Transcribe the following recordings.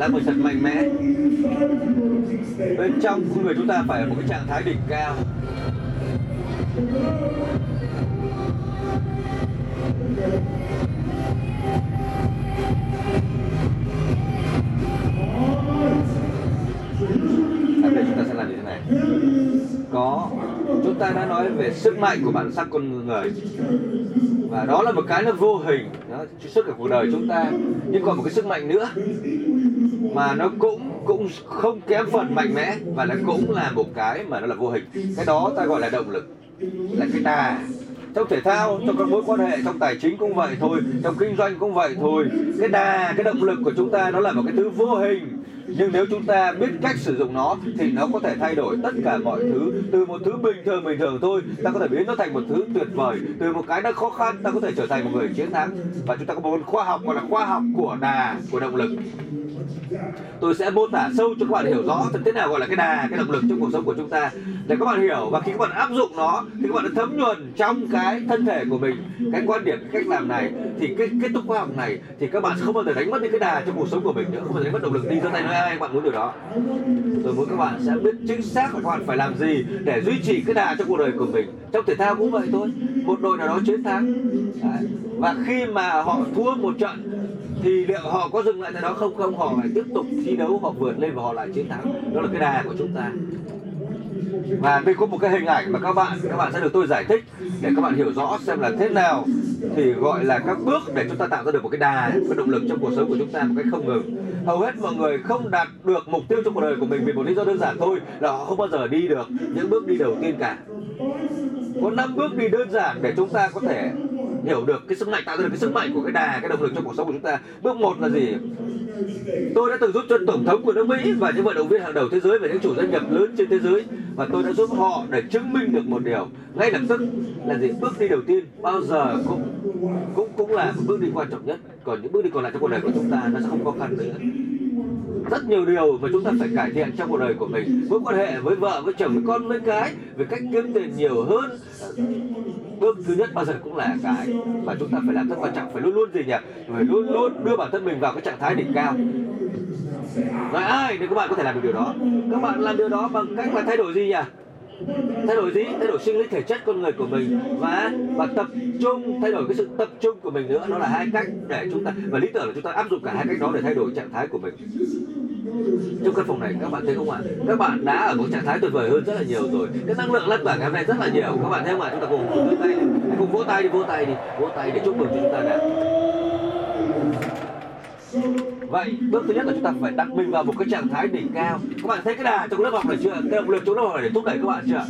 là một giác thật mạnh mẽ. Bên trong người chúng ta phải ở một cái trạng thái đỉnh cao. Ở đây chúng ta sẽ làm như thế này. Có, chúng ta đã nói về sức mạnh của bản sắc con người. Và đó là một cái nó vô hình. Nó sức của cuộc đời chúng ta. Nhưng còn một cái sức mạnh nữa mà nó cũng cũng không kém phần mạnh mẽ và nó cũng là một cái mà nó là vô hình. Cái đó ta gọi là động lực. Là cái đà. Trong thể thao, trong các mối quan hệ, trong tài chính cũng vậy thôi, trong kinh doanh cũng vậy thôi. Cái đà, cái động lực của chúng ta nó là một cái thứ vô hình. Nhưng nếu chúng ta biết cách sử dụng nó thì nó có thể thay đổi tất cả mọi thứ. Từ một thứ bình thường bình thường thôi, ta có thể biến nó thành một thứ tuyệt vời. Từ một cái nó khó khăn, ta có thể trở thành một người chiến thắng. Và chúng ta có một khoa học, gọi là khoa học của đà, của động lực tôi sẽ mô tả sâu cho các bạn hiểu rõ thật thế nào gọi là cái đà, cái động lực trong cuộc sống của chúng ta. Để các bạn hiểu và khi các bạn áp dụng nó thì các bạn đã thấm nhuần trong cái thân thể của mình, cái quan điểm, cái cách làm này, thì cái kết thúc khoa học này, thì các bạn sẽ không bao giờ đánh mất đi cái đà trong cuộc sống của mình nữa, không bao giờ đánh mất động lực đi ra tay nói ai, các bạn muốn điều đó. Tôi muốn các bạn sẽ biết chính xác là các bạn phải làm gì để duy trì cái đà trong cuộc đời của mình. Trong thể thao cũng vậy thôi, một đội nào đó chiến thắng. Và khi mà họ thua một trận thì liệu họ có dừng lại tại đó không? Không, họ lại tiếp tục thi đấu, họ vượt lên và họ lại chiến thắng. Đó là cái đà của chúng ta. Và đây có một cái hình ảnh mà các bạn các bạn sẽ được tôi giải thích để các bạn hiểu rõ xem là thế nào thì gọi là các bước để chúng ta tạo ra được một cái đà, cái động lực trong cuộc sống của chúng ta một cách không ngừng. Hầu hết mọi người không đạt được mục tiêu trong cuộc đời của mình vì một lý do đơn giản thôi là họ không bao giờ đi được những bước đi đầu tiên cả. Có năm bước đi đơn giản để chúng ta có thể hiểu được cái sức mạnh, tạo ra được cái sức mạnh của cái đà, cái động lực trong cuộc sống của chúng ta. Bước một là gì? Tôi đã từng giúp cho tổng thống của nước mỹ và những vận động viên hàng đầu thế giới và những chủ doanh nghiệp lớn trên thế giới và tôi đã giúp họ để chứng minh được một điều. Ngay lập tức là gì? Bước đi đầu tiên bao giờ cũng cũng cũng là một bước đi quan trọng nhất. Còn những bước đi còn lại trong cuộc đời của chúng ta nó sẽ không khó khăn nữa rất nhiều điều mà chúng ta phải cải thiện trong cuộc đời của mình. Mối quan hệ với vợ, với chồng, với con, với cái, về cách kiếm tiền nhiều hơn. Bước thứ nhất bao giờ cũng là cái mà chúng ta phải làm rất quan trọng, phải luôn luôn gì nhỉ? Phải luôn luôn đưa bản thân mình vào cái trạng thái đỉnh cao. Nói ai thì các bạn có thể làm được điều đó. Các bạn làm điều đó bằng cách là thay đổi gì nhỉ? Thay đổi gì thay đổi sinh lý, thể chất con người của mình và và tập trung, thay đổi cái sự tập trung của mình nữa. Nó là hai cách để chúng ta, và lý tưởng là chúng ta áp dụng cả hai cách đó để thay đổi trạng thái của mình. Trong căn phòng này, các bạn thấy không ạ? Các bạn đã ở một trạng thái tuyệt vời hơn rất là nhiều rồi. Cái năng lượng lan tỏa ngày hôm nay rất là nhiều. Các bạn thấy không ạ? Chúng ta cùng vỗ tay. Cùng vỗ tay đi, vỗ tay đi. Vỗ tay để chúc mừng cho chúng ta nào Vậy bước thứ nhất là chúng ta phải đặt mình vào một cái trạng thái đỉnh cao. Các bạn thấy cái đà trong lớp học này chưa? Cái động lực trong lớp học này để thúc đẩy các bạn chưa?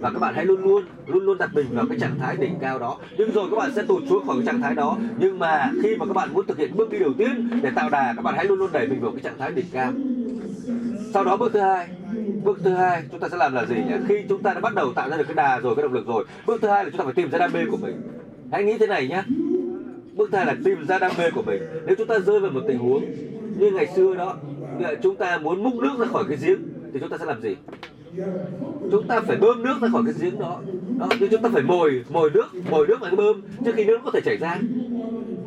Và các bạn hãy luôn luôn luôn luôn đặt mình vào cái trạng thái đỉnh cao đó. Nhưng rồi các bạn sẽ tụt xuống khỏi cái trạng thái đó. Nhưng mà khi mà các bạn muốn thực hiện bước đi đầu tiên để tạo đà Các bạn hãy luôn luôn đẩy mình vào cái trạng thái đỉnh cao. Sau đó bước thứ hai. Bước thứ hai chúng ta sẽ làm là gì nhỉ? Khi chúng ta đã bắt đầu tạo ra được cái đà rồi, cái động lực rồi Bước thứ hai là chúng ta phải tìm ra đam mê của mình. Hãy nghĩ thế này nhé bước hai là tìm ra đam mê của mình. Nếu chúng ta rơi vào một tình huống như ngày xưa đó chúng ta muốn múc nước ra khỏi cái giếng, thì chúng ta sẽ làm gì? Chúng ta phải bơm nước ra khỏi cái giếng đó. Đó thì chúng ta phải mồi mồi nước mồi nước lại bơm trước khi nước có thể chảy ra.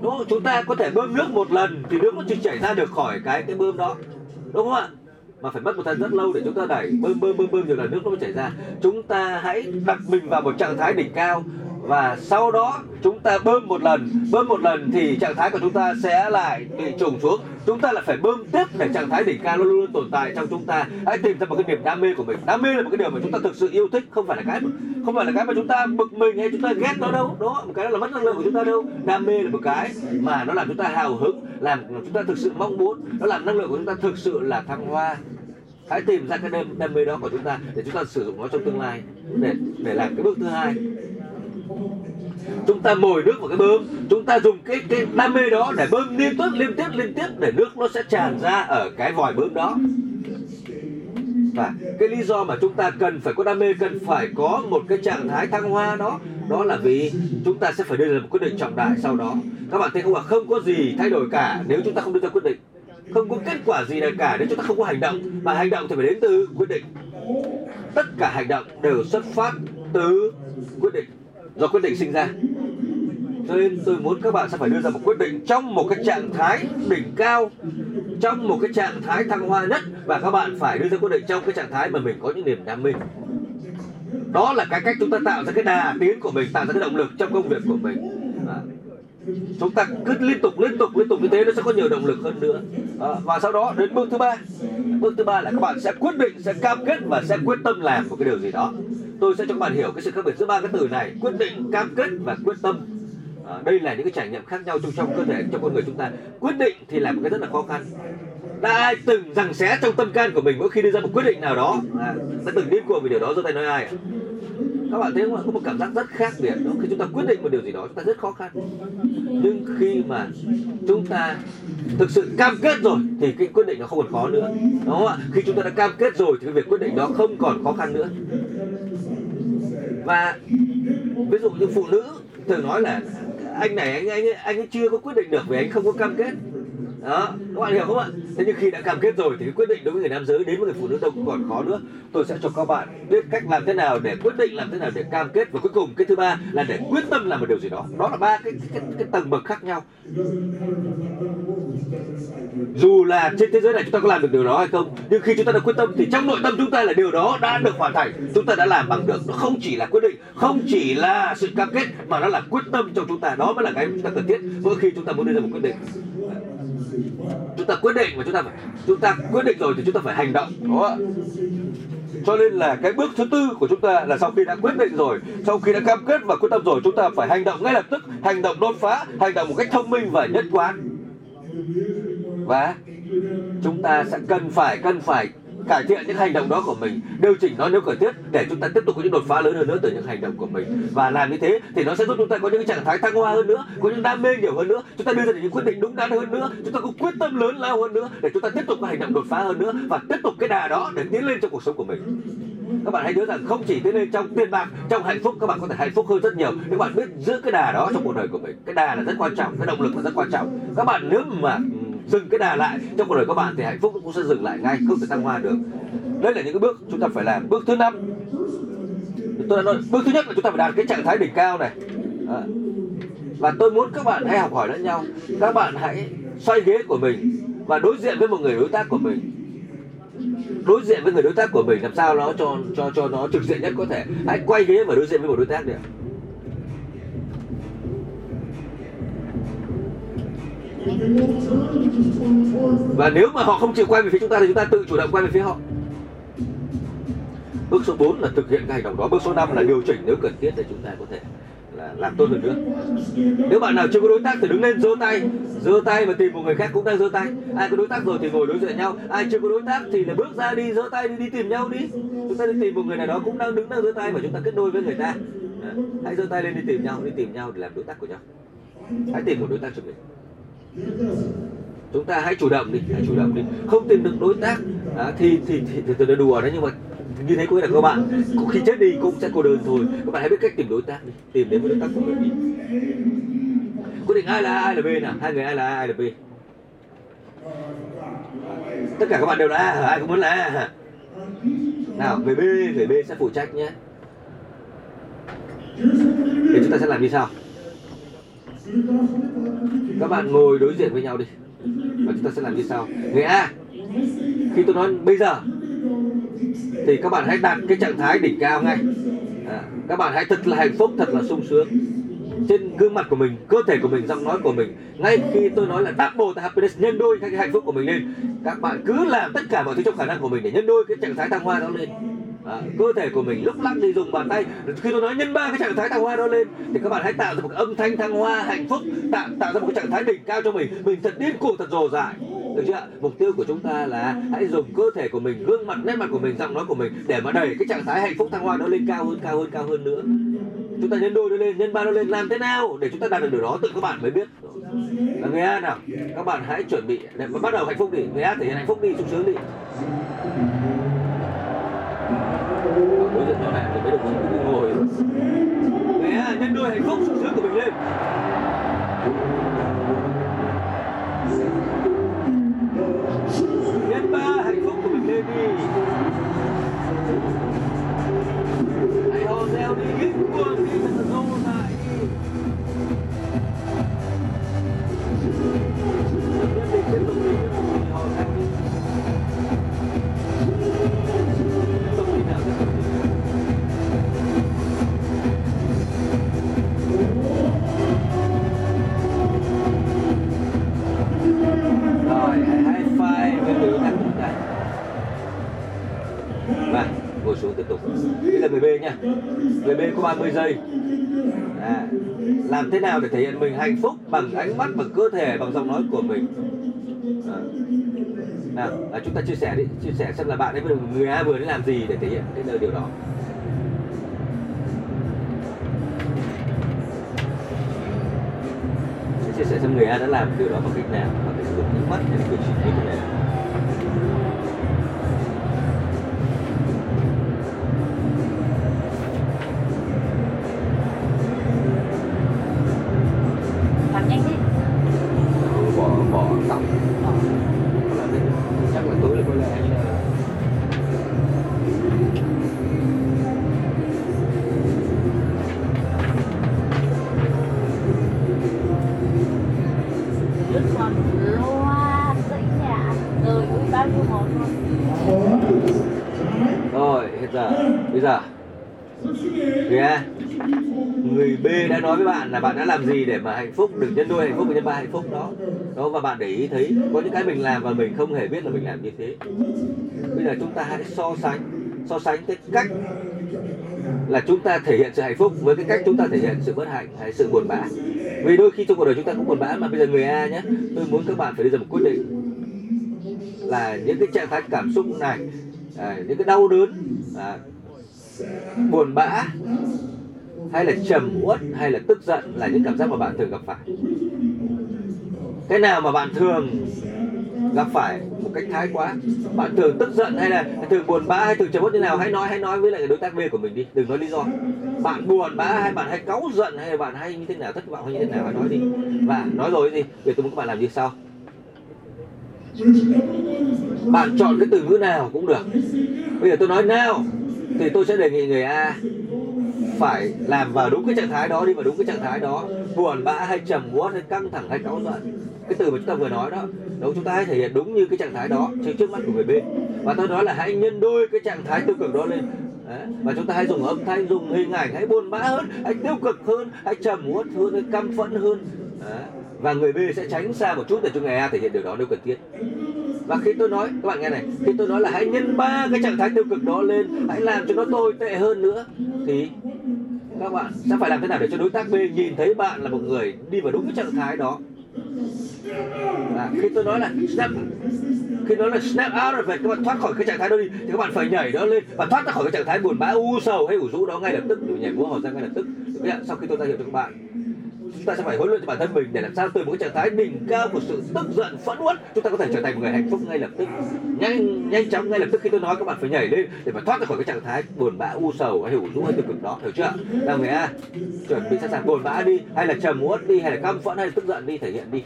Đó chúng ta có thể bơm nước một lần thì nước nó chỉ chảy ra được khỏi cái cái bơm đó. Đúng không ạ? Mà phải mất một thời gian rất lâu để chúng ta đẩy, bơm bơm bơm bơm nhiều lần nước nó mới chảy ra. Chúng ta hãy đặt mình vào một trạng thái đỉnh cao và sau đó chúng ta bơm một lần bơm một lần thì trạng thái của chúng ta sẽ lại bị trùng xuống chúng ta lại phải bơm tiếp để trạng thái đỉnh cao luôn luôn tồn tại trong chúng ta hãy tìm ra một cái niềm đam mê của mình đam mê là một cái điều mà chúng ta thực sự yêu thích không phải là cái không phải là cái mà chúng ta bực mình hay chúng ta ghét nó đâu đó một cái đó là mất năng lượng của chúng ta đâu đam mê là một cái mà nó làm chúng ta hào hứng làm chúng ta thực sự mong muốn nó làm năng lượng của chúng ta thực sự là thăng hoa hãy tìm ra cái đam, đam mê đó của chúng ta để chúng ta sử dụng nó trong tương lai để để làm cái bước thứ hai chúng ta mồi nước vào cái bơm. Chúng ta dùng cái cái đam mê đó để bơm liên tiếp liên tiếp liên tiếp để nước nó sẽ tràn ra ở cái vòi bơm đó. Và cái lý do mà chúng ta cần phải có đam mê, cần phải có một cái trạng thái thăng hoa đó đó là vì chúng ta sẽ phải đưa ra một quyết định trọng đại sau đó. Các bạn thấy không ạ? Không có gì thay đổi cả nếu chúng ta không đưa ra quyết định. Không có kết quả gì nào cả nếu chúng ta không có hành động. Và hành động thì phải đến từ quyết định. Tất cả hành động đều xuất phát từ quyết định do quyết định sinh ra. Cho nên tôi muốn các bạn sẽ phải đưa ra một quyết định trong một cái trạng thái đỉnh cao trong một cái trạng thái thăng hoa nhất và các bạn phải đưa ra quyết định trong cái trạng thái mà mình có những niềm đam mê. Đó là cái cách chúng ta tạo ra cái đà tiến của mình tạo ra cái động lực trong công việc của mình. À. chúng ta cứ liên tục liên tục liên tục như thế nó sẽ có nhiều động lực hơn nữa. À, và sau đó đến bước thứ ba. Bước thứ ba là các bạn sẽ quyết định sẽ cam kết và sẽ quyết tâm làm một cái điều gì đó tôi sẽ cho các bạn hiểu cái sự khác biệt giữa ba cái từ này quyết định cam kết và quyết tâm. À, đây là những cái trải nghiệm khác nhau trong trong cơ thể trong con người chúng ta. Quyết định thì là một cái rất là khó khăn. Đã ai từng rằng xé trong tâm can của mình mỗi khi đưa ra một quyết định nào đó? À, đã từng điên cuồng vì điều đó giơ tay nói ai à? các bạn thấy không ạ? Có một cảm giác rất khác biệt đó. Khi chúng ta quyết định một điều gì đó chúng ta rất khó khăn. Nhưng khi mà chúng ta thực sự cam kết rồi thì cái quyết định nó không còn khó nữa. Đúng không ạ? Khi chúng ta đã cam kết rồi thì cái việc quyết định đó không còn khó khăn nữa và ví dụ như phụ nữ thường nói là anh này, anh anh anh chưa có quyết định được vì anh không có cam kết đó các bạn hiểu không ạ? Thế nhưng khi đã cam kết rồi thì quyết định đối với người nam giới đến với người phụ nữ đâu còn khó nữa. Tôi sẽ cho các bạn biết cách làm thế nào để quyết định làm thế nào để cam kết. Và cuối cùng cái thứ ba là để quyết tâm làm một điều gì đó. Đó là ba cái cái, cái tầng bậc khác nhau. Dù là trên thế giới này chúng ta có làm được điều đó hay không nhưng khi chúng ta đã quyết tâm thì trong nội tâm chúng ta là điều đó đã được hoàn thành. Chúng ta đã làm bằng được. Nó không chỉ là quyết định không chỉ là sự cam kết mà nó là quyết tâm trong chúng ta. Đó mới là cái chúng ta cần thiết mỗi khi chúng ta muốn đưa ra một quyết định chúng ta quyết định và chúng ta phải chúng ta quyết định rồi thì chúng ta phải hành động. Đó cho nên là cái bước thứ tư của chúng ta là sau khi đã quyết định rồi, sau khi đã cam kết và quyết tâm rồi, chúng ta phải hành động ngay lập tức, hành động đột phá, hành động một cách thông minh và nhất quán. Và chúng ta sẽ cần phải cần phải cải thiện những hành động đó của mình, điều chỉnh nó nếu cần thiết để chúng ta tiếp tục có những đột phá lớn hơn nữa từ những hành động của mình. Và làm như thế thì nó sẽ giúp chúng ta có những trạng thái thăng hoa hơn nữa, có những đam mê nhiều hơn nữa. Chúng ta đưa ra những quyết định đúng đắn hơn nữa, chúng ta có quyết tâm lớn lao hơn nữa để chúng ta tiếp tục có hành động đột phá hơn nữa và tiếp tục cái đà đó để tiến lên trong cuộc sống của mình. Các bạn hãy nhớ rằng không chỉ tiến lên trong tiền bạc, trong hạnh phúc, các bạn có thể hạnh phúc hơn rất nhiều nếu bạn biết giữ cái đà đó trong cuộc đời của mình. Cái đà là rất quan trọng, cái động lực là rất quan trọng. Các bạn nếu mà dừng cái đà lại, trong cuộc đời các bạn thì hạnh phúc cũng sẽ dừng lại ngay, không thể thăng hoa được. Đây là những cái bước chúng ta phải làm. Bước thứ năm. Tôi đã nói, bước thứ nhất là chúng ta phải đạt cái trạng thái đỉnh cao này. À. và tôi muốn các bạn hãy học hỏi lẫn nhau. Các bạn hãy xoay ghế của mình và đối diện với một người đối tác của mình. Đối diện với người đối tác của mình, làm sao nó cho cho cho nó trực diện nhất có thể. Hãy quay ghế và đối diện với một đối tác đi và nếu mà họ không chịu quay về phía chúng ta thì chúng ta tự chủ động quay về phía họ. Bước số 4 là thực hiện cái hành động đó. Bước số 5 là điều chỉnh nếu cần thiết để chúng ta có thể là làm tốt hơn nữa. Nếu bạn nào chưa có đối tác thì đứng lên, giơ tay. Giơ tay và tìm một người khác cũng đang giơ tay. Ai có đối tác rồi thì ngồi đối diện nhau. Ai chưa có đối tác thì là bước ra đi, giơ tay đi đi tìm nhau đi. Chúng ta đi tìm một người nào đó cũng đang đứng đang giơ tay và chúng ta kết nối với người ta. Hãy giơ tay lên đi tìm nhau, đi tìm nhau để làm đối tác của nhau. Hãy tìm một đối tác cho mình chúng ta hãy chủ động đi hãy chủ động đi. Không tìm được đối tác à, thì thì thì, thì thì đùa đấy nhưng mà như thế có nghĩa là các bạn khi chết đi cũng sẽ cô đơn thôi. Các bạn hãy biết cách tìm đối tác đi tìm đến với đối tác của mình đi. Quyết định ai là A ai là B nào? Hai người ai là A ai là B? Tất cả các bạn đều là A ai cũng muốn là A nào về B về B sẽ phụ trách nhé. Thì chúng ta sẽ làm như sau các bạn ngồi đối diện với nhau đi. Và chúng ta sẽ làm như sau. Người A khi tôi nói bây giờ thì các bạn hãy đặt cái trạng thái đỉnh cao ngay. À, các bạn hãy thật là hạnh phúc thật là sung sướng. Trên gương mặt của mình cơ thể của mình giọng nói của mình. Ngay khi tôi nói là double the happiness nhân đôi cái hạnh phúc của mình lên các bạn cứ làm tất cả mọi thứ trong khả năng của mình để nhân đôi cái trạng thái thăng hoa đó lên à, cơ thể của mình lúc lắc đi dùng bàn tay. Khi tôi nói nhân ba cái trạng thái thăng hoa đó lên thì các bạn hãy tạo ra một âm thanh thăng hoa hạnh phúc tạo tạo ra một cái trạng thái đỉnh cao cho mình. Mình thật điên cuồng thật dồ dại được chưa mục tiêu của chúng ta là hãy dùng cơ thể của mình gương mặt nét mặt của mình giọng nói của mình để mà đẩy cái trạng thái hạnh phúc thăng hoa đó lên cao hơn cao hơn cao hơn nữa. Chúng ta nhân đôi nó lên nhân ba nó lên làm thế nào để chúng ta đạt được điều đó tự các bạn mới biết. Là người A nào các bạn hãy chuẩn bị để mà bắt đầu hạnh phúc đi. Người A thể hiện hạnh phúc đi sung sướng đi đối diện nhỏ này thì mới được ngồi người nhân đôi hạnh phúc, sung sướng của mình lên. Nhân ba, hạnh phúc của mình lên đi. Hãy hò reo đi hít cuồng đi. 30 giây. À, làm thế nào để thể hiện mình hạnh phúc bằng ánh mắt bằng cơ thể bằng giọng nói của mình? À. nào à, chúng ta chia sẻ đi chia sẻ xem là bạn ấy người A vừa đi làm gì để thể hiện cái điều đó. Chia sẻ xem người A đã làm điều đó bằng cách nào bằng cách sử dụng ánh mắt hay là cử chỉ như thế nào làm gì để mà hạnh phúc được nhân đôi hạnh phúc và nhân ba hạnh phúc đó. Đó và bạn để ý thấy có những cái mình làm và mình không hề biết là mình làm như thế. Bây giờ chúng ta hãy so sánh so sánh cái cách là chúng ta thể hiện sự hạnh phúc với cái cách chúng ta thể hiện sự bất hạnh hay sự buồn bã. Vì đôi khi trong cuộc đời chúng ta cũng buồn bã mà bây giờ người A nhé tôi muốn các bạn phải đưa ra một quyết định là những cái trạng thái cảm xúc này à, những cái đau đớn à, buồn bã hay là trầm uất, hay là tức giận là những cảm giác mà bạn thường gặp phải. Cái nào mà bạn thường gặp phải một cách thái quá? Bạn thường tức giận hay là thường buồn bã hay thường trầm uất như nào? Hãy nói hãy nói với lại đối tác B của mình đi, đừng nói lý do. Bạn buồn bã hay bạn hay cáu giận hay là bạn hay như thế nào, thất vọng hay như thế nào, hãy nói đi. Và nói rồi gì bây giờ tôi muốn các bạn làm như sau. Bạn chọn cái từ ngữ nào cũng được. Bây giờ tôi nói nào, thì tôi sẽ đề nghị người A phải làm vào đúng cái trạng thái đó đi, vào đúng cái trạng thái đó buồn, bã hay trầm, uất hay căng thẳng hay cáu giận cái từ mà chúng ta vừa nói đó đúng chúng ta hãy thể hiện đúng như cái trạng thái đó trước trước mắt của người bên và tôi nói là hãy nhân đôi cái trạng thái tiêu cực đó lên Đấy. và chúng ta hãy dùng âm thanh, dùng hình ảnh, hãy buồn bã hơn, hãy tiêu cực hơn, hãy trầm uất hơn, hãy căm phẫn hơn Đấy. và người B sẽ tránh xa một chút để cho người A thể hiện điều đó nếu cần thiết và khi tôi nói các bạn nghe này khi tôi nói là hãy nhân ba cái trạng thái tiêu cực đó lên hãy làm cho nó tồi tệ hơn nữa thì các bạn sẽ phải làm thế nào để cho đối tác B nhìn thấy bạn là một người đi vào đúng cái trạng thái đó? À, khi tôi nói là snap khi nói là snap out rồi các bạn thoát khỏi cái trạng thái đó đi thì các bạn phải nhảy đó lên và thoát ra khỏi cái trạng thái buồn bã u sầu hay ủ rũ đó ngay lập tức để nhảy múa hò ra ngay lập tức. Sau khi tôi ra hiệu cho các bạn chúng ta sẽ phải huấn luyện cho bản thân mình để làm sao từ một cái trạng thái đỉnh cao của sự tức giận, phẫn uất. Chúng ta có thể trở thành một người hạnh phúc ngay lập tức. Nhanh nhanh chóng, ngay lập tức khi tôi nói các bạn phải nhảy lên để mà thoát ra khỏi cái trạng thái buồn bã, u sầu hay hủ rũ hay tiêu cực đó, hiểu chưa? Nào người a, chuẩn bị sẵn sàng buồn bã đi, hay là trầm uất đi, hay là căm phẫn, hay là tức giận đi, thể hiện đi.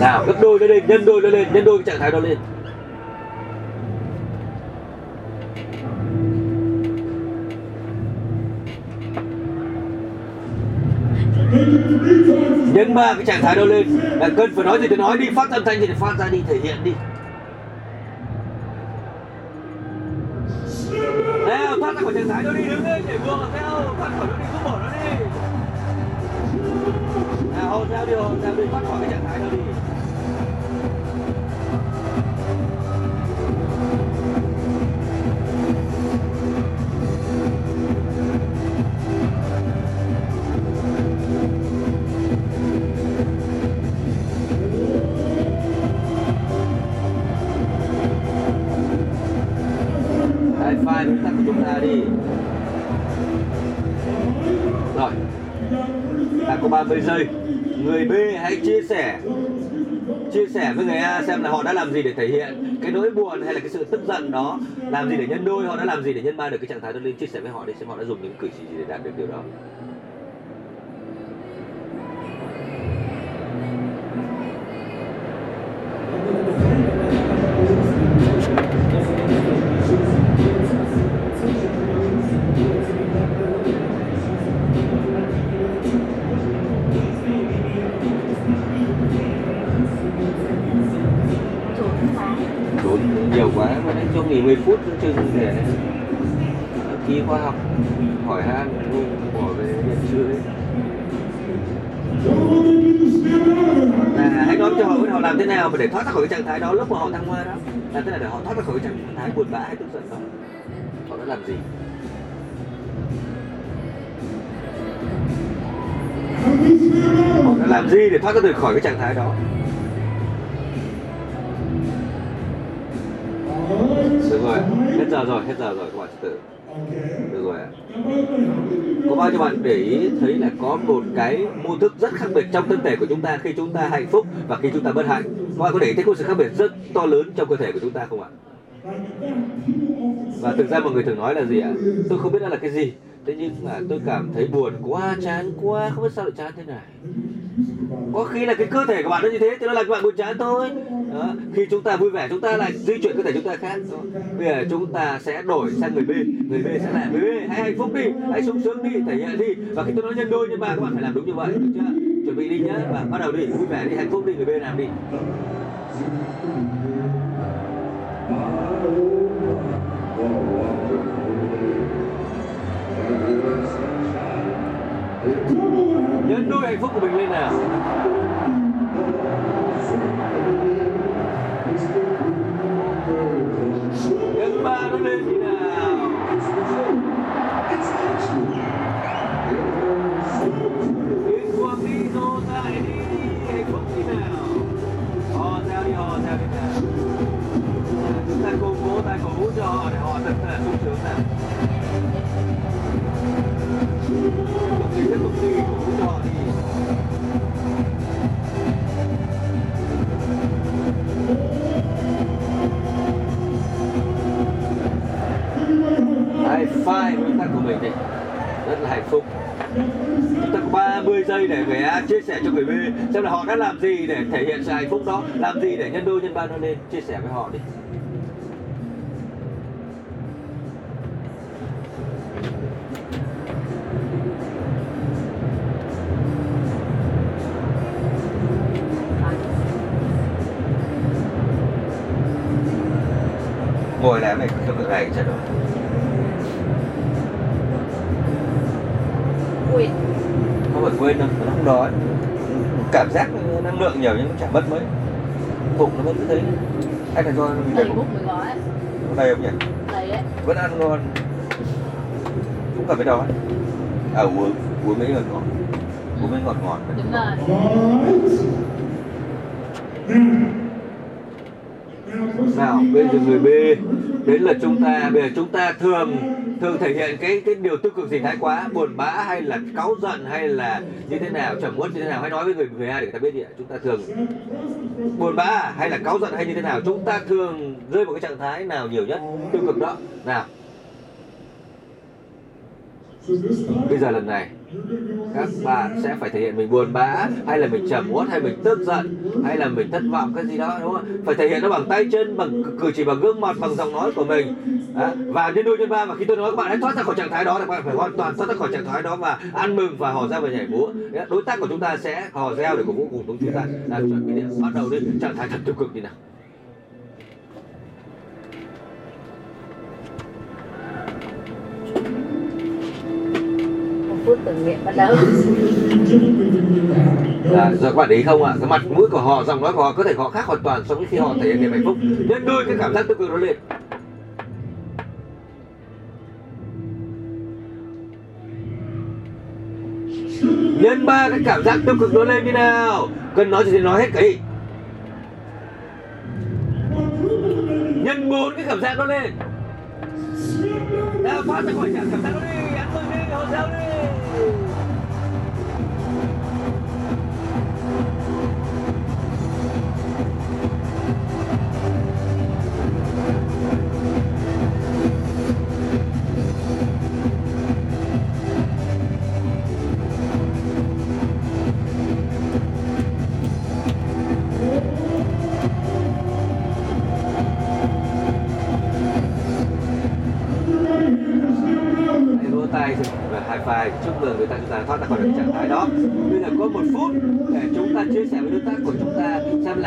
Nào, gấp đôi nó lên, nhân đôi nó lên, nhân đôi cái trạng thái đó lên. Nhân ba cái trạng thái đó lên. Là cần phải nói gì thì nói đi, phát âm thanh thì phát ra đi, thể hiện đi. Nào thoát ra khỏi trạng thái đó đi, đứng lên, để vừa là theo thoát khỏi đó đi, không bỏ nó đi theo điều theo điều thoát khỏi cái trạng thái đó đi. High five với của chúng ta đi Rồi Ta có 30 giây. Người B hãy chia sẻ Chia sẻ với người A xem là họ đã làm gì để thể hiện Cái nỗi buồn hay là cái sự tức giận đó. Làm gì để nhân đôi, họ đã làm gì để nhân ba được cái trạng thái đó. Lên Chia sẻ với họ để xem họ đã dùng những cử chỉ gì để đạt được điều đó. Chừng để ký khoa học, hỏi han bỏ về hiện trường. Là hãy nói cho họ biết họ làm thế nào mà để thoát ra khỏi cái trạng thái đó. Lúc mà họ thăng hoa đó làm thế là để họ thoát ra khỏi cái trạng thái buồn bã hay tức giận đó? Họ đã làm gì? Họ đã làm gì để thoát ra khỏi cái trạng thái đó? Được rồi, hết giờ rồi, hết giờ rồi, các bạn từ tự được rồi ạ. Có bao nhiêu bạn để ý thấy là có một cái mô thức rất khác biệt trong thân thể của chúng ta khi chúng ta hạnh phúc và khi chúng ta bất hạnh? Các bạn có để ý thấy có sự khác biệt rất to lớn trong cơ thể của chúng ta không ạ? Và thực ra mọi người thường nói là gì ạ? Tôi không biết đó là cái gì thế nhưng mà tôi cảm thấy buồn quá, chán quá, không biết sao lại chán thế này có khi là cái cơ thể của bạn nó như thế thì nó làm cho bạn buồn chán thôi đó. khi chúng ta vui vẻ, chúng ta lại di chuyển cơ thể chúng ta khác đó. bây giờ chúng ta sẽ đổi sang người B người B sẽ là, người B, hãy hạnh phúc đi, hãy sung sướng đi, thể hiện đi và khi tôi nói nhân đôi như ba, các bạn phải làm đúng như vậy, được chưa chuẩn bị đi nhá, và bắt đầu đi, vui vẻ đi, hạnh phúc đi, người B làm đi nhân đôi hạnh phúc của mình lên nào. Nhân ba nó lên đi nào. Điên cuồng đi rô dại đi, hạnh phúc đi nào. Hò theo đi hò theo đi nào. Chúng ta cùng cố, ta cổ vũ cho họ để họ thật là sung sướng nào. Mình đi. Rất là hạnh phúc. Chúng ta có 30 giây để người A chia sẻ cho người B xem là họ đã làm gì để thể hiện sự hạnh phúc đó. Làm gì để nhân đôi nhân ba nó lên. Chia sẻ với họ đi. Ngồi làm này không được này chắc năng lượng nhiều nhưng cũng chả mất mấy. Bụng nó vẫn cứ thấy anh là do mình Đầy bụng mới có đầy không nhỉ? Đầy đấy vẫn ăn ngon. Cũng cảm thấy đói à uống. Uống mấy ngọt ngọt. Uống mấy ngọt ngọt. Đúng rồi. Nào bây giờ người B đến là chúng ta, bây giờ chúng ta thường thường thể hiện cái cái điều tiêu cực gì thái quá, buồn bã hay là cáu giận hay là như thế nào chẳng muốn như thế nào, hãy nói với người người A để người ta biết đi ạ. Chúng ta thường buồn bã hay là cáu giận hay như thế nào, chúng ta thường rơi vào cái trạng thái nào nhiều nhất? Tiêu cực đó. Nào bây giờ lần này các bạn sẽ phải thể hiện mình buồn bã hay là mình trầm uất hay mình tức giận hay là mình thất vọng cái gì đó đúng không phải thể hiện nó bằng tay chân bằng cử chỉ bằng gương mặt bằng giọng nói của mình. À, và trên đôi trên ba và khi tôi nói các bạn hãy thoát ra khỏi trạng thái đó là các bạn phải hoàn toàn thoát ra khỏi trạng thái đó và ăn mừng và hò reo và nhảy múa. Đối tác của chúng ta sẽ hò reo để cổ vũ cùng chúng ta. Là chuẩn bị bắt đầu đi. Trạng thái thật tiêu cực đi nào. Phút tưởng niệm bắt đầu À, giờ các bạn thấy ý không ạ? Cái mặt mũi của họ, giọng nói của họ có thể họ khác hoàn toàn so với khi họ thể hiện niềm hạnh phúc. Nhân đôi cái cảm giác tiêu cực đó lên. Nhân ba cái cảm giác tiêu cực đó lên như nào? Cần nói gì thì nói hết cái. Nhân bốn cái cảm giác đó lên. đã phát ra khỏi cảm giác đó lên ăn mừng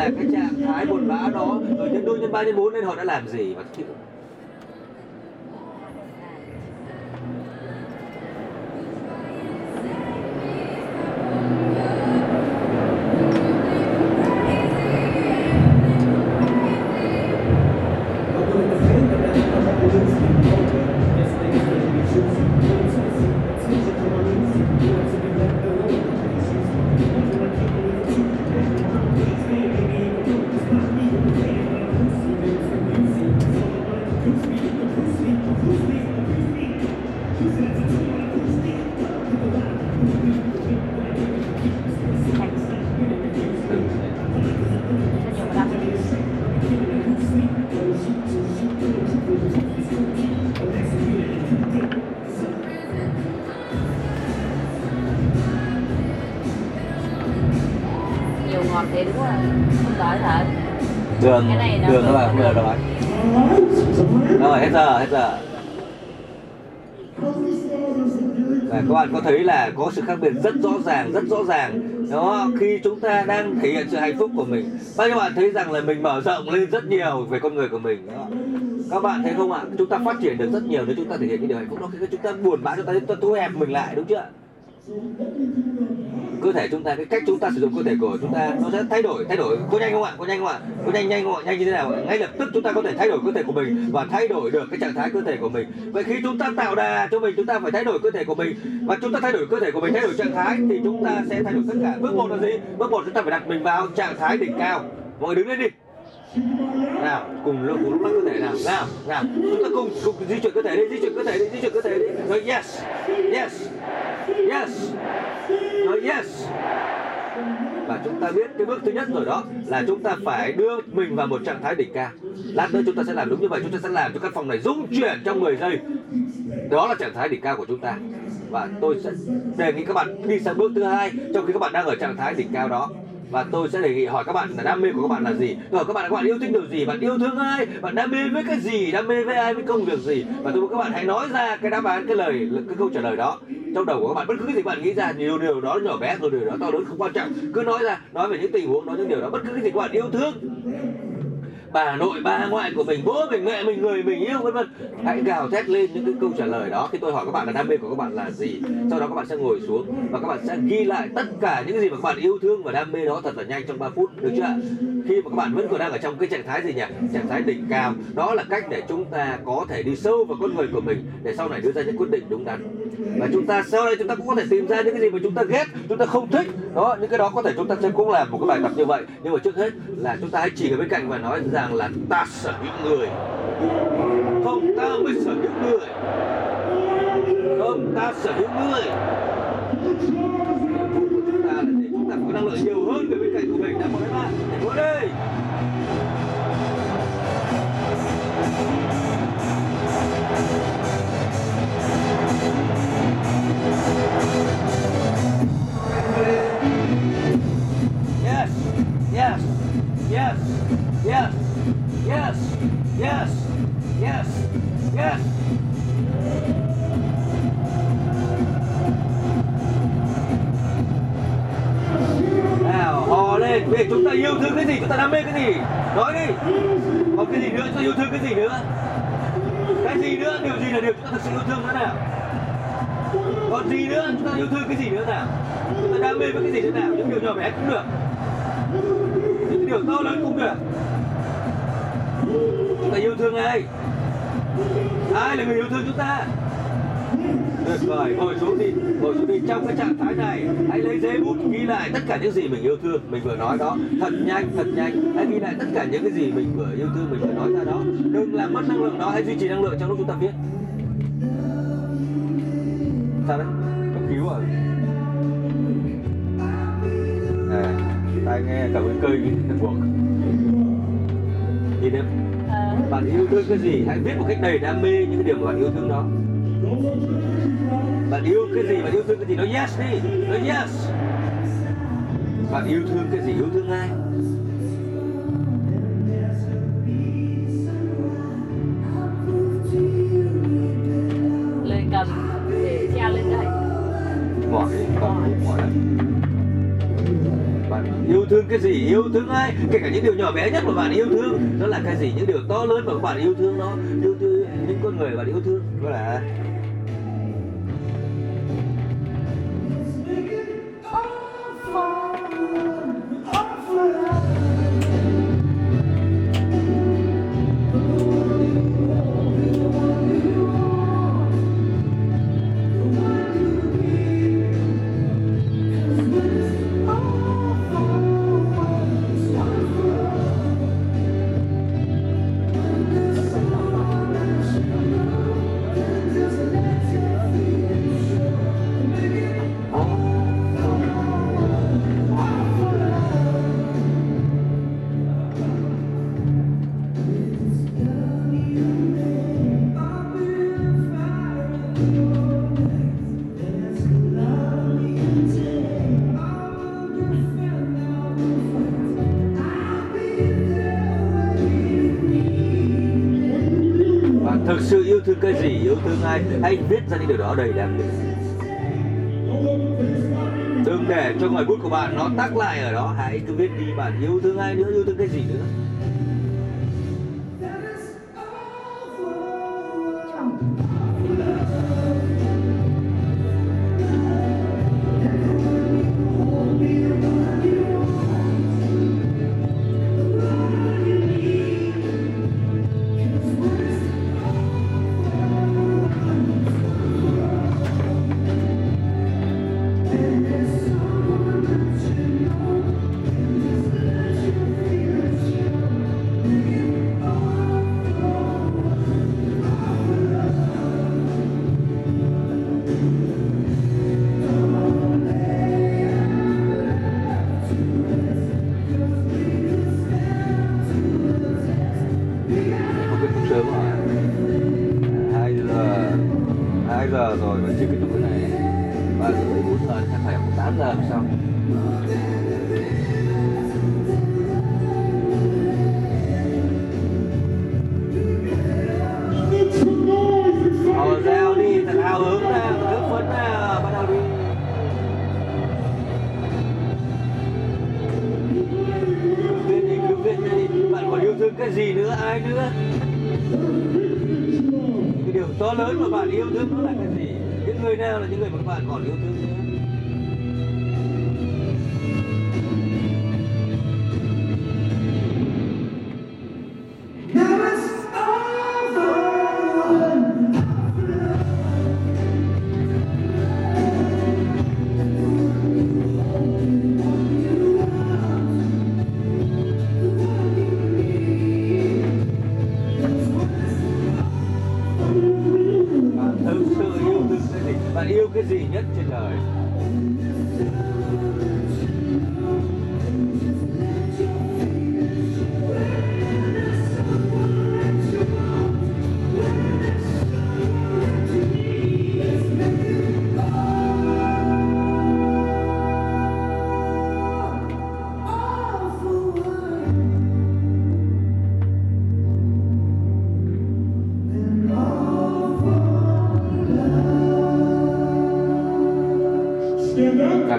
là cái trạng thái buồn bã đó, rồi nhân đôi nhân ba, nhân bốn nên họ đã làm gì và đường đường các bạn vừa vừa rồi rồi, hết giờ hết giờ. Và các bạn có thấy là có sự khác biệt rất rõ ràng, rất rõ ràng. Đó, khi chúng ta đang thể hiện sự hạnh phúc của mình. Bao nhiêu bạn thấy rằng là mình mở rộng lên rất nhiều về con người của mình, đó. các bạn thấy không ạ? Chúng ta phát triển được rất nhiều nếu chúng ta thể hiện cái điều hạnh phúc đó. Khi chúng ta buồn bã, chúng ta chúng ta thu hẹp mình lại, đúng chưa cơ thể chúng ta, cái cách chúng ta sử dụng cơ thể của chúng ta nó sẽ thay đổi thay đổi. Có nhanh không ạ? Có nhanh không ạ? Có nhanh nhanh không ạ? Nhanh như thế nào ngay lập tức chúng ta có thể thay đổi cơ thể của mình và thay đổi được cái trạng thái cơ thể của mình. Vậy khi chúng ta tạo đà cho mình, chúng ta phải thay đổi cơ thể của mình. Và chúng ta thay đổi cơ thể của mình, thay đổi trạng thái thì chúng ta sẽ thay đổi tất cả. Bước một là gì? Bước một, chúng ta phải đặt mình vào trạng thái đỉnh cao. Mọi người đứng lên đi nào, cùng lúc cùng lúc lắc cơ thể nào. Nào nào. Chúng ta cùng cùng di chuyển cơ thể đi, di chuyển cơ thể đi, di chuyển cơ thể đi. Rồi yes yes yes. Rồi yes. Và chúng ta biết cái bước thứ nhất rồi đó là chúng ta phải đưa mình vào một trạng thái đỉnh cao. Lát nữa chúng ta sẽ làm đúng như vậy, chúng ta sẽ làm cho căn phòng này rung chuyển trong 10 giây. Đó là trạng thái đỉnh cao của chúng ta. Và tôi sẽ đề nghị các bạn đi sang bước thứ hai, trong khi các bạn đang ở trạng thái đỉnh cao đó và tôi sẽ đề nghị hỏi các bạn là đam mê của các bạn là gì. Tôi hỏi các bạn là các bạn yêu thích điều gì? Bạn yêu thương ai? Bạn đam mê với cái gì? Đam mê với ai? Với công việc gì? Và tôi muốn các bạn hãy nói ra cái đáp án, cái lời, cái câu trả lời đó trong đầu của các bạn. Bất cứ cái gì bạn nghĩ ra nhiều điều đó nhỏ bé rồi điều đó to lớn không quan trọng. Cứ nói ra, nói về những tình huống, nói những điều đó. Bất cứ cái gì các bạn yêu thương bà nội, bà ngoại của mình, bố mình, mẹ mình, người mình yêu, vân vân. Hãy gào thét lên những cái câu trả lời đó. Khi tôi hỏi các bạn là đam mê của các bạn là gì, sau đó các bạn sẽ ngồi xuống và các bạn sẽ ghi lại tất cả những gì mà các bạn yêu thương và đam mê đó thật là nhanh trong 3 phút, được chưa ạ? khi mà các bạn vẫn còn đang ở trong cái trạng thái gì nhỉ? Trạng thái đỉnh cao. Đó là cách để chúng ta có thể đi sâu vào con người của mình để sau này đưa ra những quyết định đúng đắn. Và chúng ta sau đây chúng ta cũng có thể tìm ra những cái gì mà chúng ta ghét, chúng ta không thích. Đó, những cái đó có thể chúng ta sẽ cũng làm một cái bài tập như vậy. Nhưng mà trước hết là chúng ta hãy chỉ ở bên cạnh và nói rằng ràng là ta sở hữu người. Không ta mới sở hữu người. Không ta sở hữu người. Nhiệm của chúng ta là để chúng ta có năng lượng nhiều hơn về bên cạnh của mình đã có các bạn. Để đây. Yes, yes, yes, yes. Yes. Yes. Yes. lên. Vì chúng ta yêu thương cái gì? Chúng ta đam mê cái gì? Nói đi. Còn cái gì nữa? Chúng ta yêu thương cái gì nữa? Cái gì nữa? Điều gì là điều chúng ta thực sự yêu thương nữa nào? Còn gì nữa? Chúng ta yêu thương cái gì nữa nào? Chúng ta đam mê với cái gì nữa nào? Những điều nhỏ bé cũng được. Những điều to lớn cũng được chúng ta yêu thương ai? Ai là người yêu thương chúng ta? Tuyệt vời, ngồi xuống đi, ngồi xuống đi. Trong cái trạng thái này, hãy lấy giấy bút, ghi lại tất cả những gì mình yêu thương, mình vừa nói đó. Thật nhanh thật nhanh. Hãy ghi lại tất cả những cái gì mình vừa yêu thương, mình vừa nói ra đó. Đừng làm mất năng lượng đó, hãy duy trì năng lượng trong lúc chúng ta viết. Sao đấy? Cấp cứu à à tai nghe cảm ơn cây buộc đi đêm bạn yêu thương cái gì, hãy viết một cách đầy đam mê những cái điều mà bạn yêu thương đó. Bạn yêu cái gì, bạn yêu thương cái gì? Nói yes đi, nói yes. Bạn yêu thương cái gì, yêu thương ai? Bạn yêu thương cái gì yêu thương ai? Kể cả những điều nhỏ bé nhất mà bạn yêu thương. Đó là cái gì? Những điều to lớn mà các bạn yêu thương nó. Yêu thương những con người bạn yêu thương. Đó là thương cái gì yêu thương ai? Hãy viết ra những điều đó đầy đam mê đừng để cho ngòi bút của bạn nó tắc lại ở đó. Hãy cứ viết đi bạn yêu thương ai nữa, yêu thương cái gì nữa.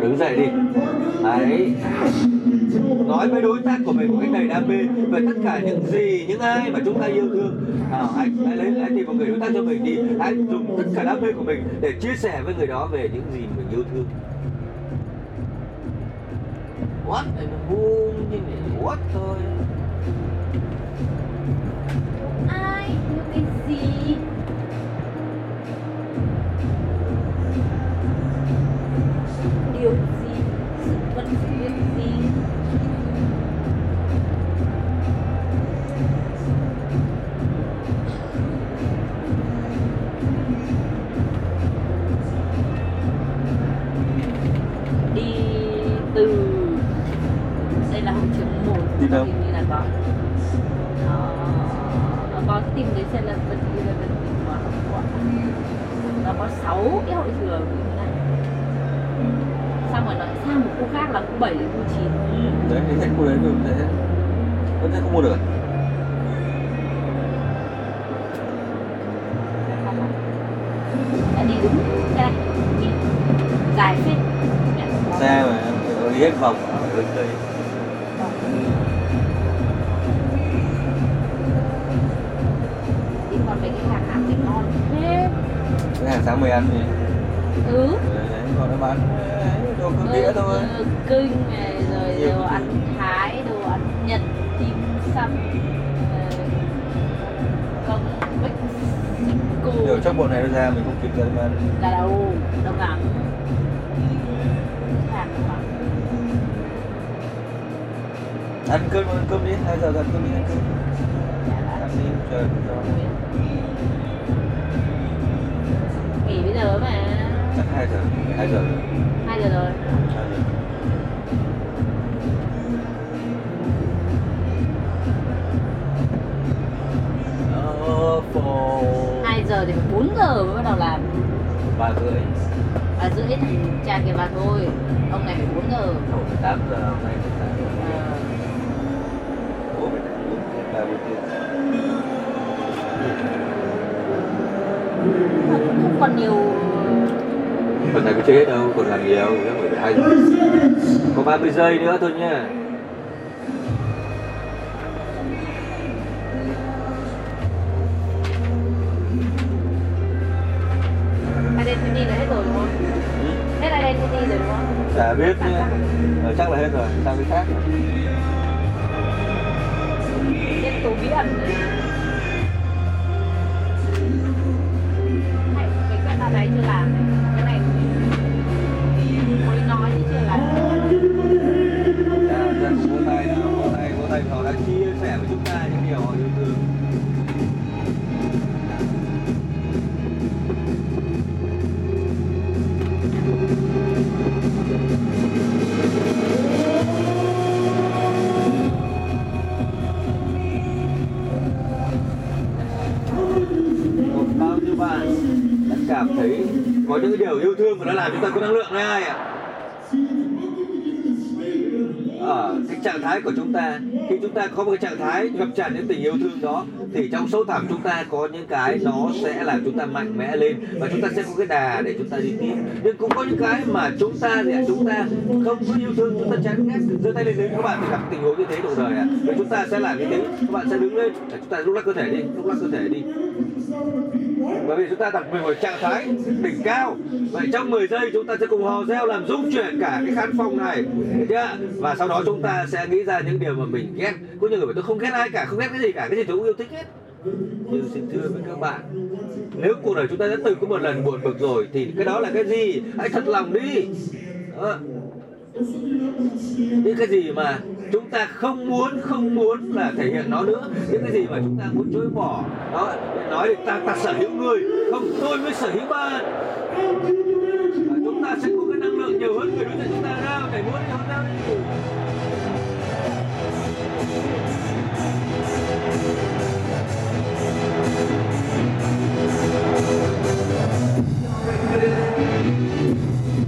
Đứng dậy đi. Đấy. Nói với đối tác của mình một cách đầy đam mê về tất cả những gì những ai mà chúng ta yêu thương. À, hãy hãy lấy hãy tìm một người đối tác cho mình đi. Hãy dùng tất cả đam mê của mình để chia sẻ với người đó về những gì mình yêu thương. What? And who như này. What thôi. Là ngắm hàng mà ăn cơm ăn cơm đi. Hai giờ ăn cơm đi ăn cơm. Là- ăn đi chờ làm nhiều nữa phải hai giờ có 30 giây nữa thôi nha. Identity là hết rồi đúng không? Ừ. hết identity rồi đúng không? Chả biết nha ờ, chắc là hết rồi. Sang cái khác. Hết tố bí ẩn rồi chúng ta có năng lượng với ai ạ ở cái trạng thái của chúng ta khi chúng ta có một cái trạng thái ngập tràn những tình yêu thương đó thì trong sâu thẳm chúng ta có những cái nó sẽ làm chúng ta mạnh mẽ lên và chúng ta sẽ có cái đà để chúng ta đi tiếp nhưng cũng có những cái mà chúng ta thì chúng ta không có yêu thương chúng ta chán ghét giơ tay lên đấy các bạn thì gặp tình huống như thế đồng đời ạ à. chúng ta sẽ làm như thế các bạn sẽ đứng lên chúng ta lúc lắc cơ thể đi lúc lắc cơ thể đi bởi vì chúng ta đặt mình vào trạng thái đỉnh cao. Vậy trong 10 giây chúng ta sẽ cùng hò reo làm rung chuyển cả cái khán phòng này. Được chưa? và sau đó chúng ta sẽ nghĩ ra những điều mà mình ghét. Có nhiều người tôi không ghét ai cả, không ghét cái gì cả, cái gì tôi cũng yêu thích hết. Nhưng xin thưa với các bạn, nếu cuộc đời chúng ta đã từng có một lần buồn bực rồi, thì cái đó là cái gì? Hãy thật lòng đi. Đó những cái gì mà chúng ta không muốn không muốn là thể hiện nó nữa. Những cái gì mà chúng ta muốn chối bỏ đó nói thì ta ta sở hữu người không tôi mới sở hữu bạn. Và chúng ta sẽ có cái năng lượng nhiều hơn người đối diện chúng ta ra để muốn đi hơn đi.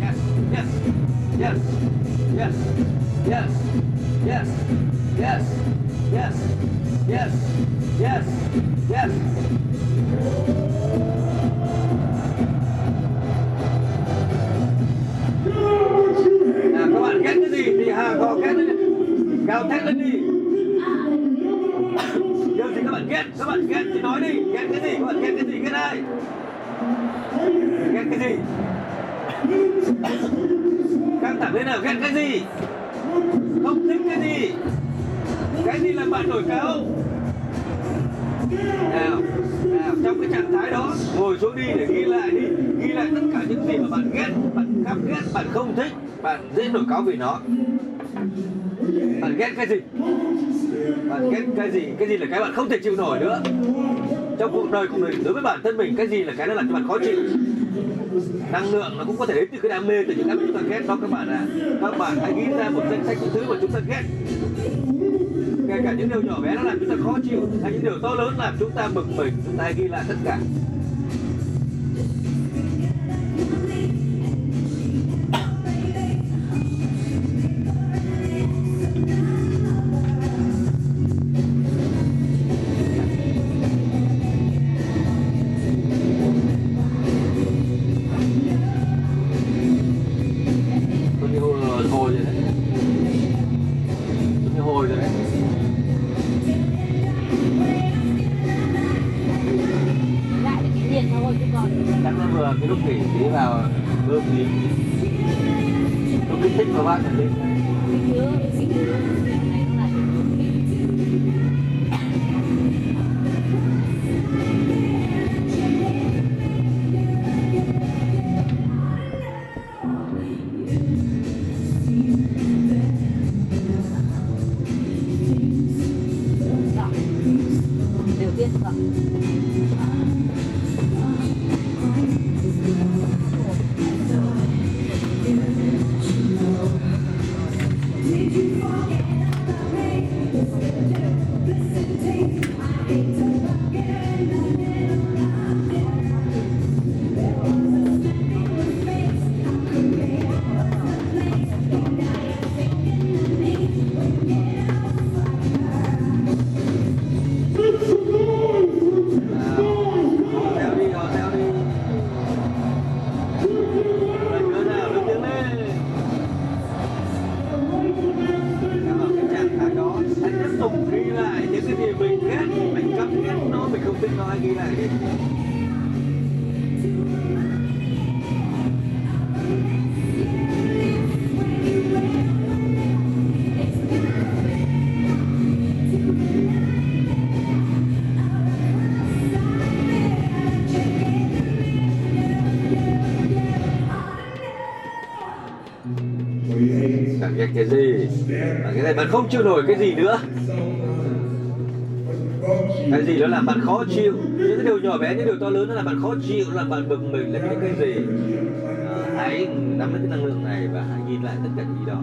Yes, yes, yes, Yes. Yes. Yes. Yes. Yes. Yes. Yes. Yes. Nào các bạn ghét cái gì thì hà gò ghét gào thét lên đi điều gì các bạn ghét các bạn ghét thì nói đi ghét cái gì các bạn ghét cái gì ghét ai ghét cái gì căng thẳng lên nào? Ghét cái gì? Không thích cái gì? Cái gì làm bạn nổi cáo nào nào, trong cái trạng thái đó, ngồi xuống đi để ghi lại đi. Ghi lại tất cả những gì mà bạn ghét, bạn căm ghét, bạn không thích, bạn dễ nổi cáo vì nó. Bạn ghét cái gì? Bạn ghét cái gì? Cái gì là cái bạn không thể chịu nổi nữa? Trong cuộc đời của mình, đối với bản thân mình, cái gì là cái nó làm cho bạn khó chịu? Năng lượng nó cũng có thể đến từ cái đam mê từ những cái mà chúng ta ghét đó các bạn ạ. Các bạn hãy ghi ra một danh sách những thứ mà chúng ta ghét. Kể cả những điều nhỏ bé nó làm chúng ta khó chịu, hay những điều to lớn làm chúng ta bực mình. Chúng ta hãy ghi lại tất cả. Bạn bạn không chịu nổi cái gì nữa. Cái gì đó làm bạn khó chịu. Những cái điều nhỏ bé, những điều to lớn nó làm bạn khó chịu là bạn bực mình, là những cái gì? À, hãy nắm lấy cái năng lượng này và hãy ghi lại tất cả những gì đó.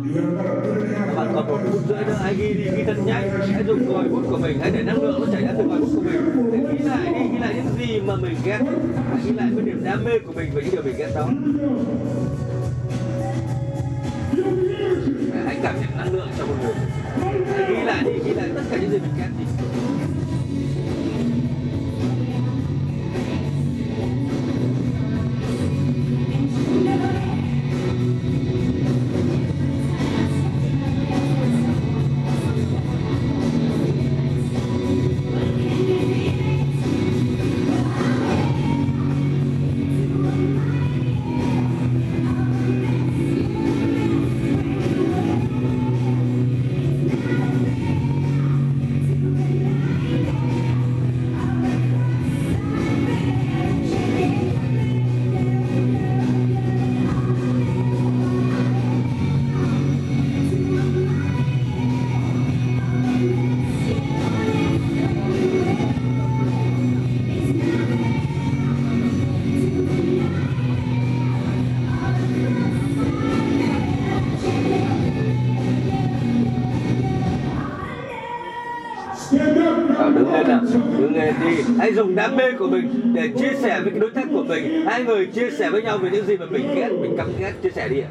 Các bạn còn một phút rưỡi nữa, hãy ghi đi ghi thật nhanh. Hãy dùng còi bút của mình, hãy để năng lượng nó chảy ra từ còi bút của mình. Hãy ghi lại đi, ghi lại những gì mà mình ghét. Hãy ghi lại cái niềm đam mê của mình và những điều mình ghét đó. Thì hãy dùng đam mê của mình để chia sẻ với cái đối tác của mình. Hai người chia sẻ với nhau về những gì mà mình ghét, mình căm ghét, chia sẻ đi ạ.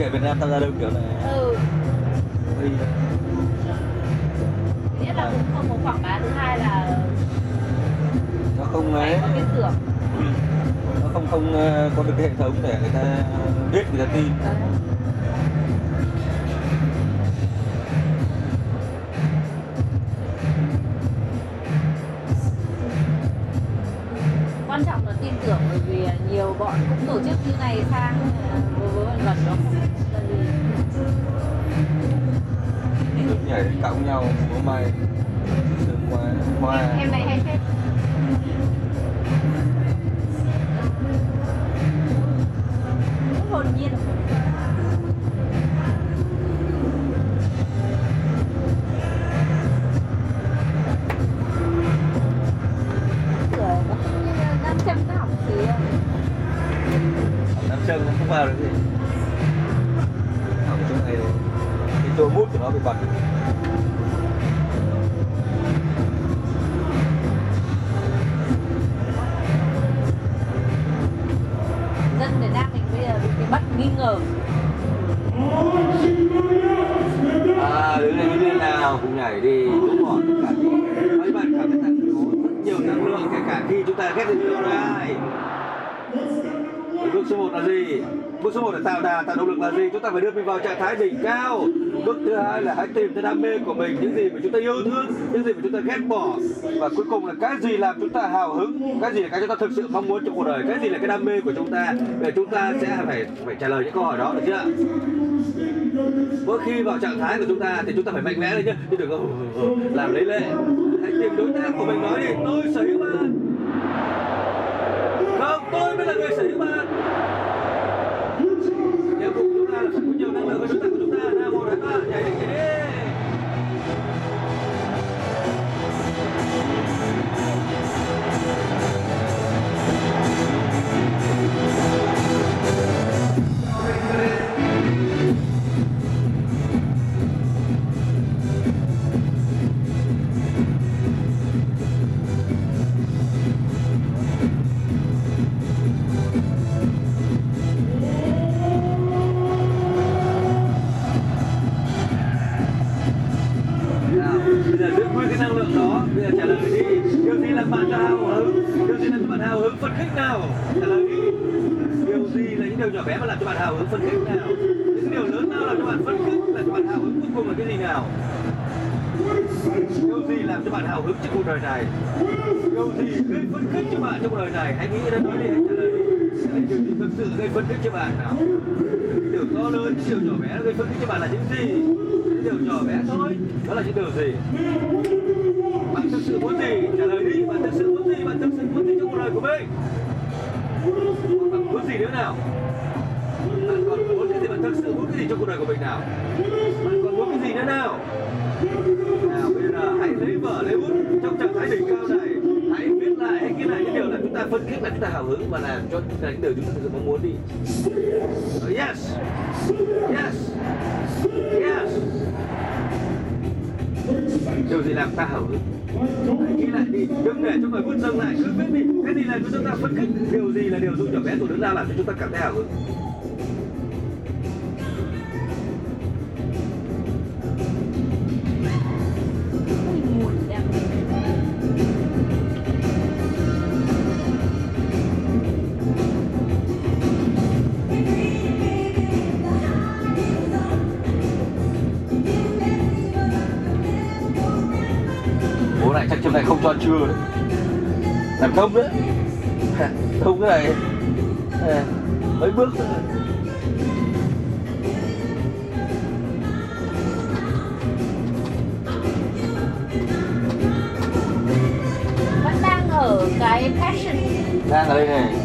nghệ Việt Nam tham gia đâu kiểu này cái đam mê của mình, những gì mà chúng ta yêu thương, những gì mà chúng ta ghét bỏ. Và cuối cùng là cái gì làm chúng ta hào hứng, cái gì là cái chúng ta thực sự mong muốn trong cuộc đời, cái gì là cái đam mê của chúng ta để chúng ta sẽ phải phải trả lời những câu hỏi đó, được chưa? Mỗi khi vào trạng thái của chúng ta thì chúng ta phải mạnh mẽ lên nhá. Chứ đừng có ừ, ừ, ừ, làm lấy lệ. Hãy tìm đối tác của mình nói đi. Tôi sở hữu anh nghĩ nó nói đi, anh trả lời đi. Anh điều gì thực sự gây phân tích cho bạn nào? Điều to lớn điều nhỏ bé gây phân tích cho bạn là những gì? Những điều nhỏ bé thôi. Đó là những điều gì? Bạn thực sự muốn gì? Trả lời đi, bạn thực sự muốn gì? Bạn thực sự muốn gì trong cuộc đời của mình? Bạn muốn gì nữa nào? Bạn còn muốn cái gì? Bạn thực sự muốn cái gì trong cuộc đời của mình nào? phân khích là chúng ta hào hứng và làm cho cái điều chúng ta thực sự mong muốn đi. Yes. Yes. Yes. Điều gì làm ta hào hứng? Hãy nghĩ lại đi. Đừng để cho người vứt dâng lại. Cứ biết đi. Cái gì là chúng ta phân khích? Điều gì là điều giúp nhỏ bé tuổi đứng ra làm cho chúng ta cảm thấy hào hứng? thông đấy thông cái này. Ờ, mấy bước. Nữa. vẫn đang ở cái passion đang ở đây này.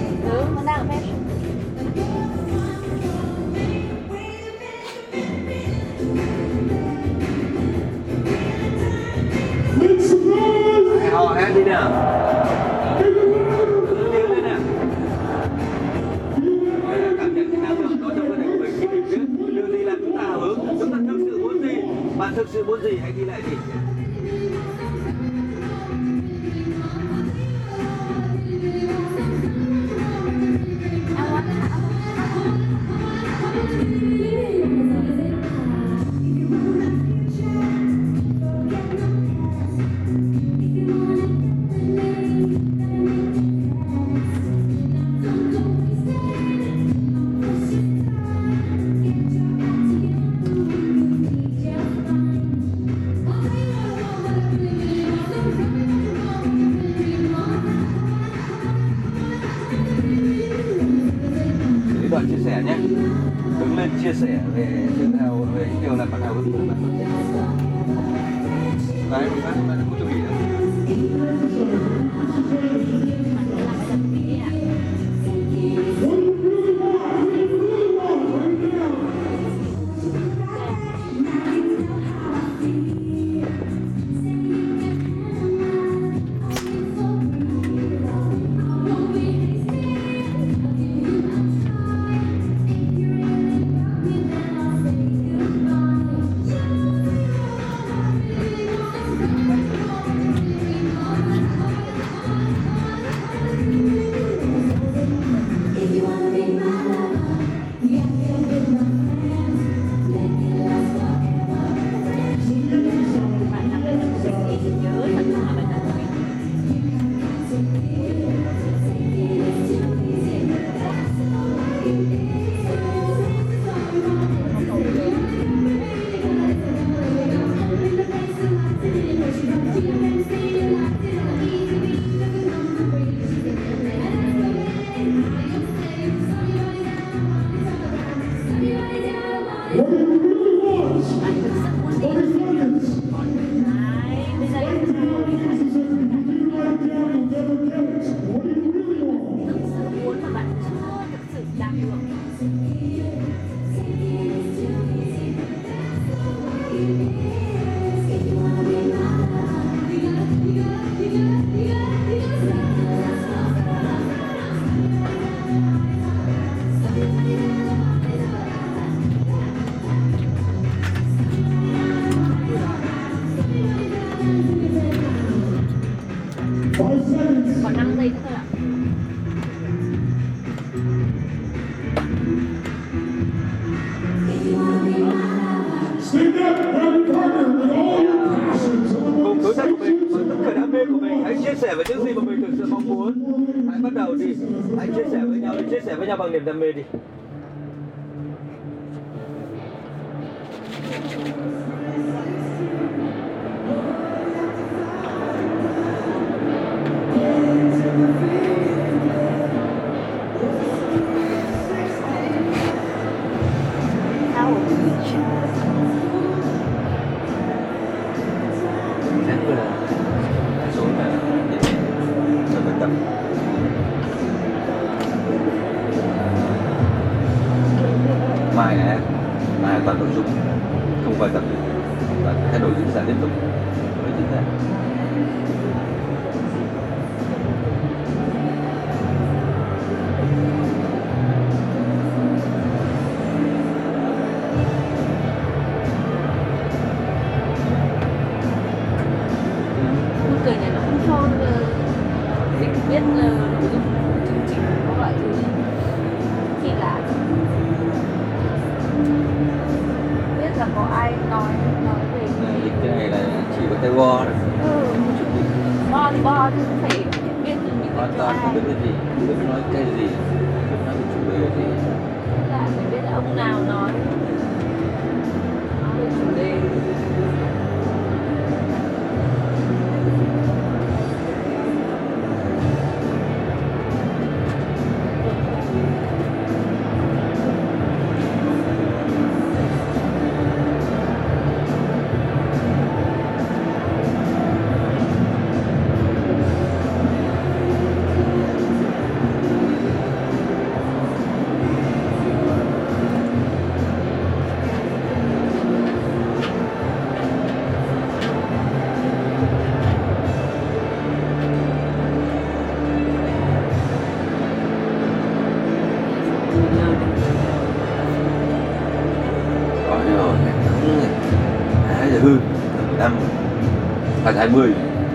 20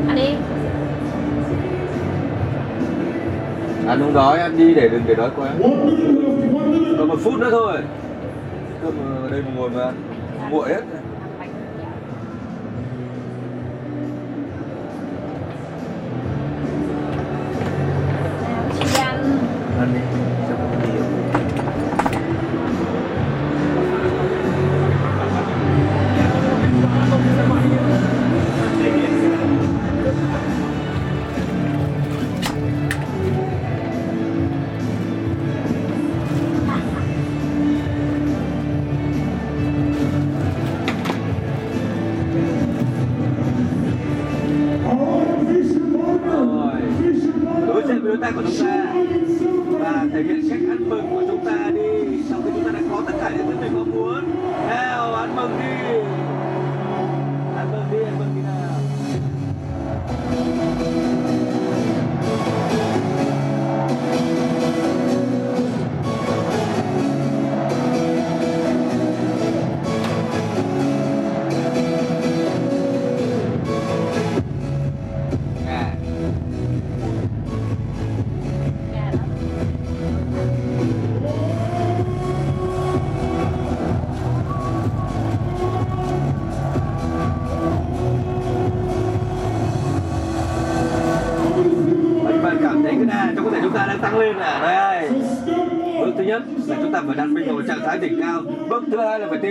Ăn đi. Ăn không đói, ăn đi để đừng để đói quá. Còn một phút nữa thôi. Ờ, Cơm ở đây mà ngồi mà ăn Nguội hết.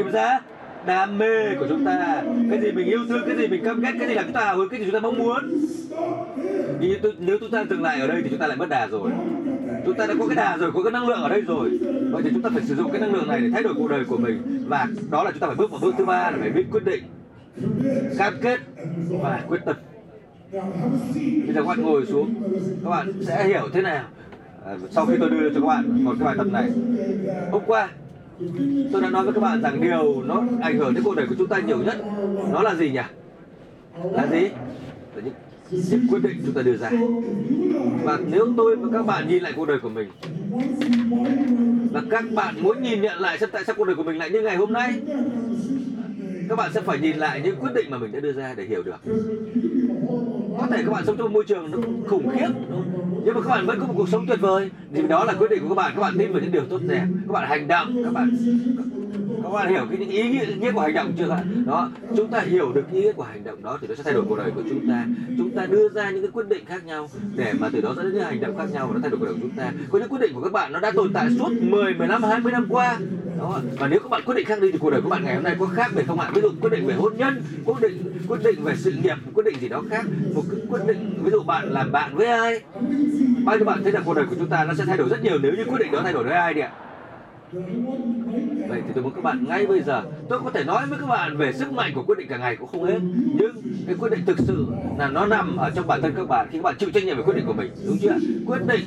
Tìm ra. Đam mê của chúng ta. Cái gì mình yêu thương cái gì mình căm ghét cái gì là chúng ta hào hứng cái gì chúng ta mong muốn. Nhưng nếu, chúng ta dừng lại ở đây thì chúng ta lại mất đà rồi. Chúng ta đã có cái đà rồi có cái năng lượng ở đây rồi. Vậy thì chúng ta phải sử dụng cái năng lượng này để thay đổi cuộc đời của mình. Và đó là chúng ta phải bước vào bước thứ ba là phải biết quyết định cam kết và quyết tâm. Bây giờ các bạn ngồi xuống. Các bạn sẽ hiểu thế nào. À, sau khi tôi đưa cho các bạn một cái bài tập này. Hôm qua tôi đã nói với các bạn rằng điều nó ảnh hưởng đến cuộc đời của chúng ta nhiều nhất nó là gì nhỉ? Là gì? Là những, những quyết định chúng ta đưa ra. Và nếu tôi và các bạn nhìn lại cuộc đời của mình và các bạn muốn nhìn nhận lại xem tại sao cuộc đời của mình lại như ngày hôm nay các bạn sẽ phải nhìn lại những quyết định mà mình đã đưa ra để hiểu được có thể các bạn sống trong môi trường nó khủng khiếp. Nhưng mà các bạn vẫn có một cuộc sống tuyệt vời. Thì đó là quyết định của các bạn. Các bạn tin vào những điều tốt đẹp. Các bạn hành động các bạn các bạn hiểu cái ý nghĩa, nghĩa của hành động chưa ạ? Đó chúng ta hiểu được ý nghĩa của hành động đó thì nó sẽ thay đổi cuộc đời của chúng ta. Chúng ta đưa ra những cái quyết định khác nhau để mà từ đó dẫn đến những hành động khác nhau và nó thay đổi cuộc đời của chúng ta. Có những quyết định của các bạn nó đã tồn tại suốt 10, 15, 20 năm qua. Đó và nếu các bạn quyết định khác đi thì cuộc đời của bạn ngày hôm nay có khác về không ạ? Ví dụ quyết định về hôn nhân quyết định quyết định về sự nghiệp quyết định gì đó khác. Một cái quyết định ví dụ bạn làm bạn với ai bao nhiêu bạn thấy là cuộc đời của chúng ta nó sẽ thay đổi rất nhiều nếu như quyết định đó thay đổi với ai đi ạ? Vậy thì tôi muốn các bạn ngay bây giờ Tôi có thể nói với các bạn về sức mạnh của quyết định cả ngày cũng không hết. Nhưng cái quyết định thực sự là nó nằm ở trong bản thân các bạn Khi các bạn chịu trách nhiệm về quyết định của mình Đúng chưa? Quyết định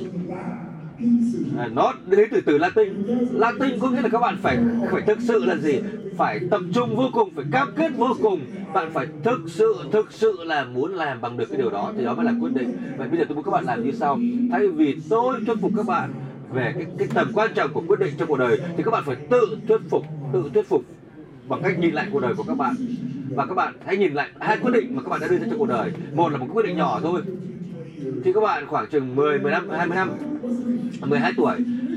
à, Nó đến từ từ Latin. Latin có nghĩa là các bạn phải phải thực sự là gì? Phải tập trung vô cùng, phải cam kết vô cùng. Bạn phải thực sự, thực sự là muốn làm bằng được cái điều đó Thì đó mới là quyết định. Vậy bây giờ tôi muốn các bạn làm như sau. Thay vì tôi thuyết phục các bạn về cái, cái tầm quan trọng của quyết định trong cuộc đời thì các bạn phải tự thuyết phục tự thuyết phục bằng cách nhìn lại cuộc đời của các bạn. Và các bạn hãy nhìn lại hai quyết định mà các bạn đã đưa ra trong cuộc đời. Một là một quyết định nhỏ thôi. Khi các bạn khoảng chừng 10, 15, 20 năm 12 tuổi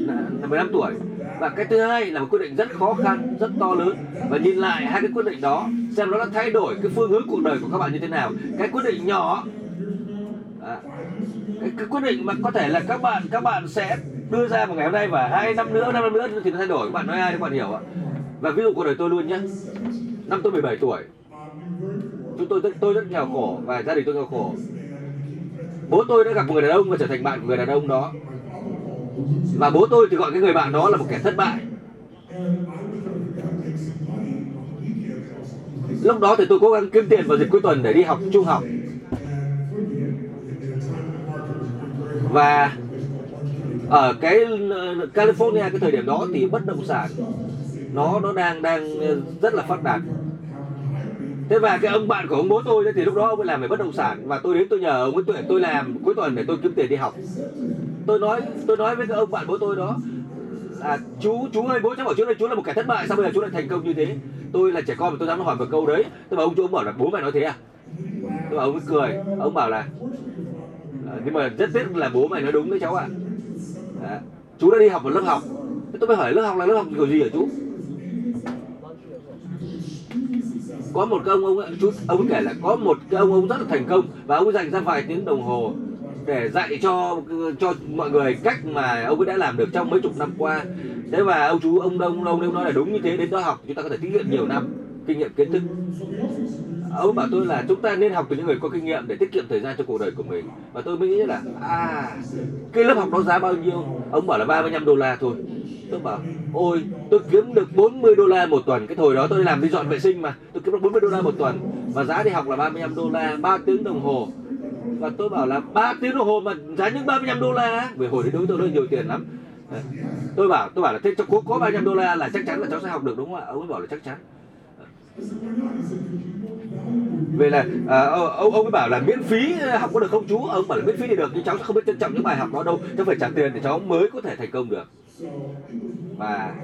à, 15 tuổi. Và cái thứ hai là một quyết định rất khó khăn rất to lớn. Và nhìn lại hai cái quyết định đó xem nó đã thay đổi cái phương hướng cuộc đời của các bạn như thế nào. Cái quyết định nhỏ à, cái cái quyết định mà có thể là các bạn các bạn sẽ đưa ra một ngày hôm nay và hai năm nữa, năm năm nữa thì nó thay đổi. Các bạn nói ai các bạn hiểu ạ. Và ví dụ cuộc đời tôi luôn nhé. Năm tôi 17 tuổi. Chúng tôi rất tôi rất nghèo khổ và gia đình tôi nghèo khổ. Bố tôi đã gặp một người đàn ông và trở thành bạn của người đàn ông đó. Và bố tôi thì gọi cái người bạn đó là một kẻ thất bại. Lúc đó thì tôi cố gắng kiếm tiền vào dịp cuối tuần để đi học, trung học. Và ở cái ờ, California cái thời điểm đó thì bất động sản nó nó đang đang rất là phát đạt. Thế và cái ông bạn của ông bố tôi thì lúc đó ông ấy làm về bất động sản và tôi đến tôi nhờ ông ấy tuyển, tôi làm cuối tuần để tôi kiếm tiền đi học. Tôi nói tôi nói với cái ông bạn bố tôi đó là chú chú ơi, bố cháu bảo chú là chú là một kẻ thất bại, sao bây giờ chú lại thành công như thế? Tôi là trẻ con mà tôi dám hỏi một câu đấy. Tôi bảo ông chú ông bảo là, bố mày nói thế à? Tôi bảo ông ấy cười, ông bảo là ờ, nhưng mà rất tiếc là bố mày nói đúng đấy cháu ạ. Chú đã đi học ở lớp học. Thế tôi mới hỏi lớp học là lớp học kiểu gì hả chú? Có một cái ông ông ấy, chú ông kể là có một cái ông ông rất là thành công và ông dành ra vài tiếng đồng hồ để dạy cho cho mọi người cách mà ông ấy đã làm được trong mấy chục năm qua. Thế và ông chú ông đông ông đông nói là đúng như thế đến đó học chúng ta có thể kinh nghiệm nhiều năm kinh nghiệm kiến thức ông bảo tôi là chúng ta nên học từ những người có kinh nghiệm để tiết kiệm thời gian cho cuộc đời của mình. Và tôi mới nghĩ là à cái lớp học đó giá bao nhiêu? Ông bảo là 35 đô la thôi. Tôi bảo ôi tôi kiếm được 40 đô la một tuần. Cái thời đó tôi làm đi dọn vệ sinh mà tôi kiếm được 40 đô la một tuần. Và giá đi học là 35 đô la 3 tiếng đồng hồ. Và tôi bảo là 3 tiếng đồng hồ mà giá những 35 đô la vì hồi đấy đối tôi nó nhiều tiền lắm. Tôi bảo tôi bảo là thế cho có, có 35 đô la là chắc chắn là cháu sẽ học được đúng không ạ? Ông ấy bảo là chắc chắn về là à, ông ông mới bảo là miễn phí học có được không chú? Ông bảo là miễn phí thì được nhưng cháu sẽ không biết trân trọng những bài học đó đâu. Cháu phải trả tiền để cháu mới có thể thành công được. Và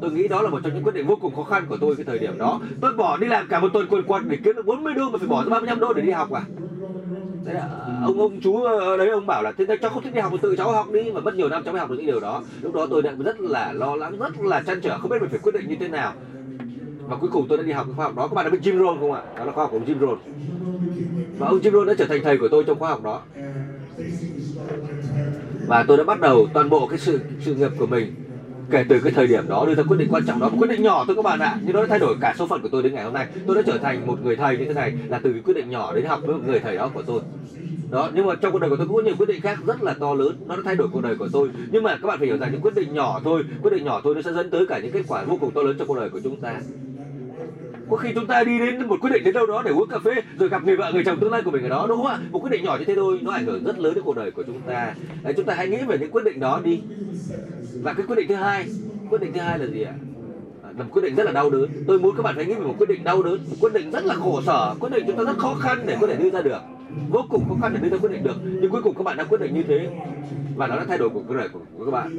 tôi nghĩ đó là một trong những quyết định vô cùng khó khăn của tôi cái thời điểm đó. Tôi bỏ đi làm cả một tuần quần quật để kiếm được 40 đô mà phải bỏ ra 35 đô để đi học à? Đấy là, ông ông chú ờ, đấy ông bảo là thế cháu không thích đi học tự cháu học đi và mất nhiều năm cháu mới học được những điều đó. Lúc đó tôi đã rất là lo lắng rất là chăn trở không biết mình phải quyết định như thế nào và cuối cùng tôi đã đi học cái khoa học đó. Các bạn đã biết Jim Rohn không ạ? Đó là khoa học của ông Jim Rohn. Và ông Jim Rohn đã trở thành thầy của tôi trong khoa học đó. Và tôi đã bắt đầu toàn bộ cái sự sự nghiệp của mình kể từ cái thời điểm đó, đưa ra quyết định quan trọng đó. Một quyết định nhỏ thôi các bạn ạ. Nhưng nó đã thay đổi cả số phận của tôi đến ngày hôm nay. Tôi đã trở thành một người thầy như thế này là từ cái quyết định nhỏ đến học với một người thầy đó của tôi. Đó, nhưng mà trong cuộc đời của tôi cũng có nhiều quyết định khác rất là to lớn. Nó đã thay đổi cuộc đời của tôi. Nhưng mà các bạn phải hiểu rằng những quyết định nhỏ thôi, quyết định nhỏ thôi nó sẽ dẫn tới cả những kết quả vô cùng to lớn trong cuộc đời của chúng ta có khi chúng ta đi đến một quyết định đến đâu đó để uống cà phê rồi gặp người vợ người chồng tương lai của mình ở đó đúng không ạ một quyết định nhỏ như thế thôi nó ảnh hưởng rất lớn đến cuộc đời của chúng ta Đấy, chúng ta hãy nghĩ về những quyết định đó đi và cái quyết định thứ hai quyết định thứ hai là gì ạ là một quyết định rất là đau đớn tôi muốn các bạn phải nghĩ về một quyết định đau đớn một quyết định rất là khổ sở quyết định chúng ta rất khó khăn để có thể đưa ra được vô cùng khó khăn để đưa ra quyết định được nhưng cuối cùng các bạn đã quyết định như thế và nó đã thay đổi cuộc đời của, của các bạn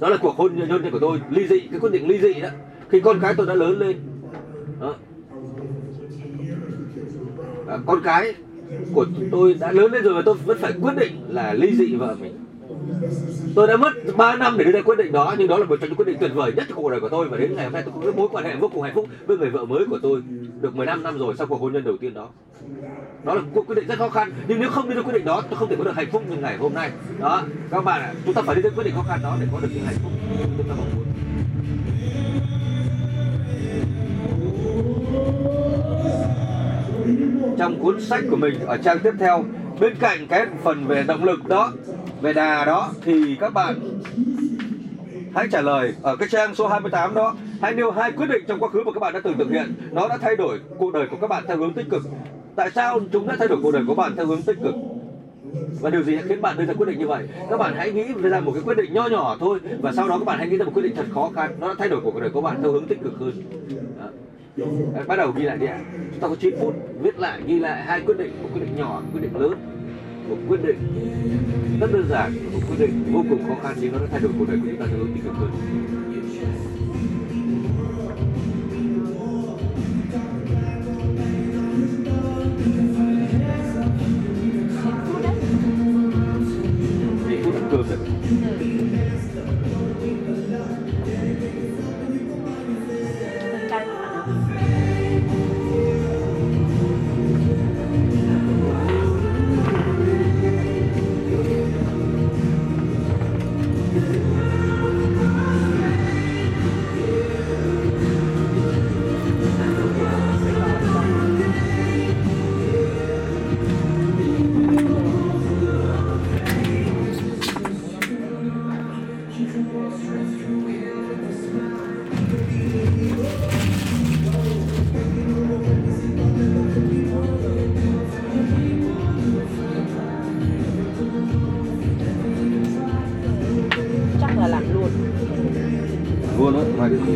đó là cuộc hôn nhân của tôi ly dị cái quyết định ly dị đó khi con cái tôi đã lớn lên đó. À, con cái của tôi đã lớn lên rồi và tôi vẫn phải quyết định là ly dị vợ mình. Tôi đã mất 3 năm để đưa ra quyết định đó nhưng đó là một trong những quyết định tuyệt vời nhất trong cuộc đời của tôi. Và đến ngày hôm nay tôi có mối quan hệ vô cùng hạnh phúc với người vợ mới của tôi được 15 năm rồi sau cuộc hôn nhân đầu tiên đó. Đó là một quyết định rất khó khăn nhưng nếu không đưa ra quyết định đó tôi không thể có được hạnh phúc như ngày hôm nay. Đó các bạn ạ chúng ta phải đưa ra quyết định khó khăn đó để có được những hạnh phúc. chúng ta mong muốn trong cuốn sách của mình ở trang tiếp theo. Bên cạnh cái phần về động lực đó, về đà đó, thì các bạn hãy trả lời ở cái trang số 28 đó. Hãy nêu hai quyết định trong quá khứ mà các bạn đã từng thực hiện. Nó đã thay đổi cuộc đời của các bạn theo hướng tích cực. Tại sao chúng đã thay đổi cuộc đời của bạn theo hướng tích cực? Và điều gì đã khiến bạn đưa ra quyết định như vậy? Các bạn hãy nghĩ ra một cái quyết định nho nhỏ thôi, và sau đó các bạn hãy nghĩ ra một quyết định thật khó khăn. Nó đã thay đổi cuộc đời của bạn theo hướng tích cực hơn. Đó. Ờ, bắt đầu ghi lại đi ạ. Chúng ta có 9 phút viết lại, ghi lại hai quyết định, một quyết định nhỏ một quyết định lớn, một quyết định rất đơn giản, một quyết định vô cùng khó khăn nhưng nó đã thay đổi cuộc đời của chúng ta theo hướng tích cực hơn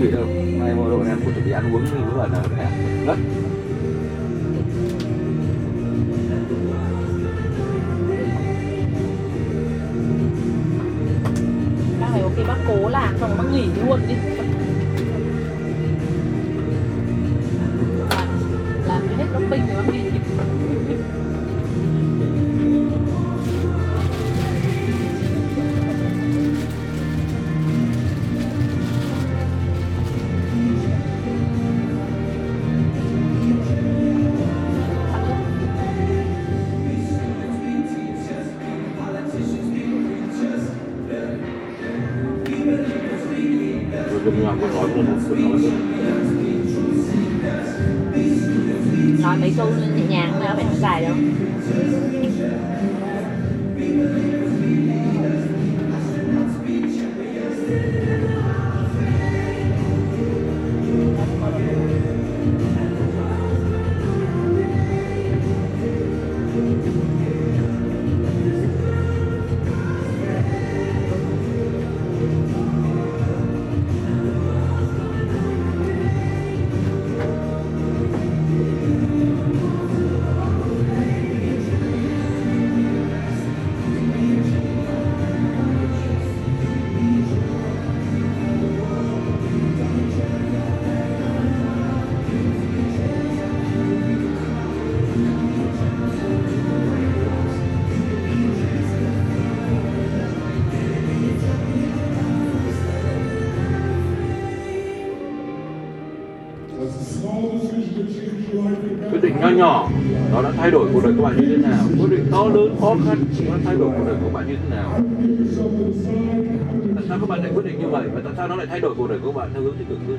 đó quyết định nho nhỏ, nó đã thay đổi cuộc đời các bạn như thế nào? Quyết định to lớn, khó khăn, nó thay đổi cuộc đời của bạn như thế nào? Tại sao các bạn lại quyết định như vậy? Và tại sao nó lại thay đổi cuộc đời của các bạn theo hướng tích cực hơn?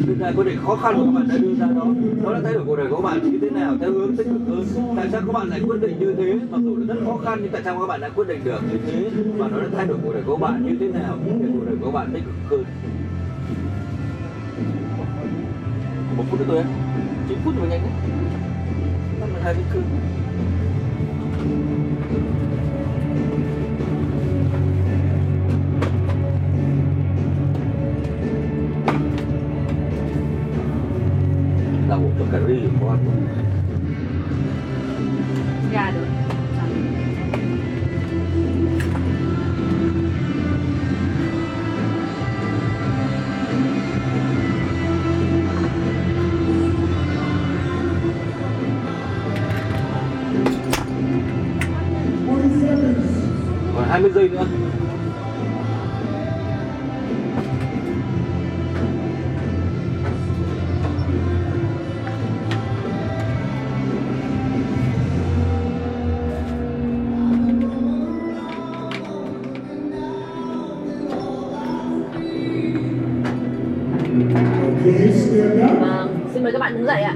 To lớn mà quyết định khó khăn của các bạn đã đưa ra đó. Nó đã thay đổi cuộc đời của các bạn. Như thế nào? Theo hướng tích cực hơn. Tại sao các bạn lại quyết định như thế? Mặc dù là rất khó khăn, nhưng tại sao các bạn lại quyết định được như thế? Và nó đã thay đổi cuộc đời của các bạn như thế nào? Để cuộc đời của các bạn tích cực hơn. Một phút nữa thôi chín phút rồi nhanh đấy năm là hai phút Vâng, xin mời các bạn đứng dậy ạ.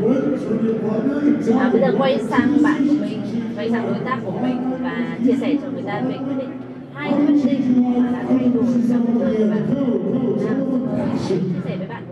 À, bây giờ quay sang bạn của mình, quay sang đối tác của mình và chia sẻ cho người ta về quyết định hai quyết định mà đã thay đổi trong cuộc đời của bạn. Chia sẻ với bạn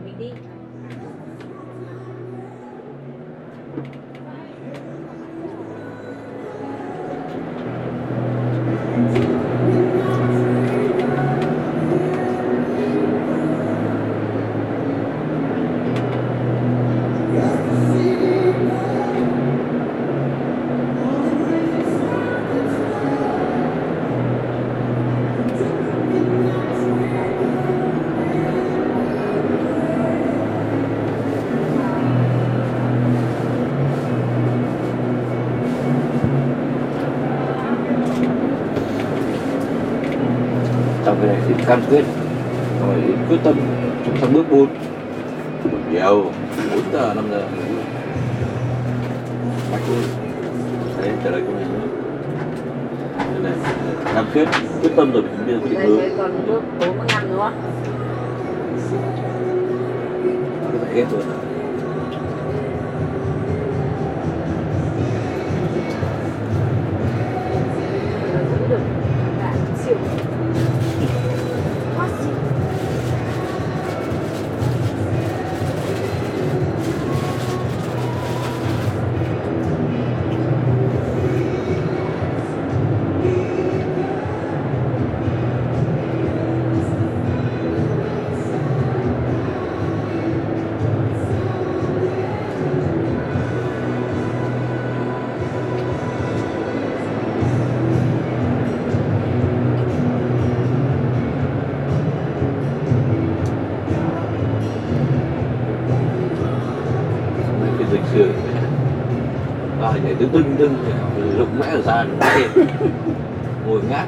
cam kết. Rồi quyết tâm trong sang bước 4 nhiều 4 giờ 5 giờ. Bạch ơi đấy trả lời câu này nữa này cam kết quyết tâm rồi mình đưa quyết định hướng còn bước 45 đúng không? cái phải hết rồi tưng tưng tưng lục mẽ ở tay ngồi ngáp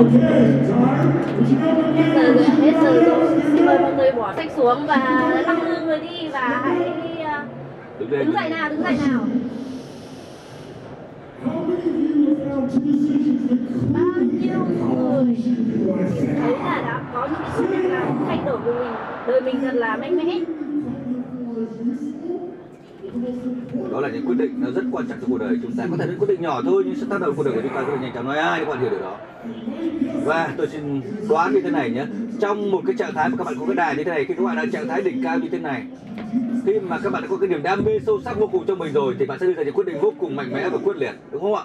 cao hết giờ rồi hết giờ rồi xin mời mọi người bỏ sách xuống và lắc lư người đi và hãy đứng đứng dậy nào đứng dậy nào bao nhiêu người thấy là đã có những cái quyết định nào thay đổi của mình đời mình thật là mạnh mẽ đó là những quyết định nó rất quan trọng trong cuộc đời. Chúng ta có thể những quyết định nhỏ thôi, nhưng sẽ tác động cuộc đời của chúng ta rất là nhanh chóng. Nói ai các bạn hiểu điều đó và tôi xin đoán như thế này nhé. Trong một cái trạng thái mà các bạn có cái đài như thế này khi các bạn đang trạng thái đỉnh cao như thế này. Khi mà các bạn đã có cái niềm đam mê sâu sắc vô cùng trong mình rồi, thì bạn sẽ đưa ra những quyết định vô cùng mạnh mẽ và quyết liệt, đúng không ạ?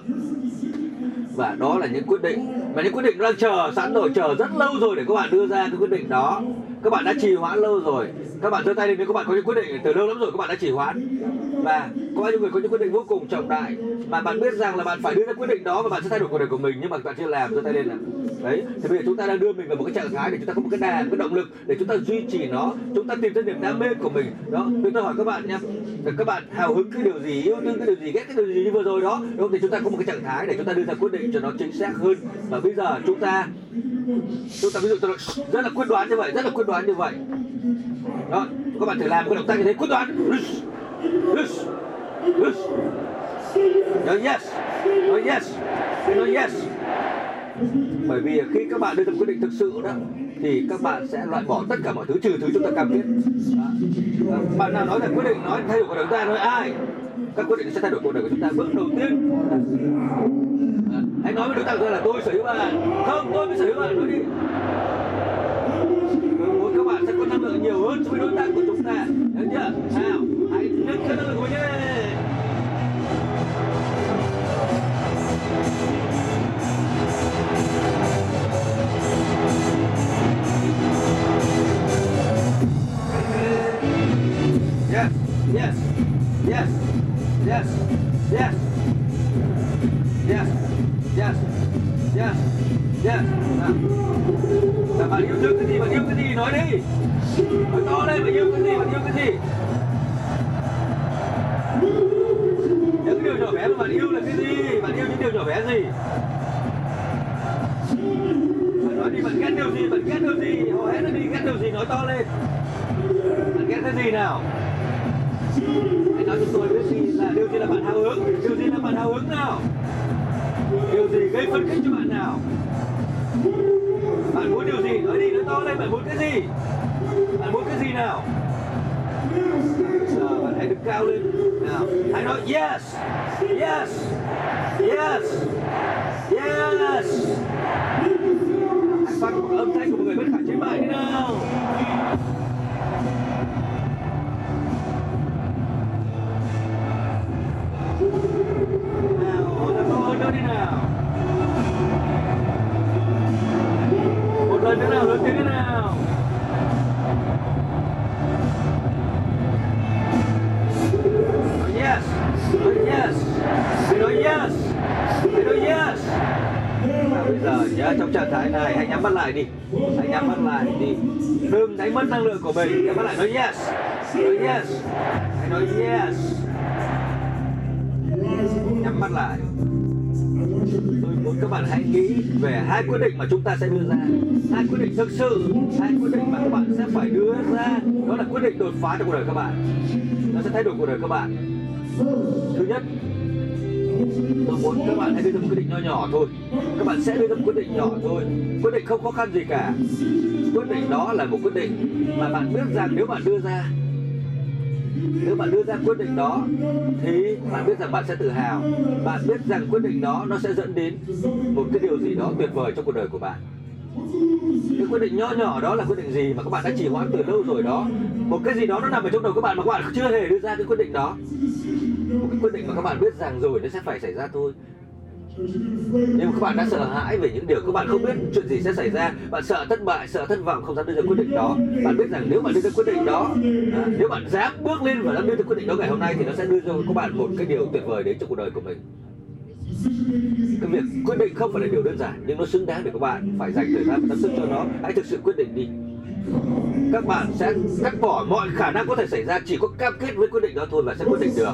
Và đó là những quyết định và những quyết định đang chờ, sẵn rồi, chờ rất lâu rồi để các bạn đưa ra cái quyết định đó các bạn đã trì hoãn lâu rồi. Các bạn giơ tay lên, nếu các bạn có những quyết định, từ lâu lắm rồi các bạn đã trì hoãn. Và có bao nhiêu người có những quyết định vô cùng trọng đại. Mà bạn biết rằng là bạn phải đưa ra quyết định đó và bạn sẽ thay đổi cuộc đời của mình, nhưng mà bạn chưa làm. Giơ tay lên là đấy thì bây giờ chúng ta đang đưa mình vào một cái trạng thái để chúng ta có một cái đà một cái động lực để chúng ta duy trì nó, chúng ta tìm thấy niềm đam mê của mình. Đó tôi tôi hỏi các bạn nhé các bạn hào hứng cái điều gì, yêu thương cái điều gì, ghét cái điều gì như vừa rồi đó, đúng không? thì chúng ta có một cái trạng thái để chúng ta đưa ra quyết định cho nó chính xác hơn. Và bây giờ chúng ta chúng ta ví dụ tôi rất là quyết đoán như vậy, rất là quyết đoán như vậy. Đó các bạn thử làm cái động tác như thế. Quyết đoán. Yes yes nói yes. Nói yes. Nói yes. Bởi vì khi các bạn đưa ra quyết định thực sự đó, thì các bạn sẽ loại bỏ tất cả mọi thứ, trừ thứ chúng ta cam kết. Đó. Ờ, bạn nào nói là quyết định, nói thay đổi cuộc đời chúng ta nói ai, các quyết định sẽ thay đổi cuộc đời của chúng ta. Bước đầu tiên. Ờ, hãy nói với đối tác của là tôi sở hữu bạn. Không, tôi mới sở hữu bạn, nói đi các bạn sẽ có năng lượng nhiều hơn cho với đối tác của chúng ta. Được chưa? Nào hãy nâng cao năng lượng của mình Yes, Yes, yes, yes, yes, yes, yes, yes, yes, yes. Bạn yêu thương cái gì, bạn yêu cái gì, nói đi. Nói to lên, bạn yêu cái gì, bạn yêu cái gì. Những điều nhỏ bé mà bạn yêu là cái gì, bạn yêu những điều nhỏ bé gì. Bạn nói đi, bạn ghét điều gì, bạn ghét điều gì, hầu hết là đi, ghét điều gì, nói to lên. Bạn ghét cái gì nào? Hãy nói cho tôi biết gì là điều gì là bạn hào hứng, điều gì là bạn hào hứng nào? Điều gì gây phấn khích cho bạn nào? Bạn muốn điều gì? Nói đi, nói to lên, bạn muốn cái gì? Bạn muốn cái gì nào? Giờ bạn hãy đứng cao lên. Nào, hãy nói yes, yes, yes, yes. Hãy phát âm thanh của một người bất khả chế bại đi. Nào, Một thế nào, lớn thế nào. Yes, yes, hãy nói yes, hãy nói yes. Và bây giờ nhớ trong trạng thái này hãy nhắm mắt lại đi, hãy nhắm mắt lại đi. Đừng đánh mất năng lượng của mình, nhắm mắt lại nói yes, nói yes, hãy nói yes. Nhắm mắt lại. Vâng, các bạn hãy nghĩ về hai quyết định mà chúng ta sẽ đưa ra. Hai quyết định thực sự, Hai quyết định mà các bạn sẽ phải đưa ra. Đó là quyết định đột phá trong cuộc đời các bạn. Nó sẽ thay đổi cuộc đời các bạn. Thứ nhất, Tôi muốn các bạn hãy đưa ra một quyết định nho nhỏ thôi. Các bạn sẽ đưa ra một quyết định nhỏ thôi. Quyết định không khó khăn gì cả. Quyết định đó là một quyết định Mà bạn biết rằng nếu bạn đưa ra nếu bạn đưa ra quyết định đó, thì bạn biết rằng bạn sẽ tự hào. Bạn biết rằng quyết định đó nó sẽ dẫn đến một cái điều gì đó tuyệt vời trong cuộc đời của bạn. Cái quyết định nhỏ nhỏ đó là quyết định gì mà các bạn đã trì hoãn từ lâu rồi đó? Một cái gì đó nó nằm ở trong đầu các bạn mà các bạn chưa hề đưa ra cái quyết định đó. Một cái quyết định mà các bạn biết rằng rồi nó sẽ phải xảy ra thôi nhưng các bạn đã sợ hãi về những điều các bạn không biết chuyện gì sẽ xảy ra bạn sợ thất bại sợ thất vọng không dám đưa ra quyết định đó. Bạn biết rằng nếu bạn đưa ra quyết định đó à, nếu bạn dám bước lên và dám đưa ra quyết định đó ngày hôm nay thì nó sẽ đưa cho các bạn một cái điều tuyệt vời đến trong cuộc đời của mình. Cái việc quyết định không phải là điều đơn giản nhưng nó xứng đáng để các bạn phải dành thời gian và tâm sức cho nó. Hãy thực sự quyết định đi các bạn sẽ cắt bỏ mọi khả năng có thể xảy ra, chỉ có cam kết với quyết định đó thôi và sẽ quyết định được.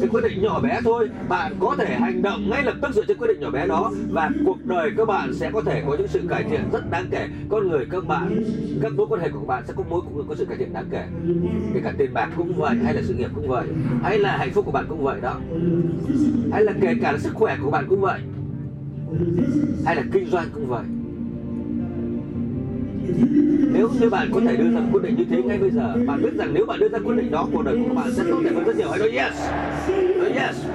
Cái quyết định nhỏ bé thôi, bạn có thể hành động ngay lập tức dựa trên quyết định nhỏ bé đó, và cuộc đời các bạn sẽ có thể có những sự cải thiện rất đáng kể. Con người các bạn, các mối quan hệ của bạn sẽ có mối cũng có sự cải thiện đáng kể. Kể cả tiền bạc cũng vậy, hay là sự nghiệp cũng vậy, hay là hạnh phúc của bạn cũng vậy đó. Hay là kể cả là sức khỏe của bạn cũng vậy, hay là kinh doanh cũng vậy nếu như bạn có thể đưa ra quyết định như thế ngay bây giờ, bạn biết rằng nếu bạn đưa ra quyết định đó, cuộc đời của các bạn sẽ tốt đẹp hơn rất nhiều. Hãy nói yes. Nói yes.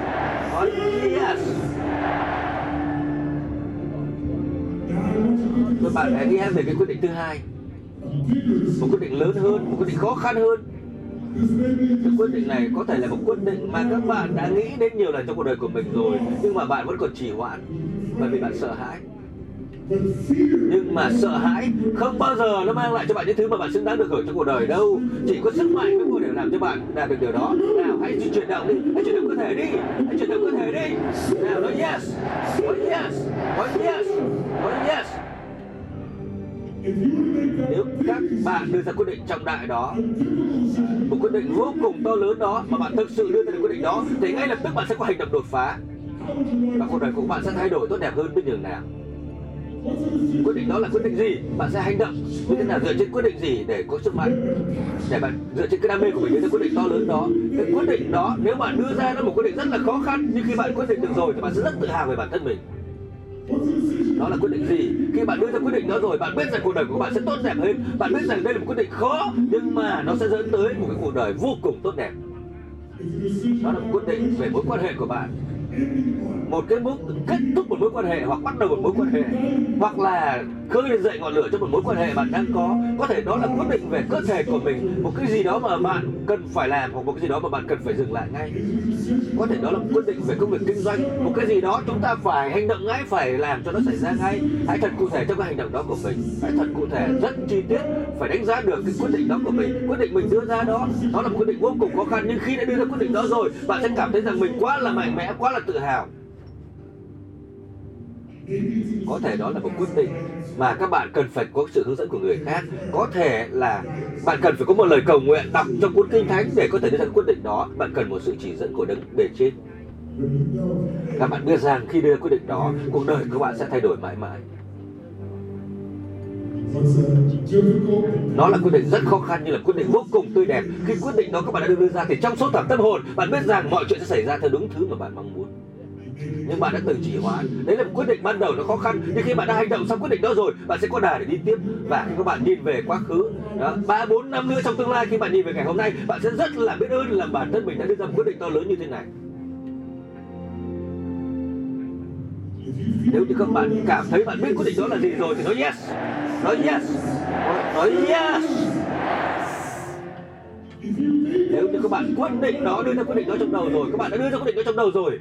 Nói yes. Rồi bạn hãy nghĩ về cái quyết định thứ hai. Một quyết định lớn hơn, một quyết định khó khăn hơn. Cái quyết định này có thể là một quyết định mà các bạn đã nghĩ đến nhiều lần trong cuộc đời của mình rồi, nhưng mà bạn vẫn còn trì hoãn bởi vì bạn sợ hãi nhưng mà sợ hãi, không bao giờ nó mang lại cho bạn những thứ mà bạn xứng đáng được hưởng trong cuộc đời đâu. Chỉ có sức mạnh mới có thể làm cho bạn đạt được điều đó. Nào, hãy chuyển động đi. Hãy chuyển động cơ thể đi. Hãy chuyển động cơ thể đi. Nào, nói yes. Nói yes. Nói yes. Nói yes. Nếu các bạn đưa ra quyết định trọng đại đó, một quyết định vô cùng to lớn đó, mà bạn thực sự đưa ra được quyết định đó, thì ngay lập tức bạn sẽ có hành động đột phá. Và cuộc đời của bạn sẽ thay đổi tốt đẹp hơn biết nhường nào quyết định đó là quyết định gì bạn sẽ hành động như thế nào dựa trên quyết định gì để có sức mạnh để bạn dựa trên cái đam mê của mình đưa ra quyết định to lớn đó cái quyết định đó nếu bạn đưa ra nó một quyết định rất là khó khăn nhưng khi bạn quyết định được rồi thì bạn sẽ rất tự hào về bản thân mình đó là quyết định gì khi bạn đưa ra quyết định đó rồi bạn biết rằng cuộc đời của bạn sẽ tốt đẹp hơn bạn biết rằng đây là một quyết định khó nhưng mà nó sẽ dẫn tới một cái cuộc đời vô cùng tốt đẹp đó là một quyết định về mối quan hệ của bạn một cái bước, kết thúc một mối quan hệ hoặc bắt đầu một mối quan hệ. Hoặc là khơi dậy ngọn lửa cho một mối quan hệ bạn đang có. Có thể đó là quyết định về cơ thể của mình. Một cái gì đó mà bạn cần phải làm hoặc một cái gì đó mà bạn cần phải dừng lại ngay. Có thể đó là một quyết định về công việc kinh doanh. Một cái gì đó chúng ta phải hành động ngay, phải làm cho nó xảy ra ngay. Hãy thật cụ thể trong cái hành động đó của mình. Hãy thật cụ thể, rất chi tiết. Phải đánh giá được cái quyết định đó của mình. Quyết định mình đưa ra đó. Đó là một quyết định vô cùng khó khăn. Nhưng khi đã đưa ra quyết định đó rồi, bạn sẽ cảm thấy rằng mình quá là mạnh mẽ, quá là tự hào. Có thể đó là một quyết định mà các bạn cần phải có sự hướng dẫn của người khác. Có thể là bạn cần phải có một lời cầu nguyện đọc trong cuốn kinh thánh để có thể đưa ra quyết định đó. Bạn cần một sự chỉ dẫn của đấng bề trên. Các bạn biết rằng khi đưa quyết định đó, cuộc đời của bạn sẽ thay đổi mãi mãi. Nó là quyết định rất khó khăn nhưng là quyết định vô cùng tươi đẹp. Khi quyết định đó các bạn đã đưa ra thì trong số thẳm tâm hồn, bạn biết rằng mọi chuyện sẽ xảy ra theo đúng thứ mà bạn mong muốn nhưng bạn đã tự chỉ hóa. Đấy là một quyết định ban đầu nó khó khăn, nhưng khi bạn đã hành động xong quyết định đó rồi, bạn sẽ có đà để đi tiếp. Và khi các bạn nhìn về quá khứ ba, bốn, năm nữa trong tương lai khi bạn nhìn về ngày hôm nay, bạn sẽ rất là biết ơn là bản thân mình đã đưa ra một quyết định to lớn như thế này. Nếu như các bạn cảm thấy bạn biết quyết định đó là gì rồi thì nói yes. Nói yes. Nói yes nếu như các bạn quyết định đó đưa ra quyết định đó trong đầu rồi, các bạn đã đưa ra quyết định đó trong đầu rồi,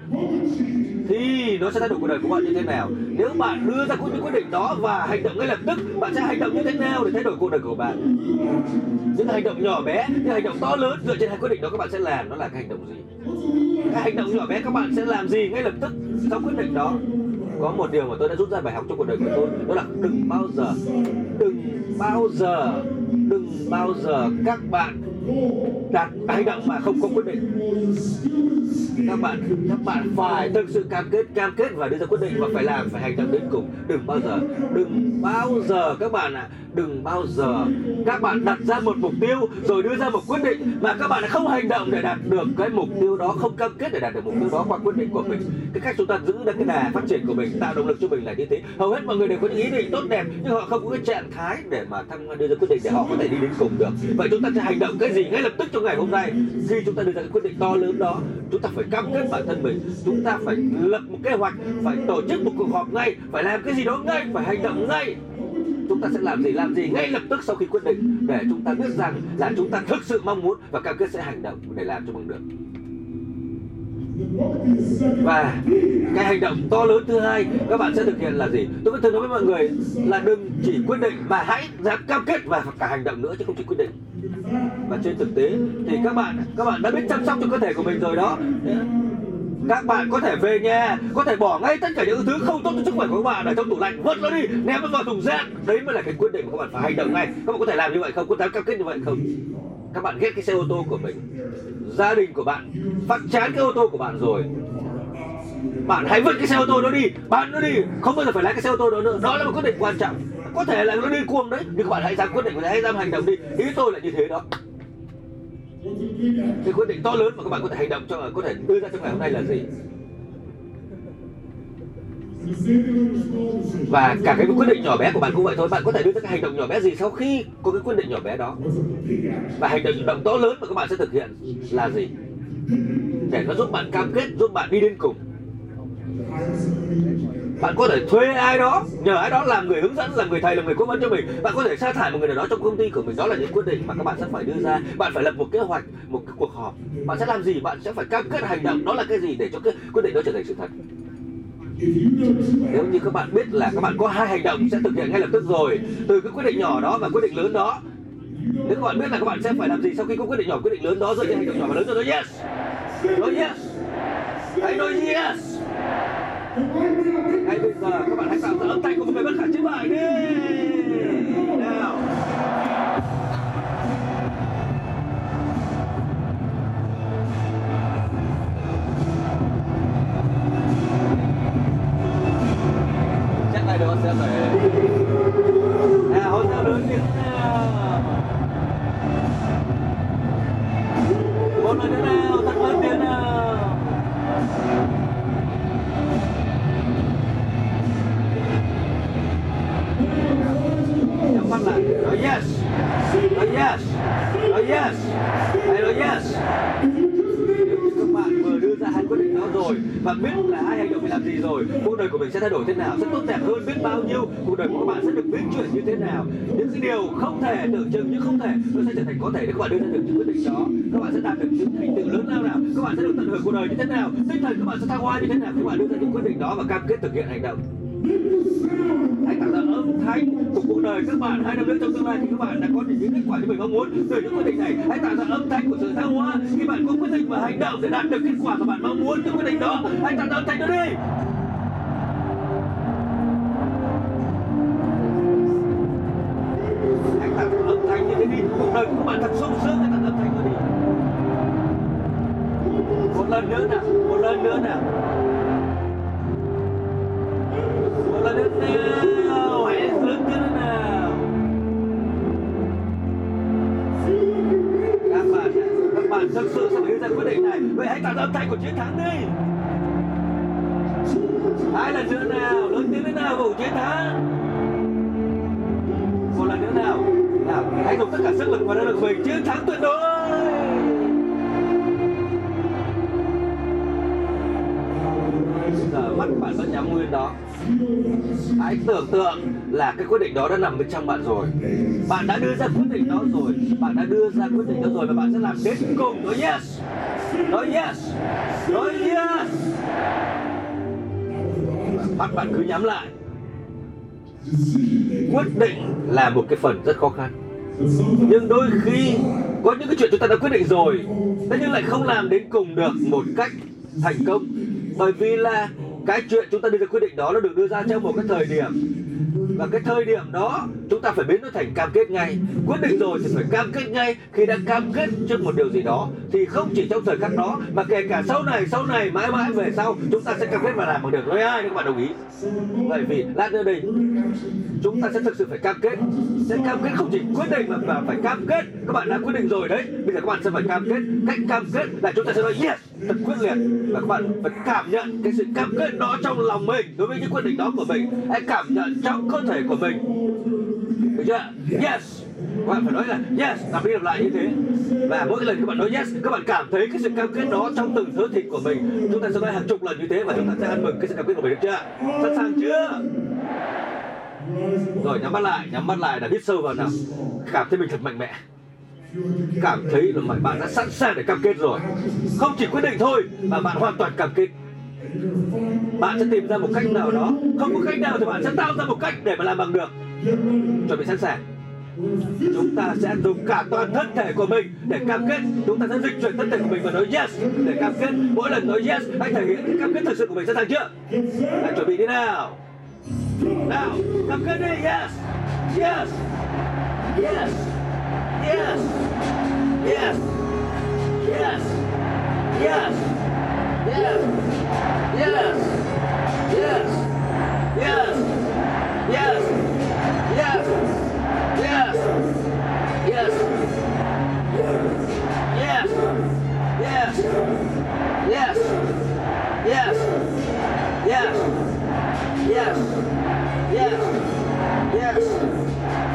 thì nó sẽ thay đổi cuộc đời của bạn như thế nào. Nếu bạn đưa ra những quyết định đó và hành động ngay lập tức, bạn sẽ hành động như thế nào để thay đổi cuộc đời của bạn? Những hành động nhỏ bé, những hành động to lớn dựa trên hai quyết định đó các bạn sẽ làm, nó là cái hành động gì? Cái hành động nhỏ bé các bạn sẽ làm gì ngay lập tức sau quyết định đó? Có một điều mà tôi đã rút ra bài học trong cuộc đời của tôi đó là đừng bao giờ đừng bao giờ đừng bao giờ các bạn đặt hành động mà không có quyết định. Các bạn các bạn phải thực sự cam kết cam kết và đưa ra quyết định và phải làm phải hành động đến cùng. Đừng bao giờ đừng bao giờ các bạn ạ à, đừng bao giờ các bạn đặt ra một mục tiêu rồi đưa ra một quyết định mà các bạn không hành động để đạt được cái mục tiêu đó, không cam kết để đạt được mục tiêu đó qua quyết định của mình. Cái cách chúng ta giữ được cái đà phát triển của mình, tạo động lực cho mình là như thế. Hầu hết mọi người đều có những ý định tốt đẹp, nhưng họ không có cái trạng thái để mà tham đưa ra quyết định để họ có thể đi đến cùng được. Vậy chúng ta sẽ hành động cái gì ngay lập tức trong ngày hôm nay? Khi chúng ta đưa ra cái quyết định to lớn đó, chúng ta phải cam kết bản thân mình. Chúng ta phải lập một kế hoạch, phải tổ chức một cuộc họp ngay, phải làm cái gì đó ngay, phải hành động ngay chúng ta sẽ làm gì làm gì ngay lập tức sau khi quyết định, để chúng ta biết rằng là chúng ta thực sự mong muốn và cam kết sẽ hành động để làm cho bằng được. Và cái hành động to lớn thứ hai, các bạn sẽ thực hiện là gì? Tôi vẫn thường nói với mọi người là đừng chỉ quyết định mà hãy dám cam kết và cả hành động nữa chứ không chỉ quyết định. Và trên thực tế thì các bạn các bạn đã biết chăm sóc cho cơ thể của mình rồi đó các bạn có thể về nhà, có thể bỏ ngay tất cả những thứ không tốt cho sức khỏe của các bạn ở trong tủ lạnh, vứt nó đi, ném nó vào thùng rác. Đấy mới là cái quyết định mà các bạn phải hành động ngay. Các bạn có thể làm như vậy không? Có dám cam kết như vậy không? Các bạn ghét cái xe ô tô của mình. Gia đình của bạn phát chán cái ô tô của bạn rồi. Bạn hãy vứt cái xe ô tô đó đi, bán nó đi. Không bao giờ phải lái cái xe ô tô đó nữa. Đó là một quyết định quan trọng. Có thể là nó đi cuồng đấy, nhưng các bạn hãy dám quyết định, hãy dám hành động đi. Ý tôi là như thế đó cái quyết định to lớn mà các bạn có thể hành động cho, có thể đưa ra trong ngày hôm nay là gì? Và cả cái quyết định nhỏ bé của bạn cũng vậy thôi, bạn có thể đưa ra cái hành động nhỏ bé gì sau khi có cái quyết định nhỏ bé đó? Và hành động động to lớn mà các bạn sẽ thực hiện là gì? Để nó giúp bạn cam kết, giúp bạn đi đến cùng bạn có thể thuê ai đó, nhờ ai đó làm người hướng dẫn, làm người thầy, làm người cố vấn cho mình. Bạn có thể sa thải một người nào đó trong công ty của mình. Đó là những quyết định mà các bạn sẽ phải đưa ra. Bạn phải lập một kế hoạch, một cái cuộc họp. Bạn sẽ làm gì, bạn sẽ phải cam kết hành động. Đó là cái gì để cho cái quyết định đó trở thành sự thật? Nếu như các bạn biết là các bạn có hai hành động sẽ thực hiện ngay lập tức rồi. Từ cái quyết định nhỏ đó và quyết định lớn đó. Nếu các bạn biết là các bạn sẽ phải làm gì sau khi có quyết định nhỏ, quyết định lớn đó rồi những hành động nhỏ và lớn rồi nói yes. Nói yes. Hãy nói yes ngay bây giờ các bạn hãy tạo ra âm thanh của một người bất khả chiến bại đi. Các bạn đưa ra được những quyết định đó. Các bạn sẽ đạt được những thành tựu lớn lao nào? Các bạn sẽ được tận hưởng cuộc đời như thế nào? Tinh thần các bạn sẽ thăng hoa như thế nào? Các bạn đưa ra những quyết định đó và cam kết thực hiện hành động. Hãy tạo ra âm thanh của cuộc đời các bạn. Hai năm nữa trong tương lai thì các bạn đã có được những kết quả như mình mong muốn. Từ những quyết định này, hãy tạo ra âm thanh của sự thăng hoa. Khi bạn có quyết định và hành động để đạt được kết quả mà bạn mong muốn từ quyết định đó, hãy tạo ra âm thanh đó đi. Đời của các bạn thật sung sướng hãy tạo ra âm thanh đi. Một lần nữa nào, một lần nữa nào. Một lần nữa nào hãy lớn nữa nào. Các bạn các bạn thực sự sẽ phải đưa ra quyết định này. Vậy hãy tạo ra âm thanh của chiến thắng đi. Hai lần nữa nào, lớn tiếng thế nào của chiến thắng. Hãy dùng tất cả sức lực và năng lực mình chiến thắng tuyệt đối. Giờ mắt bạn vẫn nhắm nguyên đó. Hãy tưởng tượng là cái quyết định đó đã nằm bên trong bạn rồi. Bạn đã đưa ra quyết định đó rồi. Bạn đã đưa ra quyết định đó rồi và bạn sẽ làm đến cùng. Nói yes. Nói yes. Nói yes. Mắt bạn cứ nhắm lại. Quyết định là một cái phần rất khó khăn nhưng đôi khi, có những cái chuyện chúng ta đã quyết định rồi, thế nhưng lại không làm đến cùng được một cách thành công. Bởi vì là cái chuyện chúng ta đưa ra quyết định đó nó được đưa ra trong một cái thời điểm và cái thời điểm đó chúng ta phải biến nó thành cam kết ngay. Quyết định rồi thì phải cam kết ngay. Khi đã cam kết trước một điều gì đó thì không chỉ trong thời khắc đó mà kể cả sau này sau này mãi mãi về sau chúng ta sẽ cam kết và làm bằng được. Nói ai nếu các bạn đồng ý. Bởi vì lát nữa đây chúng ta sẽ thực sự phải cam kết. Sẽ cam kết không chỉ quyết định mà, mà phải cam kết. Các bạn đã quyết định rồi đấy. Bây giờ các bạn sẽ phải cam kết. Cách cam kết là chúng ta sẽ nói yes thật quyết liệt. Và các bạn phải cảm nhận cái sự cam kết đó trong lòng mình đối với những quyết định đó của mình. Hãy cảm nhận trong cơ thể của mình. Được chưa? Yes. Các bạn phải nói là yes lặp đi lặp lại như thế. Và mỗi lần các bạn nói yes, các bạn cảm thấy cái sự cam kết đó trong từng thớ thịt của mình. Chúng ta sẽ nói hàng chục lần như thế và chúng ta sẽ ăn mừng cái sự cam kết của mình, được chưa? Sẵn sàng chưa? Rồi, nhắm mắt lại, nhắm mắt lại là hít sâu vào nào. Cảm thấy mình thật mạnh mẽ. Cảm thấy là mọi bạn đã sẵn sàng để cam kết rồi. Không chỉ quyết định thôi, mà bạn hoàn toàn cam kết bạn sẽ tìm ra một cách nào đó. Không có cách nào thì bạn sẽ tạo ra một cách để mà làm bằng được. Chuẩn bị sẵn sàng. Chúng ta sẽ dùng cả toàn thân thể của mình để cam kết. Chúng ta sẽ dịch chuyển thân thể của mình và nói yes. Để cam kết. Mỗi lần nói yes anh thể hiện cái cam kết thực sự của mình sẵn sàng chưa? Hãy chuẩn bị đi nào. Nào cam kết đi. Yes yes. Yes. Yes. Yes. Yes. Yes, yes. Yes yes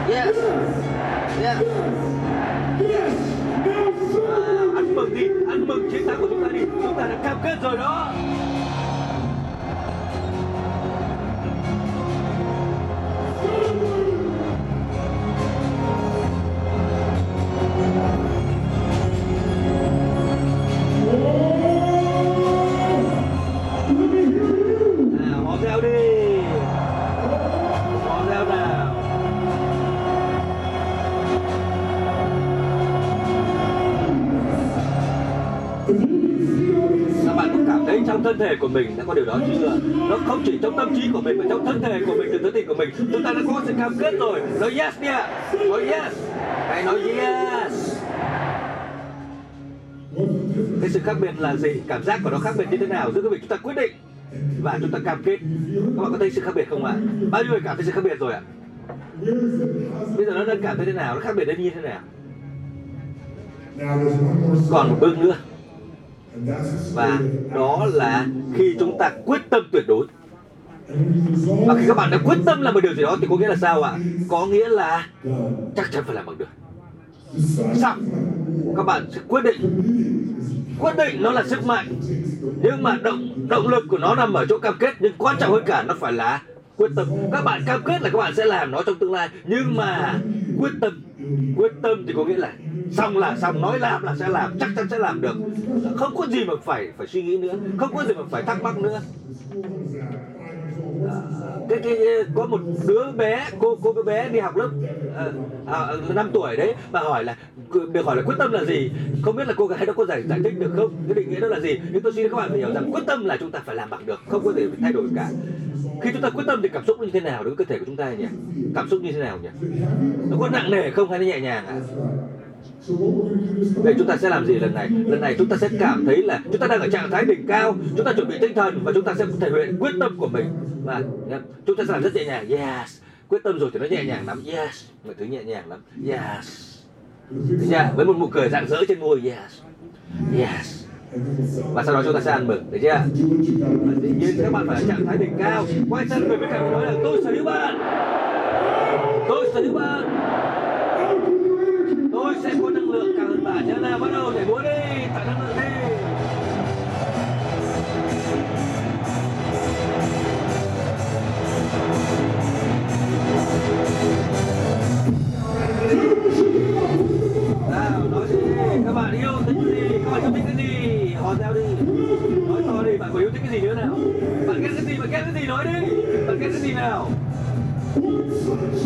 yes yes mừng đi, ăn mừng chiến thắng của chúng ta đi. Chúng ta đã cam kết rồi đó. Thể của mình đã có điều đó chưa nó không chỉ trong tâm trí của mình mà trong thân thể của mình, từ thân thể của mình. Chúng ta đã có sự cam kết rồi. Nói yes đi ạ nói yes. Hãy nói yes. Cái sự khác biệt là gì? Cảm giác của nó khác biệt như thế nào giữa cái việc chúng ta quyết định và chúng ta cam kết? Các bạn có thấy sự khác biệt không ạ? Bao nhiêu người cảm thấy sự khác biệt rồi ạ? Bây giờ nó đang cảm thấy thế nào? Nó khác biệt đến như thế nào? Còn một bước nữa và đó là khi chúng ta quyết tâm tuyệt đối. Và khi các bạn đã quyết tâm làm một điều gì đó thì có nghĩa là sao ạ? Có nghĩa là chắc chắn phải làm bằng được. Decide xong các bạn sẽ quyết định. Quyết định nó là sức mạnh. Nhưng mà động động lực của nó nằm ở chỗ cam kết. Nhưng quan trọng hơn cả nó phải là quyết tâm. Các bạn cam kết là các bạn sẽ làm nó trong tương lai. Nhưng mà quyết tâm quyết tâm thì có nghĩa là xong là xong, nói làm là sẽ làm, chắc chắn sẽ làm được. Không có gì mà phải phải suy nghĩ nữa, không có gì mà phải thắc mắc nữa cái, cái ờ, có một đứa bé cô cô bé đi học lớp ờ, à, ờ, à, 5 tuổi đấy mà hỏi là được hỏi là quyết tâm là gì? Không biết là cô gái đó có giải giải thích được không? Cái định nghĩa đó là gì? Nhưng tôi xin các bạn phải hiểu rằng quyết tâm là chúng ta phải làm bằng được không có thể thay đổi cả. Khi chúng ta quyết tâm thì cảm xúc như thế nào đối với cơ thể của chúng ta nhỉ? Cảm xúc như thế nào nhỉ? Nó có nặng nề không hay nó nhẹ nhàng à Vậy chúng ta sẽ làm gì lần này? Lần này chúng ta sẽ cảm thấy là chúng ta đang ở trạng thái đỉnh cao, chúng ta chuẩn bị tinh thần và chúng ta sẽ thể hiện quyết tâm của mình. Và chúng ta sẽ làm rất nhẹ nhàng. Yes. Quyết tâm rồi thì nó nhẹ nhàng lắm. Yes. Mọi thứ nhẹ nhàng lắm. Yes. Nha. Với một nụ cười rạng rỡ trên môi. Yes. Yes. Và sau đó chúng ta sẽ ăn mừng. Được chưa? Và dĩ nhiên các bạn phải ở trạng thái đỉnh cao. Quay sang người bên cạnh nói là tôi sở hữu bạn. Tôi sở hữu bạn. Tôi sẽ có năng lượng càng hơn bạn. nên là bắt đầu để múa đi. Tạo năng lượng đi. nào, nói gì các bạn yêu thích cái gì, các bạn yêu thích cái gì, hò theo đi nói to đi, bạn có yêu thích cái gì nữa nào bạn ghét cái gì, bạn ghét cái gì, nói đi bạn ghét cái gì nào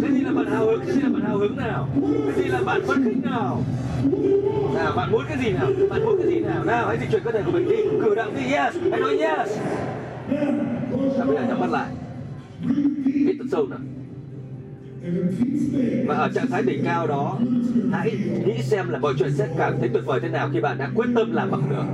thế gì là bạn hào hứng, thế thì là bạn hào hứng nào? Thế gì là bạn phấn khích nào? Nào, bạn muốn cái gì nào? Bạn muốn cái gì nào? Nào, hãy dịch chuyển cơ thể của mình đi. Cử động đi, yes. Hãy nói yes. Bây giờ nhắm mắt lại. Hít thật sâu nào và ở trạng thái đỉnh cao đó, hãy nghĩ xem là mọi chuyện sẽ cảm thấy tuyệt vời thế nào khi bạn đã quyết tâm làm bằng được.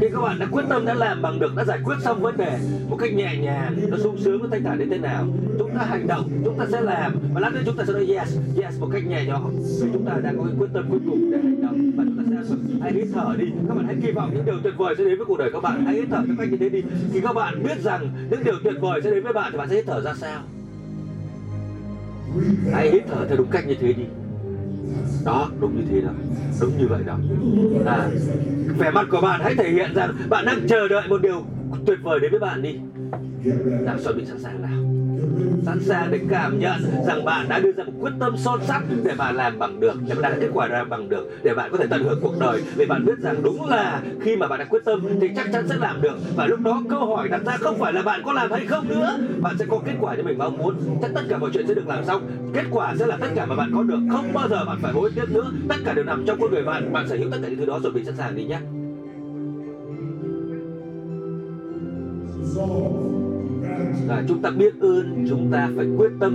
Khi các bạn đã quyết tâm đã làm bằng được, đã giải quyết xong vấn đề một cách nhẹ nhàng, nó sung sướng, nó thanh thản đến thế nào, chúng ta hành động, chúng ta sẽ làm. Và lát nữa chúng ta sẽ nói yes yes một cách nhẹ nhõm. Vì chúng ta đã có cái quyết tâm cuối cùng để hành động. Và chúng ta sẽ hãy hít thở đi. Các bạn hãy kỳ vọng những điều tuyệt vời sẽ đến với cuộc đời các bạn. Hãy hít thở theo cách như thế đi. Khi các bạn biết rằng những điều tuyệt vời sẽ đến với bạn thì bạn sẽ hít thở ra sao hãy hít thở theo đúng cách như thế đi. Đó đúng như thế đó. Đúng như vậy đó. À, vẻ mặt của bạn hãy thể hiện rằng bạn đang chờ đợi một điều tuyệt vời đến với bạn đi. Nào chuẩn bị sẵn sàng nào? Sẵn sàng để cảm nhận rằng bạn đã đưa ra một quyết tâm son sắt để bạn làm bằng được, để bạn đạt kết quả làm bằng được, để bạn có thể tận hưởng cuộc đời. Vì bạn biết rằng đúng là khi mà bạn đã quyết tâm thì chắc chắn sẽ làm được. Và lúc đó câu hỏi đặt ra không phải là bạn có làm hay không nữa, bạn sẽ có kết quả như mình mong muốn. Chắc tất cả mọi chuyện sẽ được làm xong. Kết quả sẽ là tất cả mà bạn có được. Không bao giờ bạn phải hối tiếc nữa. Tất cả đều nằm trong con người bạn. Bạn sở hữu tất cả những thứ đó rồi bị sẵn sàng đi nhé à, là chúng ta biết ơn chúng ta phải quyết tâm.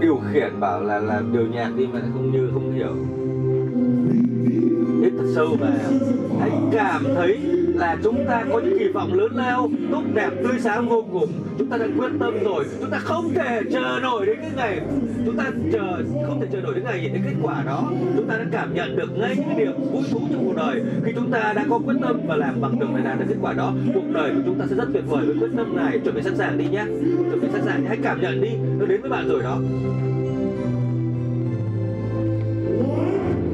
Điều khiển bảo là là điều nhạc đi mà không như không hiểu hít thật sâu và hãy cảm thấy là chúng ta có những kỳ vọng lớn lao, tốt đẹp, tươi sáng vô cùng. Chúng ta đã quyết tâm rồi. Chúng ta không thể chờ nổi đến cái ngày, chúng ta chờ, không thể chờ nổi đến ngày nhìn thấy kết quả đó. Chúng ta đã cảm nhận được ngay những cái điều vui thú trong cuộc đời. Khi chúng ta đã có quyết tâm và làm bằng được để đạt được kết quả đó, cuộc đời của chúng ta sẽ rất tuyệt vời với quyết tâm này. Chuẩn bị sẵn sàng đi nhé. Chuẩn bị sẵn sàng. Hãy cảm nhận đi. Nó đến với bạn rồi đó.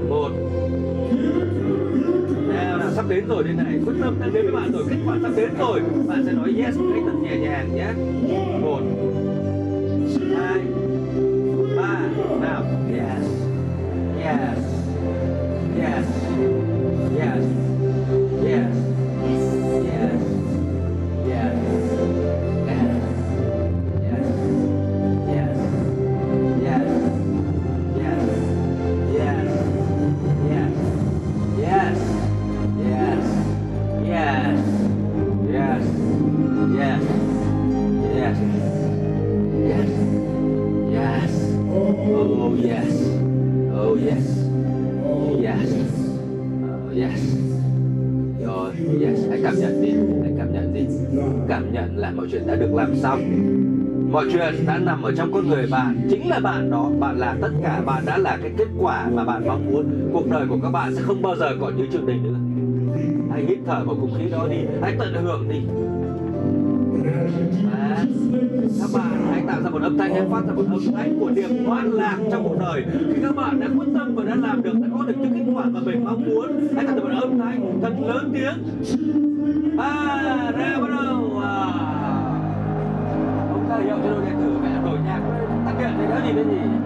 Một sắp đến rồi đây này. Quyết tâm đang đến với bạn rồi, kết quả sắp đến rồi. Bạn sẽ nói yes một cách thật nhẹ nhàng nhé. Một, hai, ba, nào. Yes yes. Yes. Yes. Yes. Chuyện đã được làm xong. Mọi chuyện đã nằm ở trong con người bạn, chính là bạn đó. Bạn là tất cả, bạn đã là cái kết quả mà bạn mong muốn. Cuộc đời của các bạn sẽ không bao giờ còn như trước đây nữa. Hãy hít thở vào không khí đó đi. Hãy tận hưởng đi. Và các bạn hãy tạo ra một âm thanh, hãy phát ra một âm thanh của niềm hoan lạc trong cuộc đời. Khi các bạn đã quyết tâm và đã làm được, đã có được những kết quả mà mình mong muốn, hãy tạo ra một âm thanh thật lớn tiếng. À ra bắt đầu. À ông ta hiệu cho đội điện tử mẹ đổi nhạc tăng điện thì đỡ gì cái gì?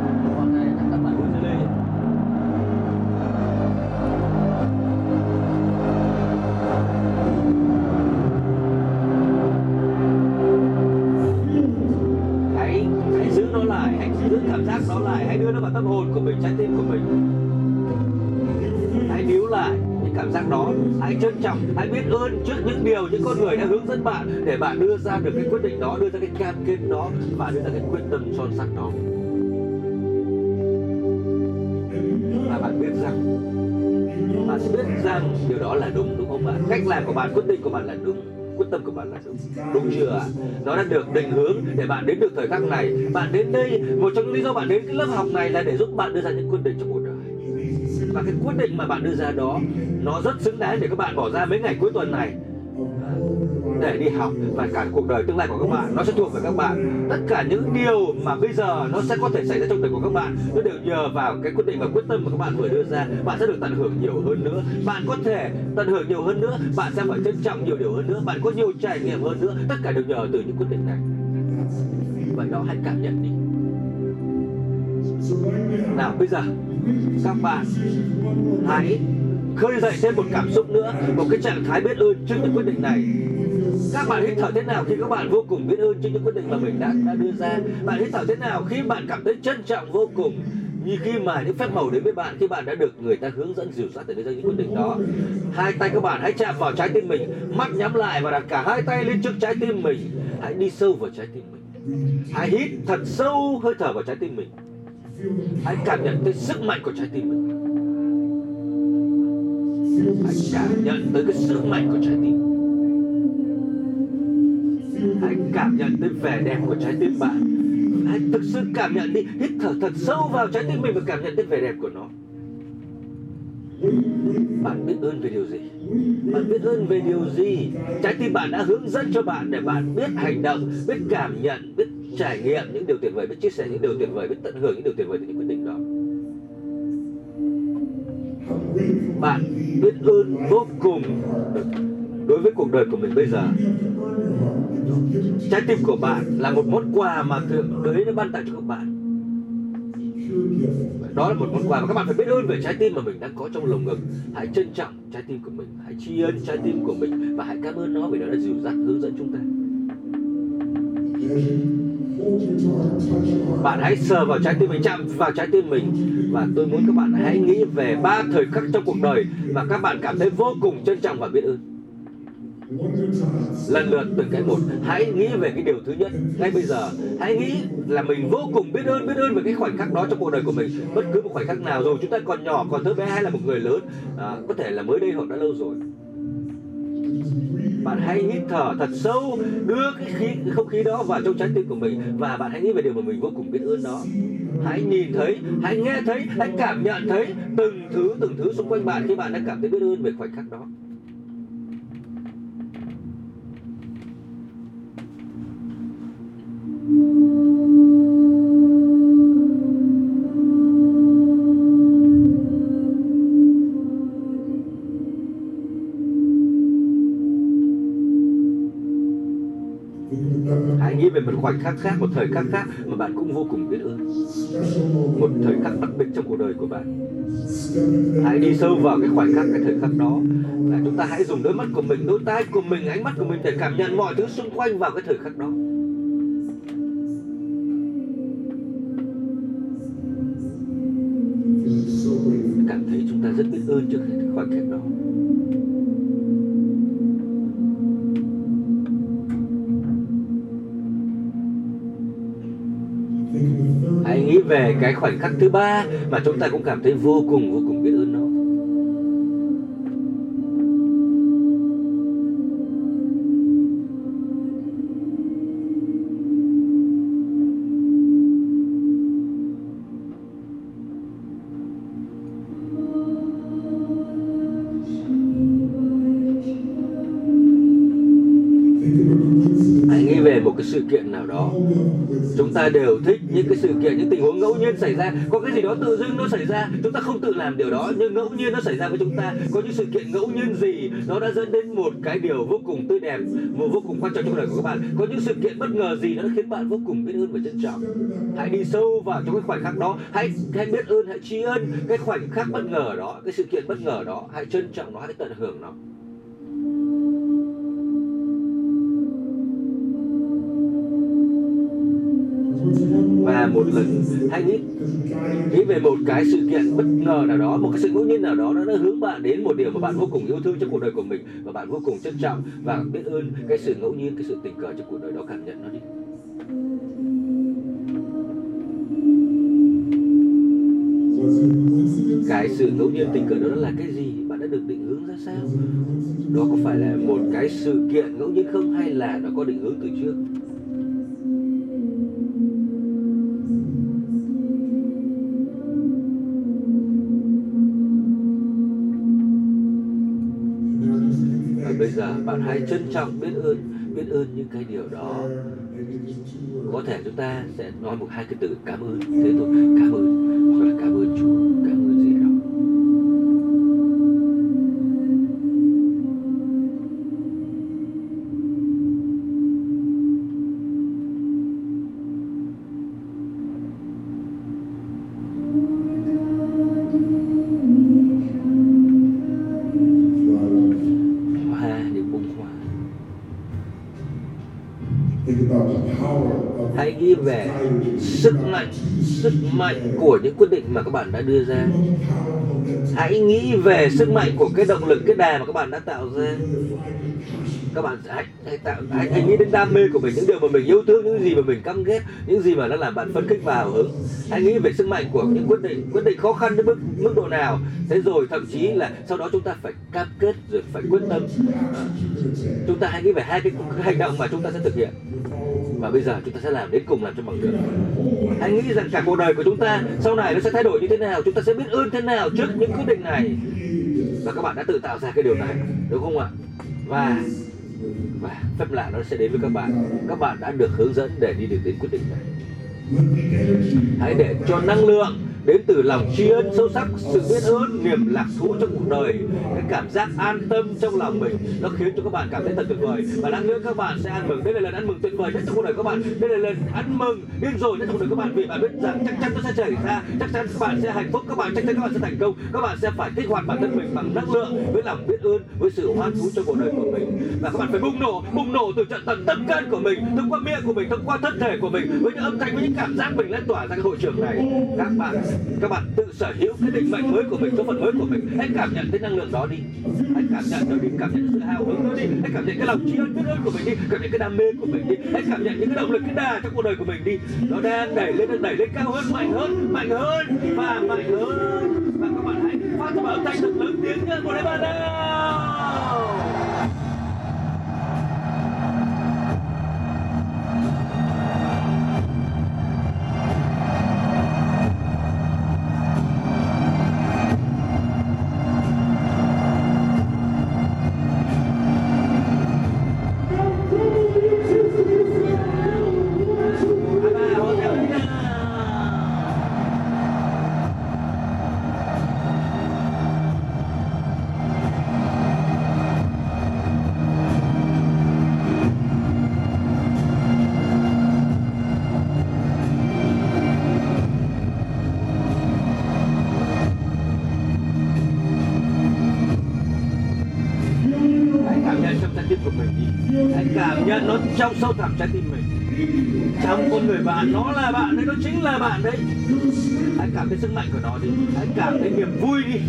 Cảm giác đó. Hãy trân trọng, hãy biết ơn trước những điều những con người đã hướng dẫn bạn để bạn đưa ra được cái quyết định đó, đưa ra cái cam kết đó và đưa ra cái quyết tâm son sắt đó. Và bạn biết rằng, bạn sẽ biết rằng điều đó là đúng đúng không bạn? Cách làm của bạn, quyết định của bạn là đúng, quyết tâm của bạn là đúng. Đúng chưa ạ? Nó đã được định hướng để bạn đến được thời khắc này. Bạn đến đây, một trong những lý do bạn đến cái lớp học này là để giúp bạn đưa ra những quyết định trong cuộc đời và cái quyết định mà bạn đưa ra đó, nó rất xứng đáng để các bạn bỏ ra mấy ngày cuối tuần này. Để đi học, và cả cuộc đời tương lai của các bạn, nó sẽ thuộc về các bạn. Tất cả những điều mà bây giờ nó sẽ có thể xảy ra trong đời của các bạn, nó đều nhờ vào cái quyết định và quyết tâm mà các bạn vừa đưa ra. Bạn sẽ được tận hưởng nhiều hơn nữa. Bạn có thể tận hưởng nhiều hơn nữa. Bạn sẽ phải trân trọng nhiều điều hơn nữa. Bạn có nhiều trải nghiệm hơn nữa. Tất cả đều nhờ từ những quyết định này. Vậy đó hãy cảm nhận đi. Nào, bây giờ các bạn hãy khơi dậy thêm một cảm xúc nữa, một cái trạng thái biết ơn trước những quyết định này. Các bạn hít thở thế nào khi các bạn vô cùng biết ơn trước những quyết định mà mình đã đã đưa ra? Bạn hít thở thế nào khi bạn cảm thấy trân trọng vô cùng? Như khi mà những phép màu đến với bạn, khi bạn đã được người ta hướng dẫn dìu dắt để đưa ra những quyết định đó. Hai tay các bạn hãy chạm vào trái tim mình, mắt nhắm lại và đặt cả hai tay lên trước trái tim mình. Hãy đi sâu vào trái tim mình. Hãy hít thật sâu hơi thở vào trái tim mình hãy cảm nhận tới sức mạnh của trái tim mình. Hãy cảm nhận tới cái sức mạnh của trái tim. Hãy cảm nhận tới vẻ đẹp của trái tim bạn. Hãy thực sự cảm nhận đi, hít thở thật sâu vào trái tim mình và cảm nhận tới vẻ đẹp của nó. Bạn biết ơn về điều gì? Bạn biết ơn về điều gì? Trái tim bạn đã hướng dẫn cho bạn để bạn biết hành động, biết cảm nhận, biết trải nghiệm những điều tuyệt vời biết chia sẻ những điều tuyệt vời biết tận hưởng những điều tuyệt vời từ những quyết định đó. Bạn biết ơn vô cùng đối với cuộc đời của mình bây giờ. Trái tim của bạn là một món quà mà thượng đế đã ban tặng cho các bạn. Đó là một món quà mà các bạn phải biết ơn về trái tim mà mình đang có trong lồng ngực. Hãy trân trọng trái tim của mình, hãy tri ân trái tim của mình và hãy cảm ơn nó vì nó đã dìu dắt, hướng dẫn chúng ta bạn hãy sờ vào trái tim mình chạm vào trái tim mình. Và tôi muốn các bạn hãy nghĩ về ba thời khắc trong cuộc đời mà các bạn cảm thấy vô cùng trân trọng và biết ơn. Lần lượt từng cái một hãy nghĩ về cái điều thứ nhất ngay bây giờ. Hãy nghĩ là mình vô cùng biết ơn biết ơn về cái khoảnh khắc đó trong cuộc đời của mình. Bất cứ một khoảnh khắc nào dù chúng ta còn nhỏ còn thơ bé hay là một người lớn à, có thể là mới đây hoặc đã lâu rồi bạn hãy hít thở thật sâu, đưa cái khí, cái không khí đó vào trong trái tim của mình và bạn hãy nghĩ về điều mà mình vô cùng biết ơn đó. Hãy nhìn thấy, hãy nghe thấy, hãy cảm nhận thấy từng thứ từng thứ xung quanh bạn khi bạn đã cảm thấy biết ơn về khoảnh khắc đó. Khoảnh khắc khác, một thời khắc khác mà bạn cũng vô cùng biết ơn. Một thời khắc đặc biệt trong cuộc đời của bạn. Hãy đi sâu vào cái khoảnh khắc, cái thời khắc đó là chúng ta hãy dùng đôi mắt của mình, đôi tai của mình, ánh mắt của mình để cảm nhận mọi thứ xung quanh vào cái thời khắc đó. Cảm thấy chúng ta rất biết ơn trước cái khoảnh khắc đó. Về cái khoảnh khắc thứ ba mà chúng ta cũng cảm thấy vô cùng vô cùng chúng ta đều thích những cái sự kiện, những tình huống ngẫu nhiên xảy ra. Có cái gì đó tự dưng nó xảy ra, chúng ta không tự làm điều đó, nhưng ngẫu nhiên nó xảy ra với chúng ta. Có những sự kiện ngẫu nhiên gì, nó đã dẫn đến một cái điều vô cùng tươi đẹp, một vô cùng quan trọng trong đời của các bạn. Có những sự kiện bất ngờ gì nó đã khiến bạn vô cùng biết ơn và trân trọng. Hãy đi sâu vào trong cái khoảnh khắc đó. Hãy hãy biết ơn, hãy tri ân cái khoảnh khắc bất ngờ đó, cái sự kiện bất ngờ đó. Hãy trân trọng nó, hãy tận hưởng nó. Và một lần hãy nghĩ nghĩ về một cái sự kiện bất ngờ nào đó, một cái sự ngẫu nhiên nào đó, nó đã hướng bạn đến một điều mà bạn vô cùng yêu thương trong cuộc đời của mình, và bạn vô cùng trân trọng và biết ơn cái sự ngẫu nhiên, cái sự tình cờ trong cuộc đời đó. Cảm nhận nó đi. Cái sự ngẫu nhiên tình cờ đó là cái gì? Bạn đã được định hướng ra sao? Đó có phải là một cái sự kiện ngẫu nhiên không? Hay là nó có định hướng từ trước? Bạn hãy trân trọng biết ơn biết ơn những cái điều đó. Có thể chúng ta sẽ nói một hai cái từ cảm ơn. Thế thôi. Cảm ơn. Hoặc là cảm ơn chúa, cảm ơn mạnh của những quyết định mà các bạn đã đưa ra. Hãy nghĩ về sức mạnh của cái động lực cái đà mà các bạn đã tạo ra. Các bạn hãy hãy tạo hãy, hãy nghĩ đến đam mê của mình những điều mà mình yêu thương những gì mà mình căm ghét những gì mà nó làm bạn phấn khích và hào hứng. Hãy nghĩ về sức mạnh của những quyết định quyết định khó khăn đến mức mức độ nào. Thế rồi thậm chí là sau đó chúng ta phải cam kết rồi phải quyết tâm. Chúng ta hãy nghĩ về hai cái, cái hành động mà chúng ta sẽ thực hiện và bây giờ chúng ta sẽ làm đến cùng làm cho bằng được. Anh nghĩ rằng cả cuộc đời của chúng ta sau này nó sẽ thay đổi như thế nào, chúng ta sẽ biết ơn thế nào trước những quyết định này. Và các bạn đã tự tạo ra cái điều này, đúng không ạ? Và và phép lạ nó sẽ đến với các bạn. Các bạn đã được hướng dẫn để đi được đến quyết định này. Hãy để cho năng lượng đến từ lòng tri ân sâu sắc, sự biết ơn, niềm lạc thú trong cuộc đời. Cái cảm giác an tâm trong lòng mình, nó khiến cho các bạn cảm thấy thật tuyệt vời. Và lát nữa các bạn sẽ ăn mừng. Đây là lần ăn mừng tuyệt vời nhất trong cuộc đời các bạn. Đây là lần ăn mừng điên rồi nhất trong cuộc đời các bạn. Vì bạn biết rằng chắc chắn nó sẽ xảy ra, chắc chắn các bạn sẽ hạnh phúc, các bạn, chắc chắn các bạn sẽ thành công. Các bạn sẽ phải kích hoạt bản thân mình bằng năng lượng, với lòng biết ơn, với sự hoan thú trong cuộc đời của mình. Và các bạn phải bùng nổ bùng nổ từ trận tận tâm can của mình, thông qua miệng của mình, thông qua thân thể của mình, với những âm thanh, với những cảm giác mình lan tỏa ra cái hội trường này. Các bạn các bạn tự sở hữu cái định mệnh mới của mình số phận mới của mình. Hãy cảm nhận cái năng lượng đó đi. Hãy cảm nhận nó đi. Cảm nhận sự hào hứng đó đi. Hãy cảm nhận cái lòng tri ân biết ơn của mình đi. Cảm nhận cái đam mê của mình đi. Hãy cảm nhận những cái động lực, cái đà trong cuộc đời của mình đi. Nó đang đẩy lên, đang đẩy lên cao hơn, mạnh hơn mạnh hơn và mạnh hơn. Và các bạn hãy phát ra âm thanh thật lớn tiếng nhất của đấy bạn ơi. Trong sâu thẳm trái tim mình. Trong con người bạn, nó là bạn đấy, nó chính là bạn đấy. Hãy cảm thấy sức mạnh của nó đi. Hãy cảm thấy niềm vui đi.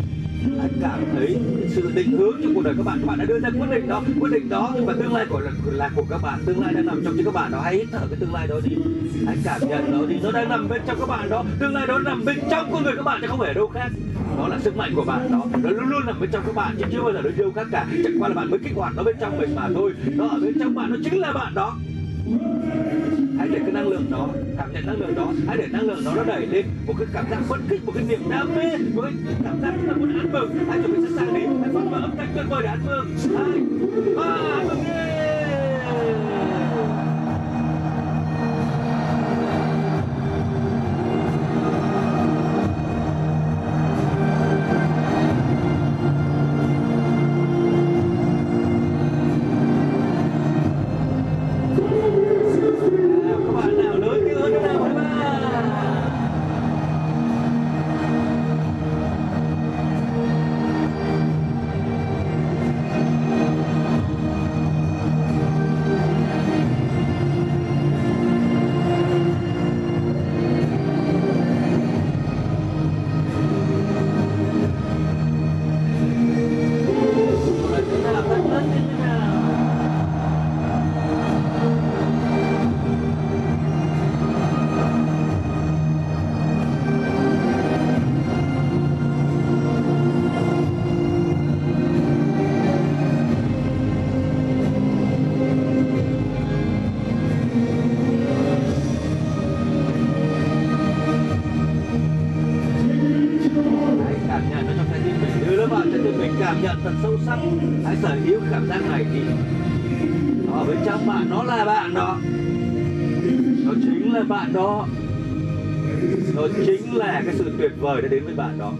Hãy cảm thấy sự định hướng trong cuộc đời các bạn. Các bạn đã đưa ra quyết định đó Quyết định đó nhưng mà tương lai của là, là của các bạn Tương lai đang nằm trong chính các bạn đó. Hãy hít thở cái tương lai đó đi. Hãy cảm nhận nó đi. Nó đang nằm bên trong các bạn đó. Tương lai đó nằm bên trong con người các bạn chứ không phải ở đâu khác đó là sức mạnh của bạn đó. Nó luôn luôn nằm bên trong các bạn, chứ chưa bao giờ nó đâu khác cả. Chẳng qua là bạn mới kích hoạt nó bên trong mình mà thôi. Nó ở bên trong bạn, nó chính là bạn đó. Hãy để cái năng lượng đó, cảm nhận năng lượng đó. Hãy để năng lượng đó nó đẩy lên một cái cảm giác phấn khích một cái niềm đam mê, một cái cảm giác chúng ta muốn ăn mừng. Hãy chuẩn bị sẵn sàng đi. Hãy phát mở âm thanh tuyệt vời để ăn mừng. Hai, ba, ăn mừng đi. Bạn đó.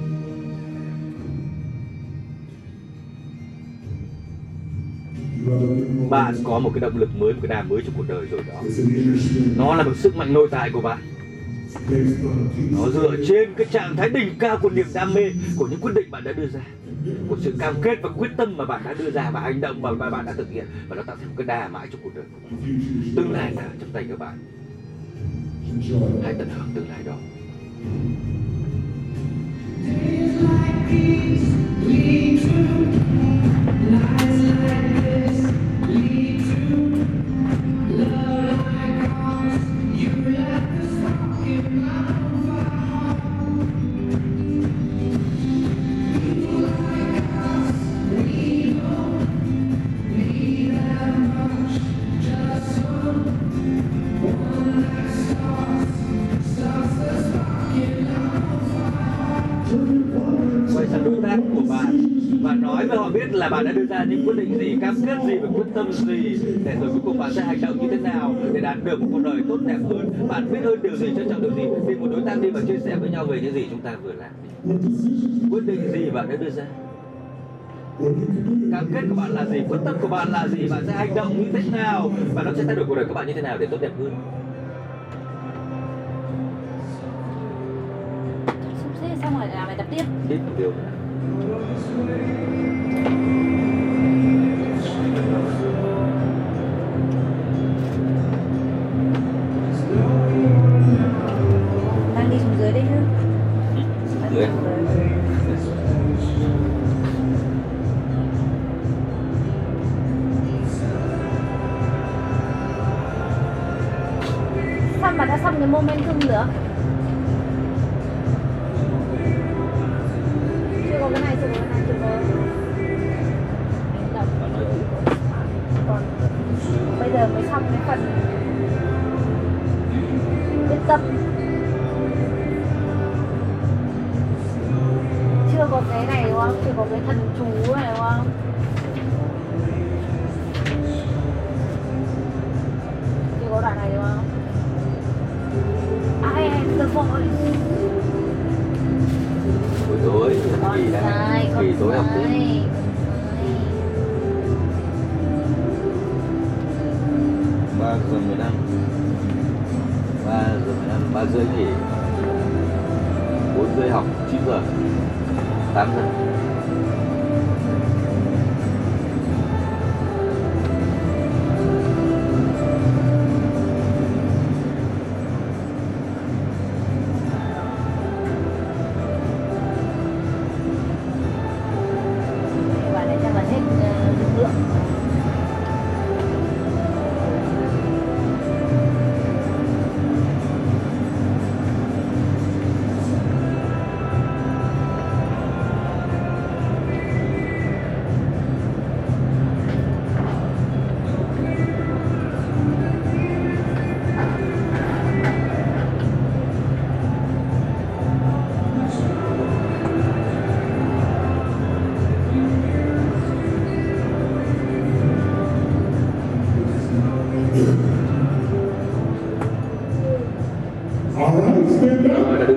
Bạn có một cái động lực mới, một cái đam mới trong cuộc đời rồi đó. Nó là một sức mạnh nội tại của bạn. Nó dựa trên cái trạng thái đỉnh cao của niềm đam mê của những quyết định bạn đã đưa ra. Của sự cam kết và quyết tâm mà bạn đã đưa ra và hành động mà bạn đã thực hiện. Và nó tạo thành một cái đà mãi trong cuộc đời của bạn. Tương lai là trong tay các bạn? Hãy tận hưởng tương lai đó quay ra những quyết định gì cam kết gì và quyết tâm gì để rồi cuối cùng bạn sẽ hành động như thế nào để đạt được một cuộc đời tốt đẹp hơn? Bạn biết hơn điều gì trân trọng điều gì? Tìm một đối tác đi và chia sẻ với nhau về những gì chúng ta vừa làm quyết định gì bạn đã đưa ra? Cam kết của bạn là gì? Quyết tâm của bạn là gì? Bạn sẽ hành động như thế nào? Và nó sẽ thay đổi cuộc đời các bạn như thế nào để tốt đẹp hơn? Xong rồi làm bài tập tiếp. Tiếp một điều. Nữa momentum nữa 9 giờ. 8 giờ.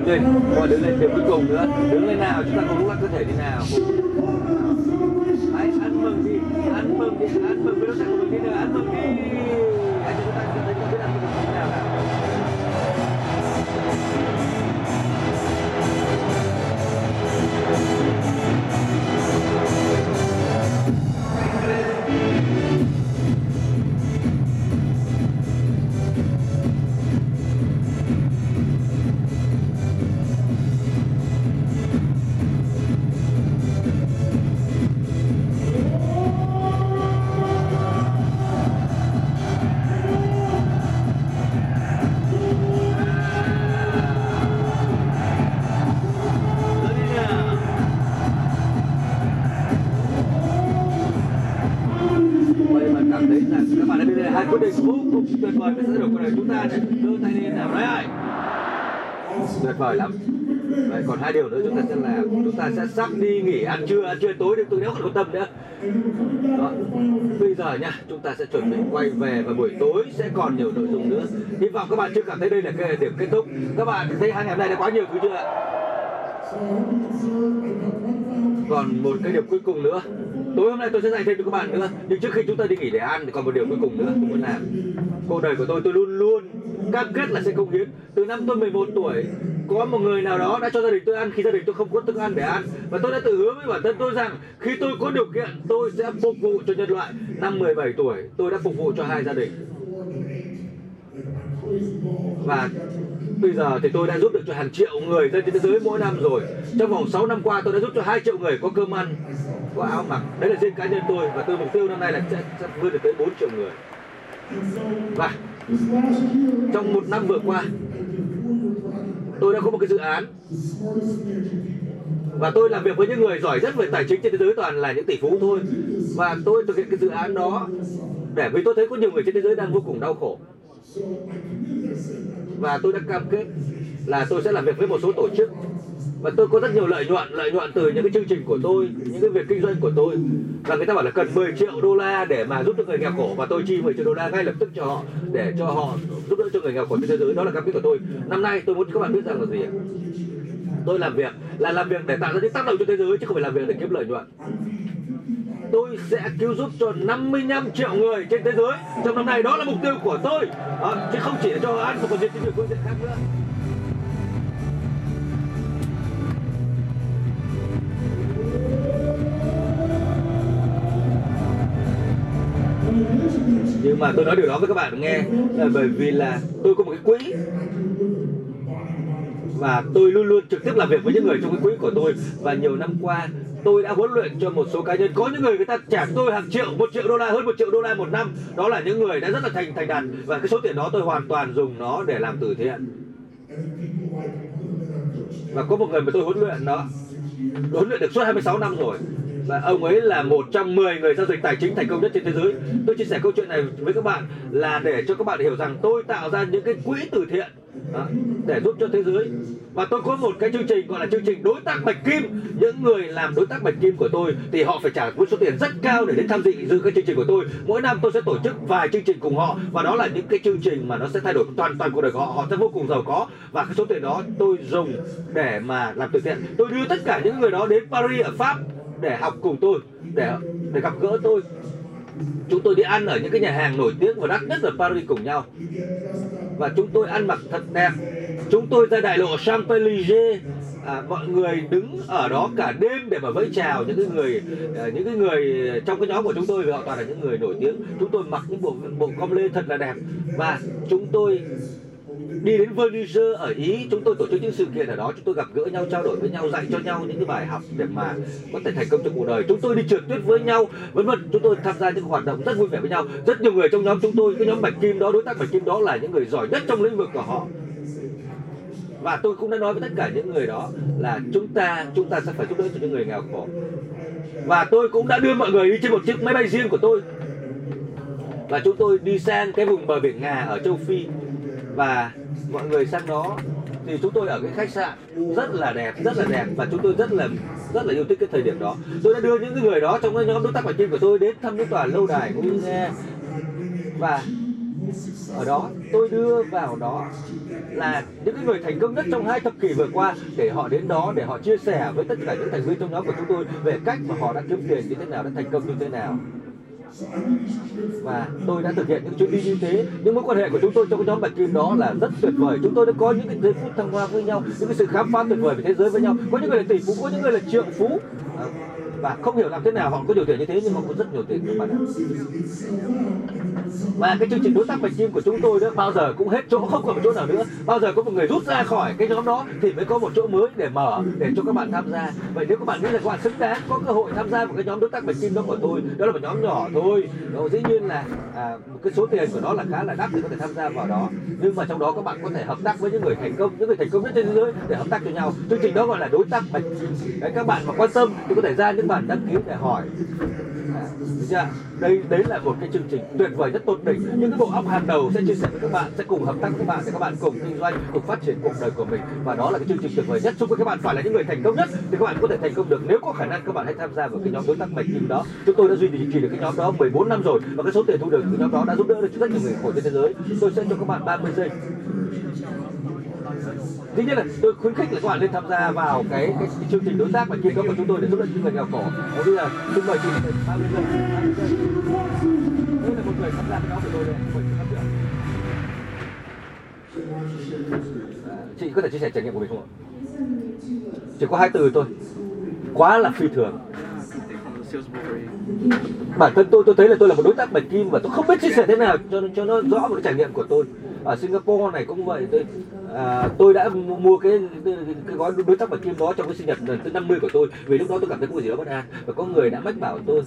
Đứng lên. Rồi đứng lên điểm cuối cùng nữa. Đứng lên nào, chúng ta cùng các bạn đã đưa ra hai quyết định vô cùng tuyệt vời với thay đổi của đời chúng ta. Đưa tay lên nào đấy. Tuyệt vời lắm. Vậy còn hai điều nữa chúng ta sẽ làm chúng ta sẽ sắp đi nghỉ ăn trưa ăn trưa tối để tôi nếu không quan tâm nữa đó. bây giờ nha, chúng ta sẽ chuẩn bị quay về và buổi tối sẽ còn nhiều nội dung nữa hy vọng các bạn chưa cảm thấy đây là cái điểm kết thúc các bạn thấy hai ngày hôm nay đã quá nhiều thứ chưa ạ còn một cái điều cuối cùng nữa tối hôm nay tôi sẽ dạy thêm cho các bạn nữa. Nhưng trước khi chúng ta đi nghỉ để ăn thì còn một điều cuối cùng nữa tôi muốn làm. Cuộc đời của tôi tôi luôn luôn cam kết là sẽ công hiến. Từ năm tôi 11 tuổi, có một người nào đó đã cho gia đình tôi ăn. Khi gia đình tôi không có thức ăn để ăn. Và tôi đã tự hứa với bản thân tôi rằng khi tôi có điều kiện, tôi sẽ phục vụ cho nhân loại. Năm 17 tuổi, tôi đã phục vụ cho hai gia đình. Và bây giờ thì tôi đã giúp được cho hàng triệu người trên thế giới mỗi năm rồi. Trong vòng 6 năm qua tôi đã giúp cho hai triệu người có cơm ăn có áo mặc. Đấy là riêng cá nhân tôi và tôi mục tiêu năm nay là sẽ, sẽ vươn được tới 4 triệu người. Và trong một năm vừa qua tôi đã có một cái dự án. Và tôi làm việc với những người giỏi nhất về tài chính trên thế giới toàn là những tỷ phú thôi. Và tôi thực hiện cái dự án đó để vì tôi thấy có nhiều người trên thế giới đang vô cùng đau khổ và tôi đã cam kết là tôi sẽ làm việc với một số tổ chức. Và tôi có rất nhiều lợi nhuận lợi nhuận từ những cái chương trình của tôi, những cái việc kinh doanh của tôi. Và người ta bảo là cần 10 triệu đô la để mà giúp cho người nghèo khổ, và tôi chi 10 triệu đô la ngay lập tức cho họ, để cho họ giúp đỡ cho người nghèo khổ trên thế giới. Đó là cam kết của tôi. Năm nay tôi muốn các bạn biết rằng là gì tôi làm việc là làm việc để tạo ra những tác động cho thế giới, chứ không phải làm việc để kiếm lợi nhuận tôi sẽ cứu giúp cho 55 triệu người trên thế giới. Trong năm nay đó là mục tiêu của tôi. À, chứ không chỉ cho ăn mà còn những nhiều phương diện khác nữa. Nhưng mà tôi nói điều đó với các bạn nghe là bởi vì là tôi có một cái quỹ và tôi luôn luôn trực tiếp làm việc với những người trong cái quỹ của tôi. Và nhiều năm qua, tôi đã huấn luyện cho một số cá nhân. Có những người người ta trả tôi hàng triệu, một triệu đô la, hơn một triệu đô la một năm. Đó là những người đã rất là thành thành đạt. Và cái số tiền đó tôi hoàn toàn dùng nó để làm từ thiện. Và có một người mà tôi huấn luyện đó huấn luyện được suốt 26 năm rồi. Và ông ấy là một trong 10 người giao dịch tài chính thành công nhất trên thế giới. Tôi chia sẻ câu chuyện này với các bạn là để cho các bạn hiểu rằng tôi tạo ra những cái quỹ từ thiện đó, để giúp cho thế giới. Và tôi có một cái chương trình gọi là chương trình đối tác bạch kim. Những người làm đối tác bạch kim của tôi thì họ phải trả một số tiền rất cao để đến tham dự dự cái chương trình của tôi. Mỗi năm tôi sẽ tổ chức vài chương trình cùng họ. Và đó là những cái chương trình mà nó sẽ thay đổi toàn toàn cuộc đời của họ. Họ sẽ vô cùng giàu có. Và cái số tiền đó tôi dùng để mà làm từ thiện. Tôi đưa tất cả những người đó đến Paris ở Pháp để học cùng tôi để để gặp gỡ tôi chúng tôi đi ăn ở những cái nhà hàng nổi tiếng và đắt nhất ở Paris cùng nhau. Và chúng tôi ăn mặc thật đẹp. Chúng tôi ra đại lộ Champs Élysées à, mọi người đứng ở đó cả đêm để mà vẫy chào những cái người à, những cái người trong cái nhóm của chúng tôi vì họ toàn là những người nổi tiếng. Chúng tôi mặc những bộ bộ com lê thật là đẹp. Và chúng tôi đi đến Venice ở Ý, chúng tôi tổ chức những sự kiện ở đó. Chúng tôi gặp gỡ nhau, trao đổi với nhau, dạy cho nhau những cái bài học để mà có thể thành công trong cuộc đời. Chúng tôi đi trượt tuyết với nhau, vân vân. Chúng tôi tham gia những hoạt động rất vui vẻ với nhau. Rất nhiều người trong nhóm chúng tôi, cái nhóm bạch kim đó, đối tác bạch kim đó là những người giỏi nhất trong lĩnh vực của họ. Và tôi cũng đã nói với tất cả những người đó là chúng ta chúng ta sẽ phải giúp đỡ cho những người nghèo khổ. Và tôi cũng đã đưa mọi người đi trên một chiếc máy bay riêng của tôi. Và chúng tôi đi sang cái vùng bờ biển Ngà ở châu Phi và mọi người sang đó, thì chúng tôi ở cái khách sạn rất là đẹp, rất là đẹp. Và chúng tôi rất là rất là yêu thích cái thời điểm đó. Tôi đã đưa những cái người đó trong cái nhóm đối tác bản tin của tôi đến thăm cái tòa lâu đài cũng như nghe. Và ở đó, tôi đưa vào đó là những cái người thành công nhất trong hai thập kỷ vừa qua để họ đến đó, để họ chia sẻ với tất cả những thành viên trong nhóm của chúng tôi về cách mà họ đã kiếm tiền như thế nào, đã thành công như thế nào và tôi đã thực hiện những chuyến đi như thế. Những mối quan hệ của chúng tôi trong cái nhóm bạch kim đó là rất tuyệt vời. Chúng tôi đã có những cái giây phút thăng hoa với nhau những cái sự khám phá tuyệt vời về thế giới với nhau. Có những người là tỷ phú có những người là triệu phú. à, và không hiểu làm thế nào họ có nhiều tiền như thế nhưng họ có rất nhiều tiền các bạn ạ và cái chương trình đối tác bạch kim của chúng tôi đó bao giờ cũng hết chỗ không còn một chỗ nào nữa. Bao giờ có một người rút ra khỏi cái nhóm đó thì mới có một chỗ mới để mở để cho các bạn tham gia. Vậy nếu các bạn nghĩ là các bạn xứng đáng có cơ hội tham gia một cái nhóm đối tác bạch kim đó của tôi đó là một nhóm nhỏ thôi. Đó, dĩ nhiên là à, một cái số tiền của nó là khá là đắt để có thể tham gia vào đó. Nhưng mà trong đó các bạn có thể hợp tác với những người thành công những người thành công nhất trên thế giới để hợp tác cho nhau. Chương trình đó gọi là đối tác bạch Đấy, các bạn mà quan tâm thì có thể ra những bạn đăng ký để hỏi. À, được chưa? đây đấy là một cái chương trình tuyệt vời rất tốt đỉnh những cái bộ óc hàng đầu sẽ chia sẻ với các bạn sẽ cùng hợp tác với các bạn để các bạn cùng kinh doanh cùng phát triển cuộc đời của mình. Và đó là cái chương trình tuyệt vời nhất. Chúc các bạn phải là những người thành công nhất thì các bạn có thể thành công được. Nếu có khả năng các bạn hãy tham gia vào cái nhóm đối tác mạnh kim đó. Chúng tôi đã duy trì được cái nhóm đó 14 năm rồi và cái số tiền thu được từ nhóm đó đã giúp đỡ được rất nhiều người khổ trên thế giới. Tôi sẽ cho các bạn 30 giây thứ nhất là tôi khuyến khích là các bạn nên tham gia vào cái, cái, cái chương trình đối tác và kim cấp của chúng tôi để giúp đỡ những người nghèo khổ. Và bây giờ xin mời chị Đây là một người tham gia cái nhóm của tôi đây. Mời chị tham dự. Chị có thể chia sẻ trải nghiệm của mình không ạ? Chỉ có hai từ thôi. Quá là phi thường. bản thân tôi tôi thấy là tôi là một đối tác bạch kim và tôi không biết chia sẻ thế nào cho cho nó rõ một cái trải nghiệm của tôi ở Singapore này cũng vậy tôi à, tôi đã mua cái, cái, gói đối tác bạch kim đó trong cái sinh nhật lần thứ 50 của tôi. Vì lúc đó tôi cảm thấy có gì đó bất an và có người đã mách bảo tôi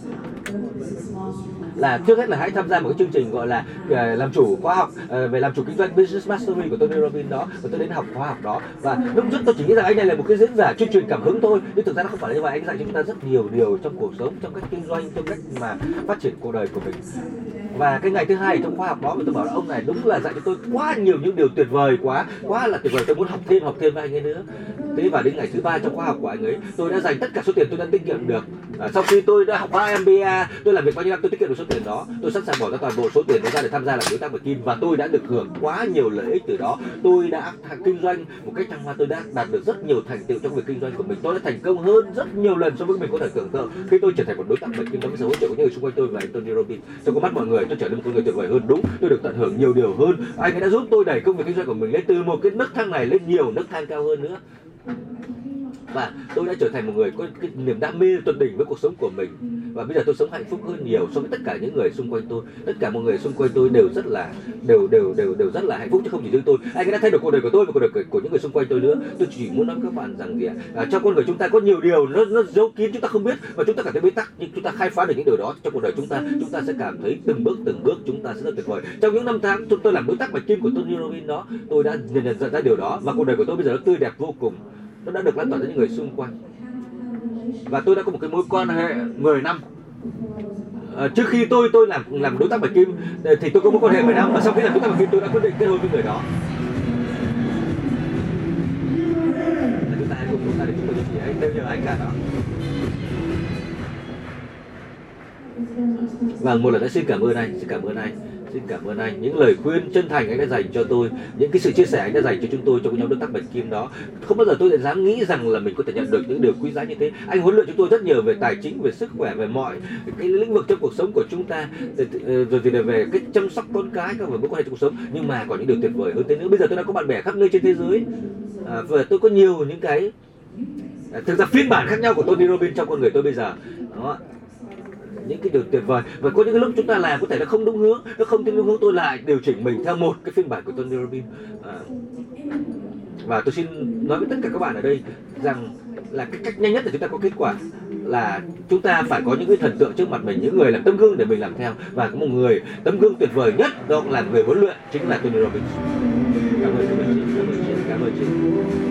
là trước hết là hãy tham gia một cái chương trình gọi là à, làm chủ khóa học à, về làm chủ kinh doanh business mastery của Tony Robbins đó và tôi đến học khóa học đó. Và lúc trước tôi chỉ nghĩ rằng anh này là một cái diễn giả chuyên truyền cảm hứng thôi nhưng thực ra nó không phải như vậy. Anh dạy cho chúng ta rất nhiều điều trong cuộc sống trong cách kinh doanh trong cách mà phát triển cuộc đời của mình. Và cái ngày thứ hai trong khóa học đó tôi bảo là ông này đúng là dạy cho tôi quá nhiều những điều tuyệt vời quá quá là tuyệt vời. Tôi muốn học thêm học thêm với anh ấy nữa. Thế và đến ngày thứ ba trong khóa học của anh ấy tôi đã dành tất cả số tiền tôi đã tiết kiệm được. À, sau khi tôi đã học khóa MBA tôi làm việc bao nhiêu năm tôi tiết kiệm được số tiền đó. Tôi sẵn sàng bỏ ra toàn bộ số tiền đó ra để tham gia làm đối tác của Kim và tôi đã được hưởng quá nhiều lợi ích từ đó. Tôi đã kinh doanh một cách thăng hoa tôi đã đạt được rất nhiều thành tựu trong việc kinh doanh của mình. Tôi đã thành công hơn rất nhiều lần so với mình có thể tưởng tượng. Khi tôi trở thành một đối tác với Kim đó với sự hỗ trợ của những người xung quanh tôi và anh Tony Robbins trong con mắt mọi người tôi trở nên một con người tuyệt vời hơn. Đúng tôi được tận hưởng nhiều điều hơn. Anh ấy đã giúp tôi đẩy công việc kinh doanh của mình lên từ một cái nấc thang này lên nhiều nấc thang cao hơn nữa và tôi đã trở thành một người có cái niềm đam mê tuyệt đỉnh với cuộc sống của mình. Và bây giờ tôi sống hạnh phúc hơn nhiều so với tất cả những người xung quanh tôi. Tất cả mọi người xung quanh tôi đều rất là đều đều đều đều rất là hạnh phúc chứ không chỉ riêng tôi. Anh ấy đã thay đổi cuộc đời của tôi và cuộc đời của, của những người xung quanh tôi nữa. Tôi chỉ muốn nói với các bạn rằng gì ạ? À, trong con người chúng ta có nhiều điều nó nó giấu kín chúng ta không biết. Và chúng ta cảm thấy bế tắc nhưng chúng ta khai phá được những điều đó. Trong cuộc đời chúng ta chúng ta sẽ cảm thấy từng bước từng bước chúng ta sẽ rất tuyệt vời. Trong những năm tháng tôi, tôi làm đối tác bạch kim của Tony Robbins đó tôi đã nhận nhận ra điều đó. Và cuộc đời của tôi bây giờ nó tươi đẹp vô cùng nó đã được lan tỏa đến những người xung quanh. Và tôi đã có một cái mối quan hệ 10 năm. À, trước khi tôi tôi làm làm đối tác bạch kim ờ, thì tôi có mối quan hệ 10 năm và sau khi làm đối tác bạch kim tôi đã quyết định kết hôn với người đó. Và chúng ta hãy cùng chúng ta để chúng tôi chỉ chị đều nhờ anh cả đó. Vâng, một lần nữa xin cảm ơn anh, xin cảm ơn anh. Xin cảm ơn anh. Những lời khuyên chân thành anh đã dành cho tôi Những cái sự chia sẻ anh đã dành cho chúng tôi trong cái nhóm đối tác Bạch Kim đó. Không bao giờ tôi lại dám nghĩ rằng là mình có thể nhận được những điều quý giá như thế. Anh huấn luyện chúng tôi rất nhiều về tài chính, về sức khỏe, về mọi cái lĩnh vực trong cuộc sống của chúng ta. Rồi thì- ờ, rồi thì là về cái chăm sóc con cái, các về mối quan hệ trong cuộc sống. Nhưng mà còn những điều tuyệt vời hơn thế nữa. Bây giờ tôi đã có bạn bè khắp nơi trên thế giới. À, Và tôi có nhiều những cái à, Thực ra phiên bản khác nhau của Tony Robbins trong con người tôi bây giờ. Đó những cái điều tuyệt vời. Và có những cái lúc chúng ta làm có thể nó không đúng hướng nó không theo đúng hướng tôi lại điều chỉnh mình theo một cái phiên bản của Tony Robbins. À, và tôi xin nói với tất cả các bạn ở đây rằng là cái cách nhanh nhất để chúng ta có kết quả là chúng ta phải có những cái thần tượng trước mặt mình những người làm tấm gương để mình làm theo. Và có một người tấm gương tuyệt vời nhất đó là người huấn luyện chính là Tony Robbins. Cảm ơn cảm ơn chị cảm ơn chị cảm ơn chị.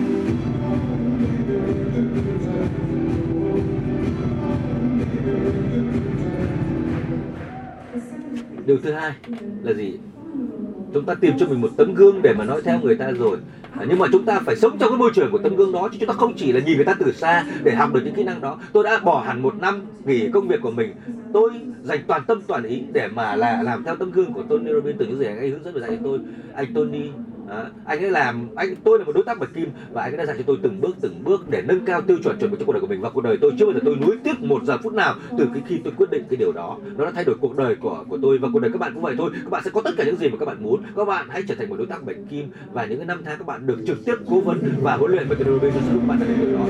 Điều thứ hai là gì? Chúng ta tìm cho mình một tấm gương để mà nói theo người ta rồi. À, nhưng mà chúng ta phải sống trong cái môi trường của tấm gương đó chứ chúng ta không chỉ là nhìn người ta từ xa để học được những kỹ năng đó. Tôi đã bỏ hẳn một năm nghỉ công việc của mình. Tôi dành toàn tâm toàn ý để mà là làm theo tấm gương của Tony Robbins. Từ những gì anh ấy hướng dẫn và dạy cho tôi. Anh Tony à, anh ấy làm anh tôi là một đối tác bạch kim và anh ấy đã dạy cho tôi từng bước từng bước để nâng cao tiêu chuẩn chuẩn mực cho cuộc đời của mình. Và cuộc đời tôi chưa bao giờ tôi nuối tiếc một giờ phút nào từ cái khi tôi quyết định cái điều đó. Nó đã thay đổi cuộc đời của của tôi và cuộc đời các bạn cũng vậy thôi. Các bạn sẽ có tất cả những gì mà các bạn muốn. Các bạn hãy trở thành một đối tác bạch kim và những cái năm tháng các bạn được trực tiếp cố vấn và huấn luyện bởi cái đối với giúp các bạn đạt được điều đó.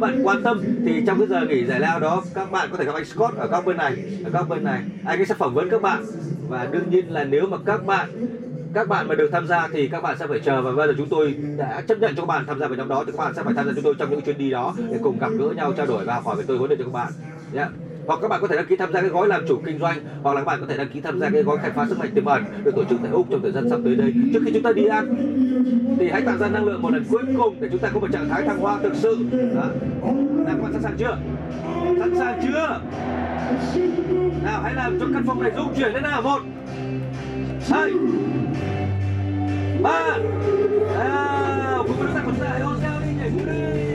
Bạn quan tâm thì trong cái giờ nghỉ giải lao đó, các bạn có thể gặp anh Scott ở góc bên này, ở góc bên này. Anh ấy sẽ phỏng vấn các bạn. Và đương nhiên là nếu mà các bạn các bạn mà được tham gia thì các bạn sẽ phải chờ. Và bây giờ chúng tôi đã chấp nhận cho các bạn tham gia vào nhóm đó, thì các bạn sẽ phải tham gia chúng tôi trong những chuyến đi đó để cùng gặp gỡ nhau, trao đổi và học hỏi về tôi, huấn luyện cho các bạn. Nhé hoặc các bạn có thể đăng ký tham gia cái gói làm chủ kinh doanh hoặc là các bạn có thể đăng ký tham gia cái gói khai phá sức mạnh tiềm ẩn được tổ chức tại úc trong thời gian sắp tới đây. Trước khi chúng ta đi ăn thì hãy tạo ra năng lượng một lần cuối cùng để chúng ta có một trạng thái thăng hoa thực sự. Đó. nào các bạn sẵn sàng chưa? Sẵn sàng chưa? Nào hãy làm cho căn phòng này rung chuyển lên nào. Một hai ba. À, cùng với chúng ta cùng ta hãy hô nhau đi nhảy múa đi